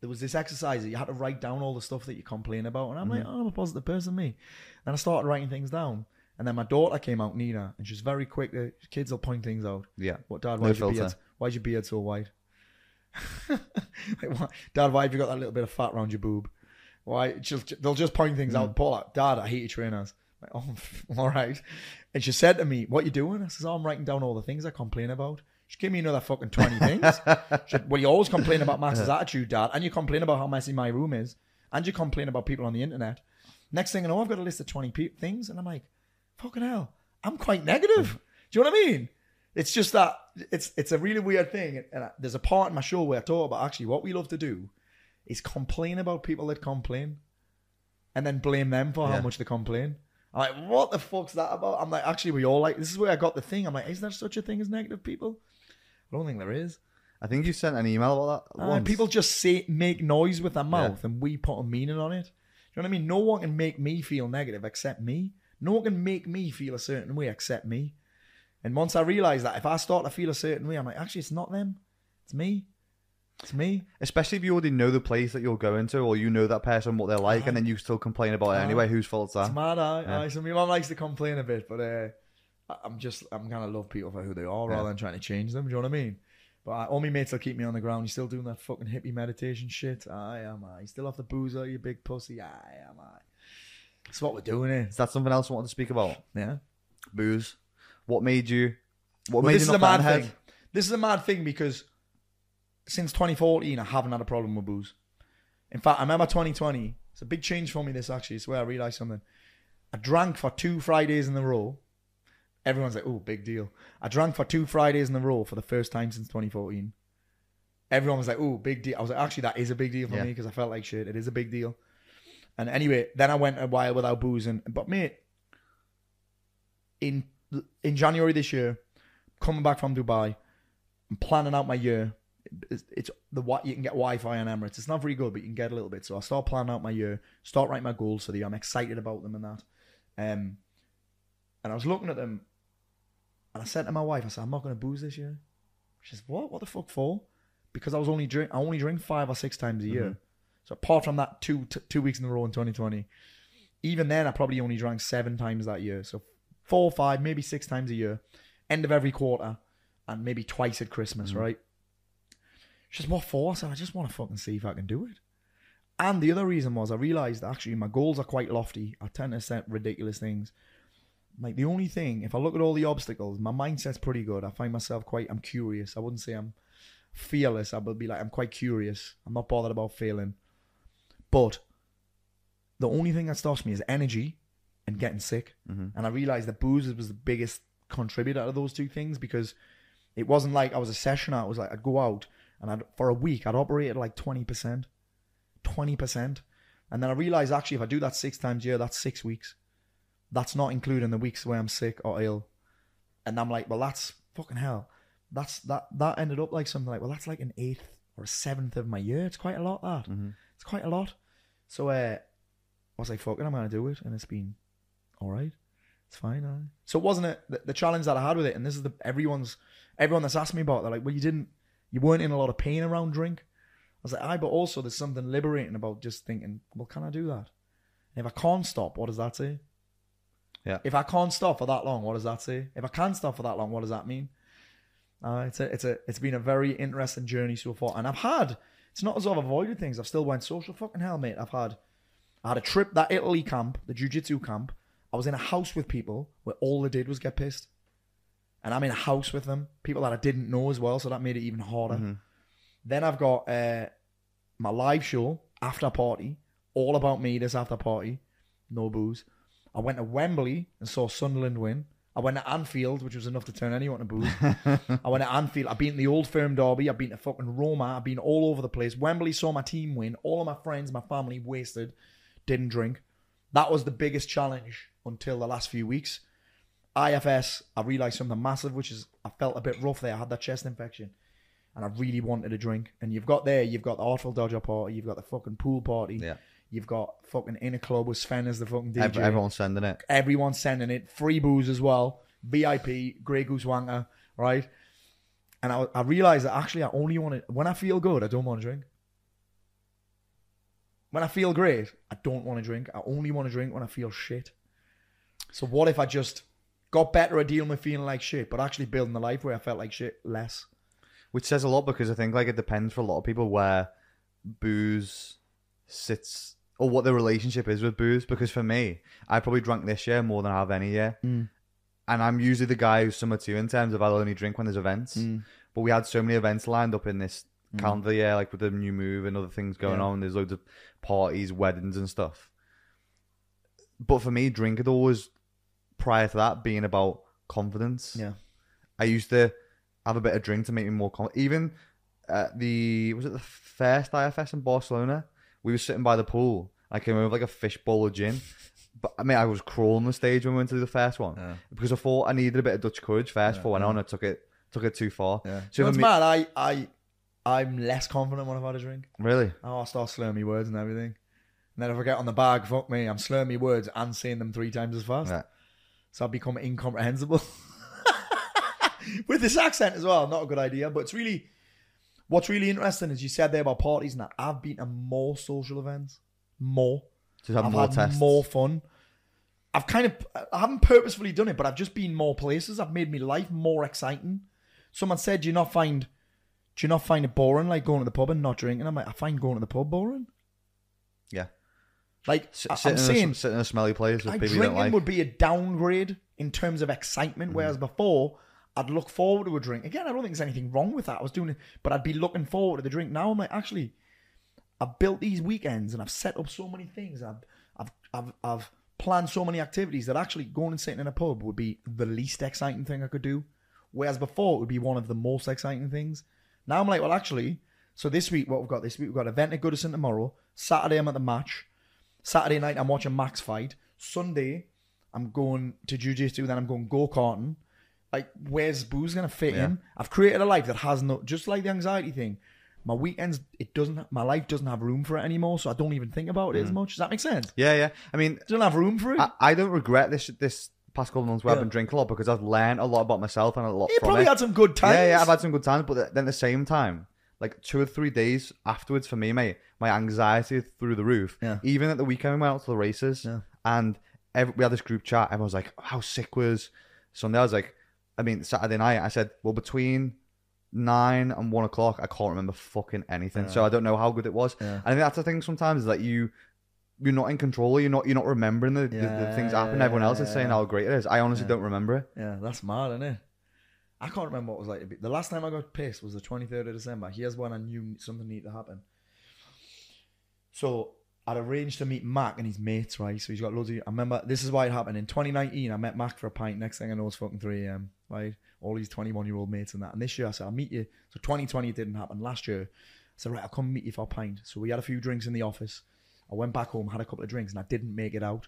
[SPEAKER 3] there was this exercise that you had to write down all the stuff that you complain about, and I'm like, oh, I'm a positive person, me. And I started writing things down, and then my daughter came out, Nina, and she's very quick. To, kids will point things out.
[SPEAKER 4] Yeah.
[SPEAKER 3] What, Dad?
[SPEAKER 4] No
[SPEAKER 3] Why's your beard? Why's your beard so white? (laughs) like, why, Dad, why have you got that little bit of fat around your boob? Why? She'll, they'll just point things
[SPEAKER 4] Mm.
[SPEAKER 3] out. Paul, Dad, I hate your trainers. Like, (laughs) oh, all right. And she said to me, "What you doing?" I says, "Oh, I'm writing down all the things I complain about." She gave me another fucking twenty things. (laughs) She well, you always complain about Max's (laughs) attitude, Dad, and you complain about how messy my room is, and you complain about people on the internet. Next thing I know, I've got a list of twenty pe- things, and I'm like, "Fucking hell, I'm quite negative." (laughs) Do you know what I mean? It's just that it's it's a really weird thing, and I, there's a part in my show where I talk about actually what we love to do is complain about people that complain, and then blame them for
[SPEAKER 4] Yeah.
[SPEAKER 3] how much they complain. I'm like, what the fuck's that about? I'm like, actually, we all like. This is where I got the thing. I'm like, is there such a thing as negative people? I don't think there is.
[SPEAKER 4] I think you sent an email about that.
[SPEAKER 3] Uh,
[SPEAKER 4] once.
[SPEAKER 3] people just say make noise with their mouth, and we put a meaning on it. Do you know what I mean? No one can make me feel negative except me. No one can make me feel a certain way except me. And once I realize that, if I start to feel a certain way, I'm like, actually, it's not them. It's me. It's me.
[SPEAKER 4] Especially if you already know the place that you're going to, or you know that person, what they're like,
[SPEAKER 3] Uh-huh.
[SPEAKER 4] and then you still complain about it
[SPEAKER 3] Uh-huh.
[SPEAKER 4] anyway. Whose fault's
[SPEAKER 3] It's
[SPEAKER 4] that?
[SPEAKER 3] mad. I,
[SPEAKER 4] Yeah.
[SPEAKER 3] I, so my mum likes to complain a bit, but uh, I'm just, I'm of love people for who they are rather
[SPEAKER 4] Yeah.
[SPEAKER 3] than trying to change them. Do you know what I mean? But uh, all my mates will keep me on the ground. You still doing that fucking hippie meditation shit? I am. I. You still off the boozer, you big pussy? I am. I. That's what we're doing here.
[SPEAKER 4] Is that something else you wanted to speak about?
[SPEAKER 3] Yeah.
[SPEAKER 4] Booze. What made you? What
[SPEAKER 3] Well,
[SPEAKER 4] made
[SPEAKER 3] this
[SPEAKER 4] you
[SPEAKER 3] is a mad
[SPEAKER 4] head?
[SPEAKER 3] thing. This is a mad thing because since 2014, I haven't had a problem with booze. In fact, I remember 2020. It's a big change for me. This actually, it's where I realized something. I drank for two Fridays in a row. Everyone's like, "Oh, big deal." I drank for two Fridays in a row for the first time since 2014. Everyone was like, "Oh, big deal." I was like, "Actually, that is a big deal for
[SPEAKER 4] Yeah.
[SPEAKER 3] me because I felt like shit. It is a big deal." And anyway, then I went a while without boozing. But mate, in in January this year, coming back from Dubai, I'm planning out my year. It's, it's the what you can get Wi-Fi on Emirates. It's not very good, but you can get a little bit. So I start planning out my year, start writing my goals for the year. I'm excited about them and that. Um, and I was looking at them, and I said to my wife, I said, I'm not going to booze this year. She says, What? What the fuck for? Because I was only drink. I only drink five or six times a year. Mm-hmm. So apart from that, two t- two weeks in a row in 2020, even then I probably only drank seven times that year. So four, five, maybe six times a year, end of every quarter, and maybe twice at Christmas, mm-hmm. right? She says, What for? I said, I just want to fucking see if I can do it. And the other reason was I realized actually my goals are quite lofty. I tend to set ridiculous things. Like the only thing, if I look at all the obstacles, my mindset's pretty good. I find myself quite, I'm curious. I wouldn't say I'm fearless. I would be like, I'm quite curious. I'm not bothered about failing. But the only thing that stops me is energy and getting sick. Mm-hmm. And I realized that booze was the biggest contributor to those two things because it wasn't like I was a sessioner. It was like I'd go out and I'd, for a week I'd operate at like 20%. 20%. And then I realized actually if I do that six times a year, that's six weeks. That's not including the weeks where I'm sick or ill. And I'm like, well, that's fucking hell. That's that that ended up like something like, well, that's like an eighth or a seventh of my year. It's quite a lot. That it's quite a lot. So uh, I was like, fucking, I'm gonna do it, and it's been all right. It's fine. Uh. So it wasn't it the, the challenge that I had with it, and this is the everyone's everyone that's asked me about. it, They're like, well, you didn't, you weren't in a lot of pain around drink. I was like, aye, but also there's something liberating about just thinking, well, can I do that? And if I can't stop, what does that say?
[SPEAKER 4] Yeah.
[SPEAKER 3] If I can't stop for that long, what does that say? If I can stop for that long, what does that mean? Uh, it's a, it's a, it's been a very interesting journey so far, and I've had. It's not as though I've avoided things. I've still went social fucking hell, mate. I've had, I had a trip that Italy camp, the jiu-jitsu camp. I was in a house with people where all they did was get pissed, and I'm in a house with them, people that I didn't know as well, so that made it even harder. Then I've got uh, my live show after party, all about me. This after party, no booze. I went to Wembley and saw Sunderland win. I went to Anfield, which was enough to turn anyone to booze. (laughs) I went to Anfield. I've been to the Old Firm Derby. I've been to fucking Roma. I've been all over the place. Wembley saw my team win. All of my friends, my family wasted. Didn't drink. That was the biggest challenge until the last few weeks. IFS, I realised something massive, which is I felt a bit rough there. I had that chest infection and I really wanted a drink. And you've got there, you've got the Artful Dodger party, you've got the fucking pool party,
[SPEAKER 1] Yeah.
[SPEAKER 3] You've got fucking in a club with Sven as the fucking DJ.
[SPEAKER 1] Ev- everyone's sending it.
[SPEAKER 3] Everyone's sending it. Free booze as well. VIP, Grey Goose Wanker, right? And I, I realized that actually I only want to, when I feel good, I don't want to drink. When I feel great, I don't want to drink. I only want to drink when I feel shit. So what if I just got better at dealing with feeling like shit, but actually building the life where I felt like shit less?
[SPEAKER 1] Which says a lot because I think like it depends for a lot of people where booze sits or what the relationship is with booze. Because for me, I probably drank this year more than I have any year.
[SPEAKER 3] Mm.
[SPEAKER 1] And I'm usually the guy who's you in terms of I'll only drink when there's events.
[SPEAKER 3] Mm.
[SPEAKER 1] But we had so many events lined up in this calendar year, like with the new move and other things going
[SPEAKER 3] Yeah.
[SPEAKER 1] on. There's loads of parties, weddings, and stuff. But for me, drink had always, prior to that, being about confidence.
[SPEAKER 3] Yeah.
[SPEAKER 1] I used to have a bit of drink to make me more confident. Even at the was it the first IFS in Barcelona? We were sitting by the pool. I came over with like a fish bowl of gin. But I mean, I was crawling the stage when we went to do the first one
[SPEAKER 5] Yeah.
[SPEAKER 1] because I thought I needed a bit of Dutch courage first before I went mm. on. I took it took it too far.
[SPEAKER 5] Yeah.
[SPEAKER 1] So for
[SPEAKER 3] it's
[SPEAKER 1] me-
[SPEAKER 3] mad. I, I, I'm less confident when I've had a drink.
[SPEAKER 1] really,
[SPEAKER 3] Oh, I start slurring my words and everything. And then if I get on the bag, fuck me, I'm slurring my words and saying them three times as fast.
[SPEAKER 1] Yeah.
[SPEAKER 3] So I become incomprehensible. (laughs) With this accent as well, not a good idea. But it's really, what's really interesting is you said there about parties and that. I've been to more social events, more.
[SPEAKER 1] just have
[SPEAKER 3] I've
[SPEAKER 1] more
[SPEAKER 3] had
[SPEAKER 1] tests.
[SPEAKER 3] more fun. I've kind of, I haven't purposefully done it, but I've just been more places. I've made my life more exciting. Someone said, "Do you not find, do you not find it boring like going to the pub and not drinking?" I'm like, I find going to the pub boring.
[SPEAKER 1] Yeah,
[SPEAKER 3] Like
[SPEAKER 1] S-
[SPEAKER 3] I- I'm
[SPEAKER 1] in
[SPEAKER 3] saying,
[SPEAKER 1] a, sit in a smelly place with
[SPEAKER 3] like,
[SPEAKER 1] people you don't
[SPEAKER 3] drinking
[SPEAKER 1] like. Mm.
[SPEAKER 3] would be a downgrade in terms of excitement, whereas before I'd look forward to a drink. Again, I don't think there's anything wrong with that. I was doing it, but I'd be looking forward to the drink. Now I'm like, actually, I've built these weekends and I've set up so many things. I've I've I've, I've planned so many activities that actually going and sitting in a pub would be the least exciting thing I could do. Whereas before it would be one of the most exciting things. Now I'm like, well, actually, so this week what we've got this week we've got an event at Goodison tomorrow. Saturday I'm at the match. Saturday night I'm watching Max fight. Sunday I'm going to jiu-jitsu. Then I'm going go karting. Like, where's booze gonna fit
[SPEAKER 1] Yeah.
[SPEAKER 3] in? I've created a life that has no, just like the anxiety thing. My weekends, it doesn't. My life doesn't have room for it anymore, so I don't even think about it
[SPEAKER 1] Mm.
[SPEAKER 3] as much. Does that make sense?
[SPEAKER 1] yeah, yeah. I mean,
[SPEAKER 3] Doesn't have room for it.
[SPEAKER 1] I, I don't regret this this past couple of months where I've been drinking a lot because I've learned a lot about myself and a lot
[SPEAKER 3] you
[SPEAKER 1] from
[SPEAKER 3] probably
[SPEAKER 1] it.
[SPEAKER 3] had some good times.
[SPEAKER 1] Yeah, yeah, I've had some good times, but then at the same time, like two or three days afterwards for me, mate, my anxiety through the roof.
[SPEAKER 3] Yeah.
[SPEAKER 1] Even at the weekend, we went out to the races,
[SPEAKER 3] Yeah.
[SPEAKER 1] and every, we had this group chat. Everyone was like, "How sick was Sunday?" I was like, "I mean, Saturday night." I said, "Well, between nine and one o'clock, I can't remember fucking anything, so I don't know how good it was."
[SPEAKER 3] Yeah.
[SPEAKER 1] And I think that's the thing sometimes is that you. You're not in control. You're not. You're not remembering the, the, the things
[SPEAKER 3] yeah,
[SPEAKER 1] happen. Everyone else is saying
[SPEAKER 3] yeah.
[SPEAKER 1] how great it is. I honestly
[SPEAKER 3] Yeah.
[SPEAKER 1] don't remember it.
[SPEAKER 3] Yeah, that's mad, isn't it? I can't remember what it was like to be. The last time I got pissed was the 23rd of December. Here's when I knew something needed to happen. So I'd arranged to meet Mac and his mates, right? So he's got loads of. I remember this is why it happened in 2019. I met Mac for a pint. Next thing I know, it's fucking 3 a.m. Right? All these 21 year old mates and that. And this year I said I'll meet you. So 2020 didn't happen. Last year, I said right, I'll come meet you for a pint. So we had a few drinks in the office. I went back home, had a couple of drinks, and I didn't make it out.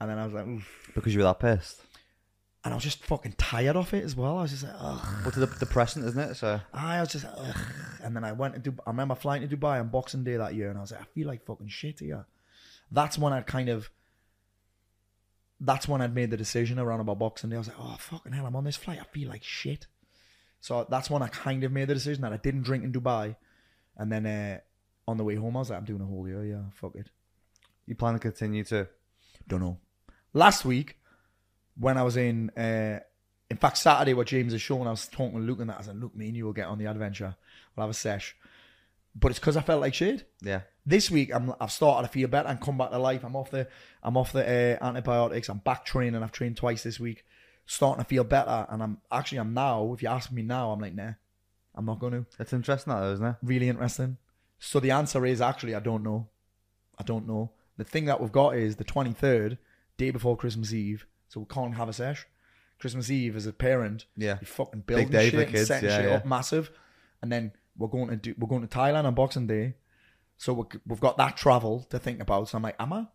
[SPEAKER 3] And then I was like, Oof.
[SPEAKER 1] Because you were that pissed.
[SPEAKER 3] and I was just fucking tired of it as well. I was just like, ugh.
[SPEAKER 1] But it's depressing, isn't it? So
[SPEAKER 3] I was just, ugh. and then I went to. I remember flying to Dubai on Boxing Day that year, and I was like, I feel like fucking shit here. That's when I'd kind of. That's when I'd made the decision around about Boxing Day. I was like, oh fucking hell, I'm on this flight. I feel like shit. So that's when I kind of made the decision that I didn't drink in Dubai, and then uh, on the way home, I was like, I'm doing a whole year. Yeah, fuck it.
[SPEAKER 1] you plan to continue to
[SPEAKER 3] Don't know. Last week, when I was in uh, In fact, Saturday, what James is showing, I was talking to Luke and that. I said, "Look, me and you will get on the adventure. We'll have a sesh." But it's because I felt like shit.
[SPEAKER 1] Yeah.
[SPEAKER 3] This week, I'm I've started to feel better and come back to life. I'm off the I'm off the uh, antibiotics. I'm back training. I've trained twice this week, starting to feel better. And I'm actually I'm now. If you ask me now, I'm like, nah, I'm not going to.
[SPEAKER 1] It's interesting that, though, isn't it?
[SPEAKER 3] Really interesting. So the answer is actually I don't know. I don't know. The thing that we've got is the 23rd, day before Christmas Eve. So we can't have a sesh. Christmas Eve as a parent,
[SPEAKER 1] Yeah.
[SPEAKER 3] you fucking building shit and setting
[SPEAKER 1] yeah,
[SPEAKER 3] shit
[SPEAKER 1] yeah.
[SPEAKER 3] up massive, and then we're going to do we're going to Thailand on Boxing Day, so we we've got that travel to think about. So I'm like, am I?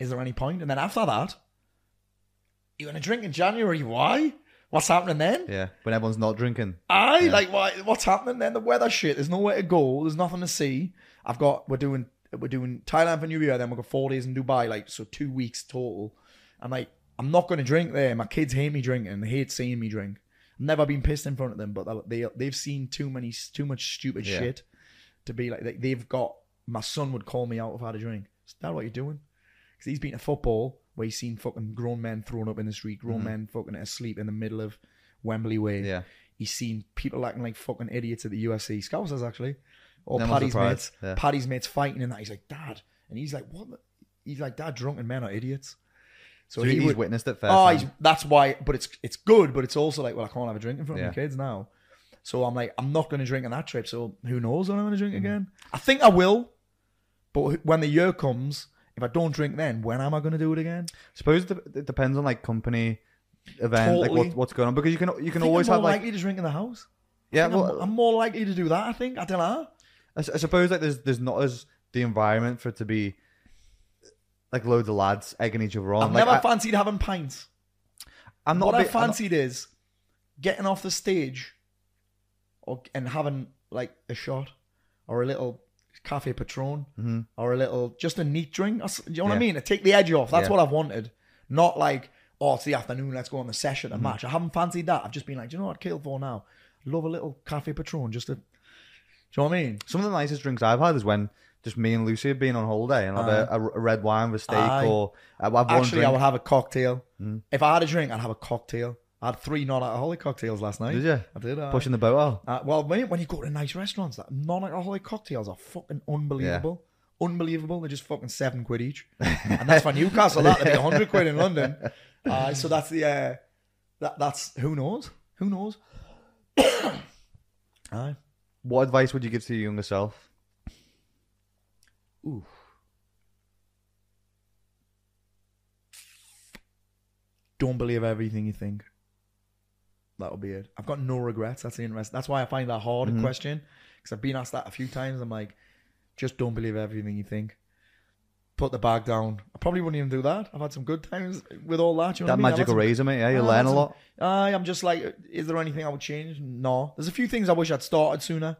[SPEAKER 3] Is there any point? And then after that, you're gonna drink in January? Why? What's happening then?
[SPEAKER 1] Yeah. When everyone's not drinking.
[SPEAKER 3] I like why? What's happening then? The weather shit. There's nowhere to go. There's nothing to see. I've got. We're doing. We're doing Thailand for New Year. Then we've got four days in Dubai. Like so, two weeks total. I'm like, I'm not going to drink there. My kids hate me drinking. They hate seeing me drink. I've never been pissed in front of them, but they they've seen too many too much stupid
[SPEAKER 1] Yeah.
[SPEAKER 3] shit to be like. They've got. My son would call me out if I had a drink. Is that what you're doing? Because he's been to football where he's seen fucking grown men thrown up in the street, grown men fucking asleep in the middle of Wembley Way.
[SPEAKER 1] Yeah.
[SPEAKER 3] He's seen people acting like fucking idiots at the UFC. Scousers actually, or Paddy's mates.
[SPEAKER 1] yeah.
[SPEAKER 3] Paddy's mates fighting and that. He's like, Dad, and he's like, what? the-" He's like, Dad, drunken men are idiots. So,
[SPEAKER 1] So
[SPEAKER 3] he
[SPEAKER 1] he's
[SPEAKER 3] would.
[SPEAKER 1] witnessed it first.
[SPEAKER 3] Oh, he's, that's why. But it's it's good. But it's also like, well, I can't have a drink in front
[SPEAKER 1] Yeah.
[SPEAKER 3] of my kids now. So I'm like, I'm not going to drink on that trip. So who knows when I'm going to
[SPEAKER 1] Mm-hmm.
[SPEAKER 3] drink again? I think I will. But when the year comes, if I don't drink then, when am I going to do it again?
[SPEAKER 1] suppose it depends on like company event, like what, what's going on because you can you
[SPEAKER 3] I
[SPEAKER 1] can
[SPEAKER 3] think
[SPEAKER 1] always
[SPEAKER 3] I'm
[SPEAKER 1] have
[SPEAKER 3] more
[SPEAKER 1] like
[SPEAKER 3] likely to drink in the house.
[SPEAKER 1] yeah.
[SPEAKER 3] I think I'm-
[SPEAKER 1] Well,
[SPEAKER 3] I'm, more likely to do that. I think. I don't know.
[SPEAKER 1] I, s- I suppose like there's there's not as the environment for it to be like loads of lads egging each other on.
[SPEAKER 3] I've
[SPEAKER 1] like,
[SPEAKER 3] never
[SPEAKER 1] I,
[SPEAKER 3] fancied having pints.
[SPEAKER 1] I'm not.
[SPEAKER 3] what I
[SPEAKER 1] big- I'm not-
[SPEAKER 3] fancied is getting off the stage, or and having like a shot, or a little cafe patron,
[SPEAKER 1] Mhm.
[SPEAKER 3] or a little just a neat drink. Do you know what I mean? To take the edge off. That's
[SPEAKER 1] Yeah.
[SPEAKER 3] what I've wanted. Not like oh it's the afternoon, let's go on the session
[SPEAKER 1] Mm-hmm.
[SPEAKER 3] match. I haven't fancied that. I've just been like, do you know what? I'd kill for now. Love a little cafe patron just to. Do you know what I mean?
[SPEAKER 1] Some of the nicest drinks I've had is when just me and Lucy have been on holiday and have a, a, a red wine with steak
[SPEAKER 3] Aye.
[SPEAKER 1] or uh,
[SPEAKER 3] Actually,
[SPEAKER 1] drink. Mm-hmm.
[SPEAKER 3] I would have a cocktail. If I had a drink, I'd have a cocktail. I had three non-alcoholic cocktails last night.
[SPEAKER 1] Did you?
[SPEAKER 3] I did. aye.
[SPEAKER 1] pushing the boat out.
[SPEAKER 3] Uh, well, mate, when you go to nice restaurants, that non-alcoholic cocktails are fucking unbelievable. Unbelievable. They're just fucking seven quid each, and that's for Newcastle. That'd be a hundred quid in London. (laughs) Uh, so that's the uh, that that's who knows? Who knows? (coughs) Aye.
[SPEAKER 1] What advice would you give to your younger self?
[SPEAKER 3] Ooh. Don't believe everything you think. That'll be it. I've got no regrets. That's the interest. That's why I find that hard a question because I've been asked that a few times. I'm like, just don't believe everything you think. Put the bag down. I probably wouldn't even do that. I've had some good times with all that. You know
[SPEAKER 1] That
[SPEAKER 3] what I mean?
[SPEAKER 1] Magical razor, mate. Yeah, you
[SPEAKER 3] Ah,
[SPEAKER 1] learn a lot.
[SPEAKER 3] Aye, I'm just like, is there anything I would change? No. There's a few things I wish I'd started sooner.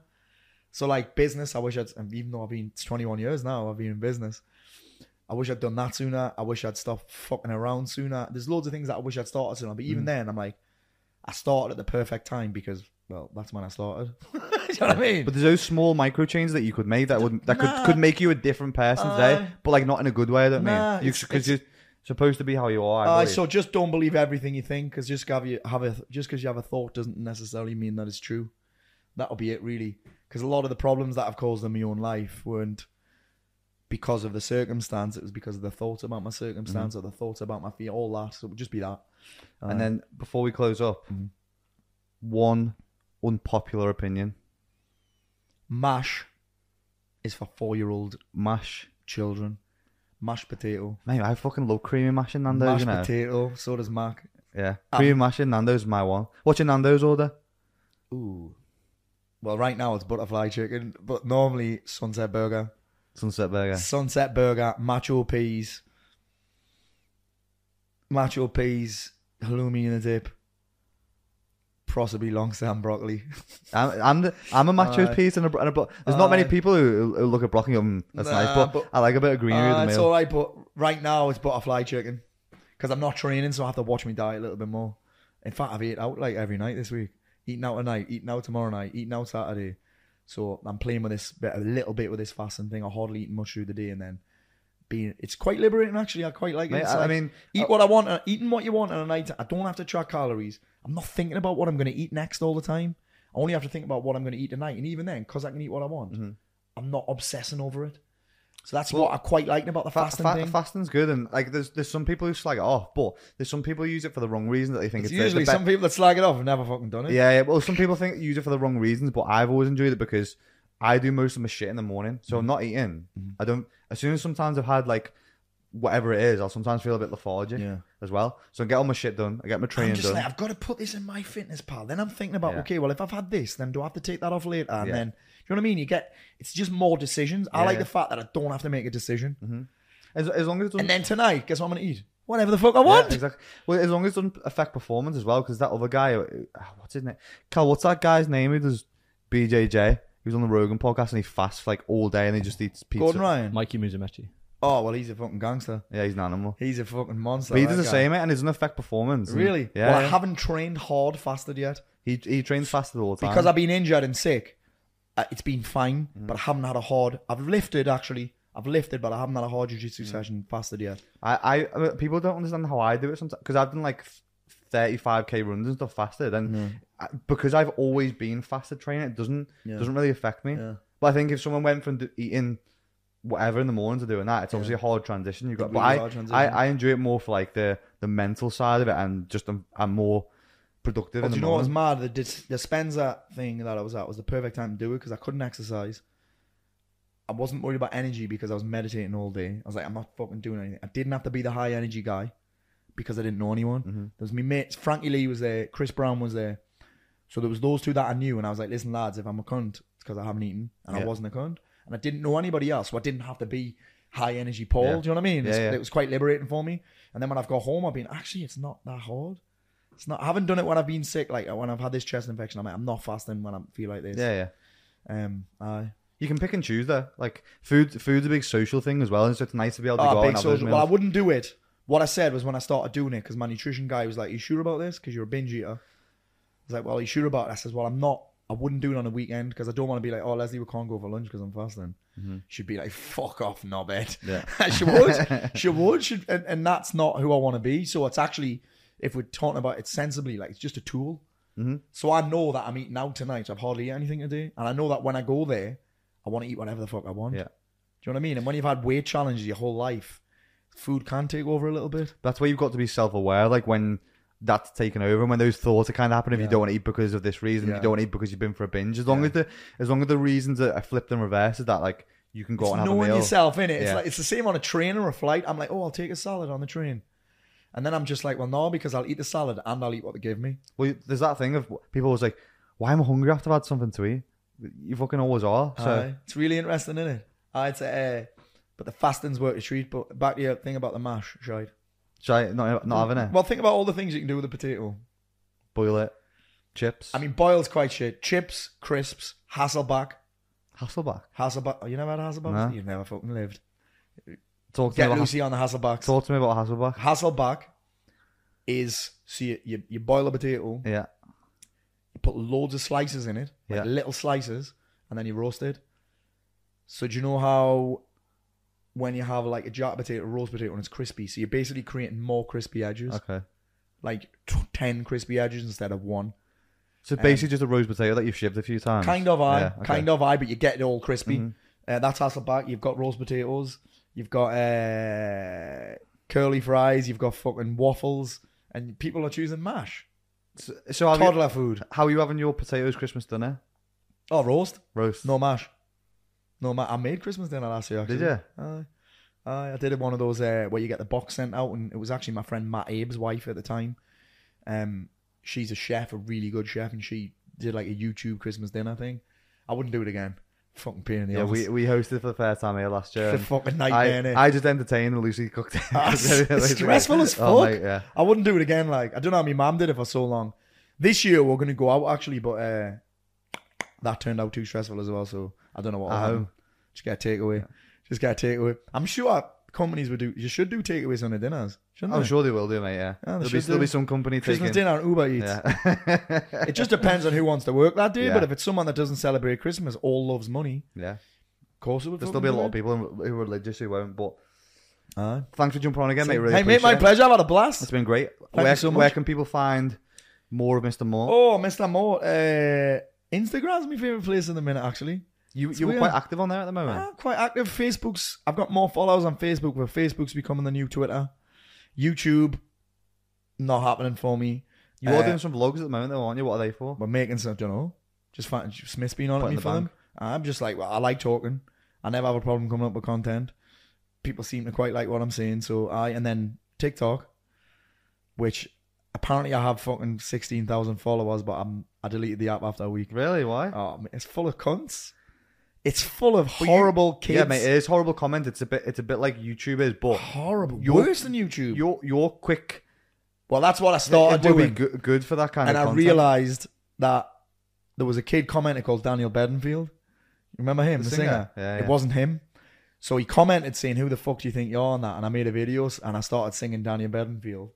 [SPEAKER 3] So like business, I wish I'd, even though I've been 21 years now, I've been in business. I wish I'd done that sooner. I wish I'd stopped fucking around sooner. There's loads of things that I wish I'd started sooner. But
[SPEAKER 1] Mm.
[SPEAKER 3] even then, I'm like, I started at the perfect time because, well, that's when I started. (laughs) you know what I mean?
[SPEAKER 1] But there's those small micro changes that you could make that would that
[SPEAKER 3] Nah.
[SPEAKER 1] could could make you a different person today, but like not in a good way. I don't
[SPEAKER 3] Nah,
[SPEAKER 1] mean
[SPEAKER 3] it's-
[SPEAKER 1] because you're supposed to be how you are. I
[SPEAKER 3] Uh, so just don't believe everything you think because just have you have a just because you have a thought doesn't necessarily mean that it's true. That'll be it, really. Because a lot of the problems that I've caused in my own life weren't because of the circumstance; it was because of the thoughts about my circumstance or the thoughts about my fear, all that. So it would just be that.
[SPEAKER 1] And then before we close up, one unpopular opinion:
[SPEAKER 3] Mash is for four-year-old
[SPEAKER 1] mash.
[SPEAKER 3] children. Mashed potato,
[SPEAKER 1] Mate, I fucking love creamy mash in Nando's.
[SPEAKER 3] mashed
[SPEAKER 1] you know,
[SPEAKER 3] potato. So does Mac.
[SPEAKER 1] yeah,
[SPEAKER 3] Um,
[SPEAKER 1] creamy mash in Nando's is my one. What's your Nando's order?
[SPEAKER 3] Ooh. Well, right now it's butterfly chicken, but normally sunset burger.
[SPEAKER 1] Sunset Burger.
[SPEAKER 3] Sunset burger, macho peas, macho peas, halloumi in a dip, possibly long stem broccoli. (laughs)
[SPEAKER 1] I'm I'm, the, I'm a macho
[SPEAKER 3] Aye.
[SPEAKER 1] piece and a, and a bro- There's not many
[SPEAKER 3] Aye.
[SPEAKER 1] people who, who look at broccoli and that's
[SPEAKER 3] Nah,
[SPEAKER 1] nice, but,
[SPEAKER 3] but-
[SPEAKER 1] I like a bit of greenery in the
[SPEAKER 3] it's all right, but right now it's butterfly chicken because I'm not training, so I have to watch my diet a little bit more. In fact, I've ate out like every night this week. Eating out tonight, eating out tomorrow night, eating out Saturday. So I'm playing with this bit, a little bit with this fasting thing. I hardly eat much through the day, and then being. It's quite liberating actually. I quite like it.
[SPEAKER 1] Mate, I, I mean,
[SPEAKER 3] eat what I want, uh, eating what you want on a night. I don't have to track calories. I'm not thinking about what I'm going to eat next all the time. I only have to think about what I'm going to eat tonight, and even then, because I can eat what I want,
[SPEAKER 1] Mm-hmm.
[SPEAKER 3] I'm not obsessing over it. So that's what I quite like about the fasting
[SPEAKER 1] fa-
[SPEAKER 3] thing.
[SPEAKER 1] fasting's good, and like there's there's some people who slag it off, but there's some people who use it for the wrong reason that they think
[SPEAKER 3] It's
[SPEAKER 1] it's,
[SPEAKER 3] usually
[SPEAKER 1] the be-
[SPEAKER 3] some people that slag it off have never fucking done it.
[SPEAKER 1] Yeah, yeah. Well, some people think use it for the wrong reasons, but I've always enjoyed it because I do most of my shit in the morning, so I'm not eating.
[SPEAKER 3] Mm-hmm.
[SPEAKER 1] I don't. As soon as sometimes I've had like whatever it is, I'll sometimes feel a bit lethargic
[SPEAKER 3] Yeah.
[SPEAKER 1] as well. So I get all my shit done. I get my training I'm
[SPEAKER 3] just
[SPEAKER 1] done.
[SPEAKER 3] like, I've got to put this in MyFitnessPal. Then I'm thinking about,
[SPEAKER 1] Yeah.
[SPEAKER 3] okay, well, if I've had this, then do I have to take that off later? And
[SPEAKER 1] Yeah.
[SPEAKER 3] then, do you know what I mean? You get, it's just more decisions. I like
[SPEAKER 1] yeah.
[SPEAKER 3] the fact that I don't have to make a decision.
[SPEAKER 1] as, as long as it doesn't.
[SPEAKER 3] And then tonight, guess what I'm going to eat? Whatever the fuck I
[SPEAKER 1] yeah,
[SPEAKER 3] want.
[SPEAKER 1] exactly. Well, as long as it doesn't affect performance as well, because that other guy, uh, what's his name? Cal, what's that guy's name who does BJJ? He was on the Rogan podcast and he fasts like all day and he just eats pizza.
[SPEAKER 3] Gordon Ryan.
[SPEAKER 6] Mikey Musumeci.
[SPEAKER 3] Oh, well, he's a fucking gangster.
[SPEAKER 1] Yeah, he's an animal.
[SPEAKER 3] He's a fucking monster.
[SPEAKER 1] But he does the
[SPEAKER 3] guy.
[SPEAKER 1] same, mate, and it doesn't affect performance. And-
[SPEAKER 3] Really?
[SPEAKER 1] Yeah.
[SPEAKER 3] Well, I haven't trained hard fasted yet
[SPEAKER 1] He he trains faster all the time.
[SPEAKER 3] because I've been injured and sick. Uh, it's been fine,
[SPEAKER 1] Mm.
[SPEAKER 3] but I haven't had a hard. I've lifted actually. I've lifted, but I haven't had a hard
[SPEAKER 1] Mm.
[SPEAKER 3] jiu-jitsu session fasted yet.
[SPEAKER 1] I, I, I mean, people don't understand how I do it sometimes because I've done like 35k runs and stuff fasted, and I, because I've always been faster training, it doesn't
[SPEAKER 3] Yeah.
[SPEAKER 1] doesn't really affect me.
[SPEAKER 3] Yeah.
[SPEAKER 1] But I think if someone went from do- eating whatever in the morning to doing that, it's obviously a hard transition. You've got, but
[SPEAKER 3] really is a
[SPEAKER 1] I,
[SPEAKER 3] hard transition.
[SPEAKER 1] I I enjoy it more for like the the mental side of it, and just I'm, I'm more productive in
[SPEAKER 3] do
[SPEAKER 1] the
[SPEAKER 3] you know what was mad? The dis- Dispenza thing that I was at was the perfect time to do it because I couldn't exercise. I wasn't worried about energy because I was meditating all day. I was like, I'm not fucking doing anything. I didn't have to be the high energy guy because I didn't know anyone.
[SPEAKER 1] Mm-hmm.
[SPEAKER 3] There was me mates. Frankie Lee was there. Chris Brown was there. So there was those two that I knew, and I was like, listen, lads, if I'm a cunt, it's because I haven't eaten, and I wasn't a cunt, and I didn't know anybody else, so I didn't have to be high energy Paul.
[SPEAKER 1] Yeah.
[SPEAKER 3] Do you know what I mean?
[SPEAKER 1] Yeah, yeah.
[SPEAKER 3] It was quite liberating for me. And then when I've got home, I've been actually, it's not that hard. It's not. I haven't done it when I've been sick. Like when I've had this chest infection, I'm like, I'm not fasting when I feel like this.
[SPEAKER 1] Yeah, yeah.
[SPEAKER 3] Um. I.
[SPEAKER 1] You can pick and choose there. Like food, food's a big social thing as well, and so it's nice to be able to
[SPEAKER 3] Oh,
[SPEAKER 1] go
[SPEAKER 3] big
[SPEAKER 1] and have those
[SPEAKER 3] social. Well, I wouldn't do it. What I said was when I started doing it, because my nutrition guy was like, "You sure about this? Because you're a binge eater." I was like, "Well, you sure about it?" I says, "Well, I'm not. I wouldn't do it on a weekend because I don't want to be like, oh, Leslie, we can't go for lunch because I'm fasting." She'd be like, "Fuck off, knobhead."
[SPEAKER 1] Yeah. (laughs)
[SPEAKER 3] she would. (laughs) She would. She, and, and that's not who I want to be. So it's actually, if we're talking about it sensibly, like it's just a tool.
[SPEAKER 1] Mm-hmm.
[SPEAKER 3] So I know that I'm eating out tonight. I've hardly eaten anything today, and I know that when I go there, I want to eat whatever the fuck I want.
[SPEAKER 1] Yeah.
[SPEAKER 3] Do you know what I mean? And when you've had weight challenges your whole life, food can take over a little bit.
[SPEAKER 1] That's where you've got to be self-aware. Like when that's taken over, and when those thoughts are kind of happening. If you don't want to eat because of this reason,
[SPEAKER 3] Yeah.
[SPEAKER 1] you don't want to eat because you've been for a binge. As long
[SPEAKER 3] Yeah.
[SPEAKER 1] as the as long as the reasons are flipped and reversed, is that like you can go
[SPEAKER 3] It's
[SPEAKER 1] out and have a
[SPEAKER 3] knowing
[SPEAKER 1] meal.
[SPEAKER 3] yourself in it. It's like it's the same on a train or a flight. I'm like, oh, I'll take a salad on the train, and then I'm just like, well, no, because I'll eat the salad and I'll eat what they give me.
[SPEAKER 1] Well, there's that thing of people always like, "Why am I hungry after I've had something to eat?" You fucking always are. So
[SPEAKER 3] Aye. it's really interesting, isn't it? I'd say, uh, but the fasting's work a treat. But back to your thing about the mash, shite.
[SPEAKER 1] I not not having it?
[SPEAKER 3] Well, think about all the things you can do with a potato.
[SPEAKER 1] Boil it, chips.
[SPEAKER 3] I mean, boil's quite shit. Chips, crisps, Hasselback.
[SPEAKER 1] Hasselback.
[SPEAKER 3] Hasselback. Oh, you never had Hasselback?
[SPEAKER 1] No.
[SPEAKER 3] You've never fucking lived.
[SPEAKER 1] Talk to
[SPEAKER 3] Get
[SPEAKER 1] me about
[SPEAKER 3] Lucy on the Hasselbacks.
[SPEAKER 1] Has- talk to me about Hasselback.
[SPEAKER 3] Hasselback is so you, you, you boil a potato,
[SPEAKER 1] Yeah,
[SPEAKER 3] you put loads of slices in it, like
[SPEAKER 1] Yeah.
[SPEAKER 3] little slices, and then you roast it. So do you know how when you have like a jar potato, a roast potato, and it's crispy, so you're basically creating more crispy edges,
[SPEAKER 1] okay.
[SPEAKER 3] like t- ten crispy edges instead of one.
[SPEAKER 1] So basically, just a roast potato that you've shivved a few times.
[SPEAKER 3] Kind of I,
[SPEAKER 1] Yeah, okay.
[SPEAKER 3] Kind of I, but you get it all crispy. Uh, that's Hasselback. You've got roast potatoes. You've got uh, curly fries. You've got fucking waffles, and people are choosing mash.
[SPEAKER 1] So, so you,
[SPEAKER 3] Toddler food.
[SPEAKER 1] how are you having your potatoes Christmas dinner?
[SPEAKER 3] Oh, roast.
[SPEAKER 1] Roast.
[SPEAKER 3] No mash. No mash. I made Christmas dinner last year. Actually.
[SPEAKER 1] Did you?
[SPEAKER 3] Aye. Aye, I did one of those uh, where you get the box sent out, and it was actually my friend Matt Abe's wife at the time. Um, she's a chef, a really good chef, and she did like a YouTube Christmas dinner thing. I wouldn't do it again. Fucking pain in the
[SPEAKER 1] Yeah, we, we hosted for the first time here last year.
[SPEAKER 3] It's a fucking
[SPEAKER 1] I,
[SPEAKER 3] nightmare. innit?
[SPEAKER 1] I just entertained and Lucy cooked it.
[SPEAKER 3] Ah, (laughs) it's stressful as
[SPEAKER 1] Oh,
[SPEAKER 3] fuck.
[SPEAKER 1] mate, yeah.
[SPEAKER 3] I wouldn't do it again. Like I don't know how my mum did it for so long. This year we're gonna go out actually, but uh, that turned out too stressful as well. So I don't know what. will
[SPEAKER 1] At
[SPEAKER 3] happen.
[SPEAKER 1] home.
[SPEAKER 3] Just get a takeaway. Just get a takeaway. I'm sure companies would do. You should do takeaways on the dinners, shouldn't
[SPEAKER 1] I'm
[SPEAKER 3] they?
[SPEAKER 1] sure they will do, mate. Yeah,
[SPEAKER 3] they
[SPEAKER 1] there'll, be, there'll be some company
[SPEAKER 3] Christmas
[SPEAKER 1] taking.
[SPEAKER 3] dinner on Uber Eats.
[SPEAKER 1] Yeah,
[SPEAKER 3] It just depends on who wants to work that day.
[SPEAKER 1] Yeah.
[SPEAKER 3] But if it's someone that doesn't celebrate Christmas, all loves money,
[SPEAKER 1] yeah.
[SPEAKER 3] of course it would.
[SPEAKER 1] There'll still be a lot of people who are religious who won't, but
[SPEAKER 3] Aye.
[SPEAKER 1] Thanks for jumping on again, mate. Really
[SPEAKER 3] hey, mate, my pleasure. I've had a blast.
[SPEAKER 1] It's been great.
[SPEAKER 3] Thank
[SPEAKER 1] where,
[SPEAKER 3] so
[SPEAKER 1] where can people find more of Mr. Mort?
[SPEAKER 3] Oh, Mr. Mort. Uh, Instagram's my favorite place in the minute, actually.
[SPEAKER 1] You
[SPEAKER 3] it's
[SPEAKER 1] you were
[SPEAKER 3] weird.
[SPEAKER 1] quite active on there at the moment.
[SPEAKER 3] Ah, quite active. Facebook's. I've got more followers on Facebook, but Facebook's becoming the new Twitter. YouTube, not happening for me.
[SPEAKER 1] You are
[SPEAKER 3] Uh,
[SPEAKER 1] doing some vlogs at the moment, though, aren't you? What are they for?
[SPEAKER 3] We're making some. I don't know. Just find Smith's been on
[SPEAKER 1] Put
[SPEAKER 3] at
[SPEAKER 1] in
[SPEAKER 3] me
[SPEAKER 1] the
[SPEAKER 3] for them.
[SPEAKER 1] bank.
[SPEAKER 3] I'm just like, well, I like talking. I never have a problem coming up with content. People seem to quite like what I'm saying, so I and then TikTok, which apparently I have fucking sixteen thousand followers, but I'm I deleted the app after a week.
[SPEAKER 1] Really? Why?
[SPEAKER 3] Oh, it's full of cunts. It's full of
[SPEAKER 1] But you-
[SPEAKER 3] horrible kids.
[SPEAKER 1] Yeah, mate. It is horrible comment. It's a bit. It's a bit like YouTube is, but
[SPEAKER 3] horrible.
[SPEAKER 1] You're-
[SPEAKER 3] Worse than YouTube.
[SPEAKER 1] your your quick
[SPEAKER 3] Well, that's what I
[SPEAKER 1] it
[SPEAKER 3] started
[SPEAKER 1] would be
[SPEAKER 3] doing,
[SPEAKER 1] good, good for that kind
[SPEAKER 3] and
[SPEAKER 1] of
[SPEAKER 3] And
[SPEAKER 1] I
[SPEAKER 3] realized that there was a kid commenting called Daniel Bedingfield. Remember him,
[SPEAKER 1] The
[SPEAKER 3] the,
[SPEAKER 1] singer?
[SPEAKER 3] singer?
[SPEAKER 1] Yeah,
[SPEAKER 3] It
[SPEAKER 1] yeah.
[SPEAKER 3] wasn't him. So he commented saying, "Who the fuck do you think you're?" on that, and I made a video and I started singing Daniel Bedingfield.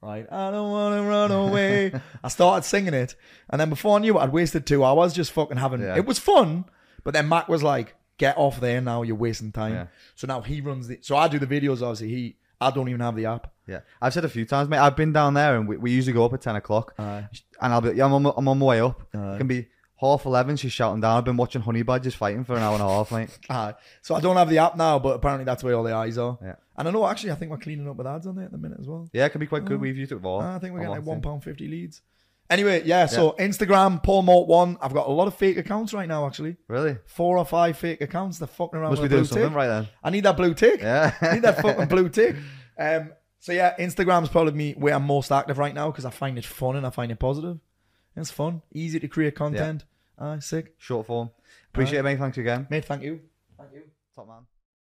[SPEAKER 3] Right, I don't want to run (laughs) away. I started singing it, and then before I knew it, I'd wasted two hours just fucking having.
[SPEAKER 1] Yeah.
[SPEAKER 3] It was fun, but then Mac was like, "Get off there now! You're wasting time."
[SPEAKER 1] Yeah.
[SPEAKER 3] So now he runs the. So I do the videos. Obviously, he. I don't even have the app.
[SPEAKER 1] Yeah, I've said a few times, mate. I've been down there, and we, we usually go up at ten o'clock, and I'll be. Yeah, I'm on, my- I'm on my way up. It can be half eleven. She's shouting down. I've been watching honey badgers fighting for an hour and a half, mate. (laughs)
[SPEAKER 3] Aye. So I don't have the app now, but apparently that's where all the eyes are.
[SPEAKER 1] Yeah.
[SPEAKER 3] And I know actually, I think we're cleaning up with ads on there at the minute as well.
[SPEAKER 1] Yeah, it can be quite good. We've used it before.
[SPEAKER 3] I think we're getting like one pound fifty leads. Anyway, yeah. So Instagram, Paul Mort one. I've got a lot of fake accounts right now. Actually,
[SPEAKER 1] Really?
[SPEAKER 3] four or five fake accounts. They're fucking around
[SPEAKER 1] Must be
[SPEAKER 3] with a
[SPEAKER 1] doing
[SPEAKER 3] blue
[SPEAKER 1] something
[SPEAKER 3] tick.
[SPEAKER 1] right then.
[SPEAKER 3] I need that blue tick.
[SPEAKER 1] Yeah. (laughs)
[SPEAKER 3] I need that fucking blue (laughs) tick. Um. So yeah, Instagram's probably me where I'm most active right now because I find it fun and I find it positive. It's fun, easy to create content. Aye, sick,
[SPEAKER 1] Short form. Appreciate it, mate. Thanks again.
[SPEAKER 3] mate. Thank you. Thank you.
[SPEAKER 1] Top man.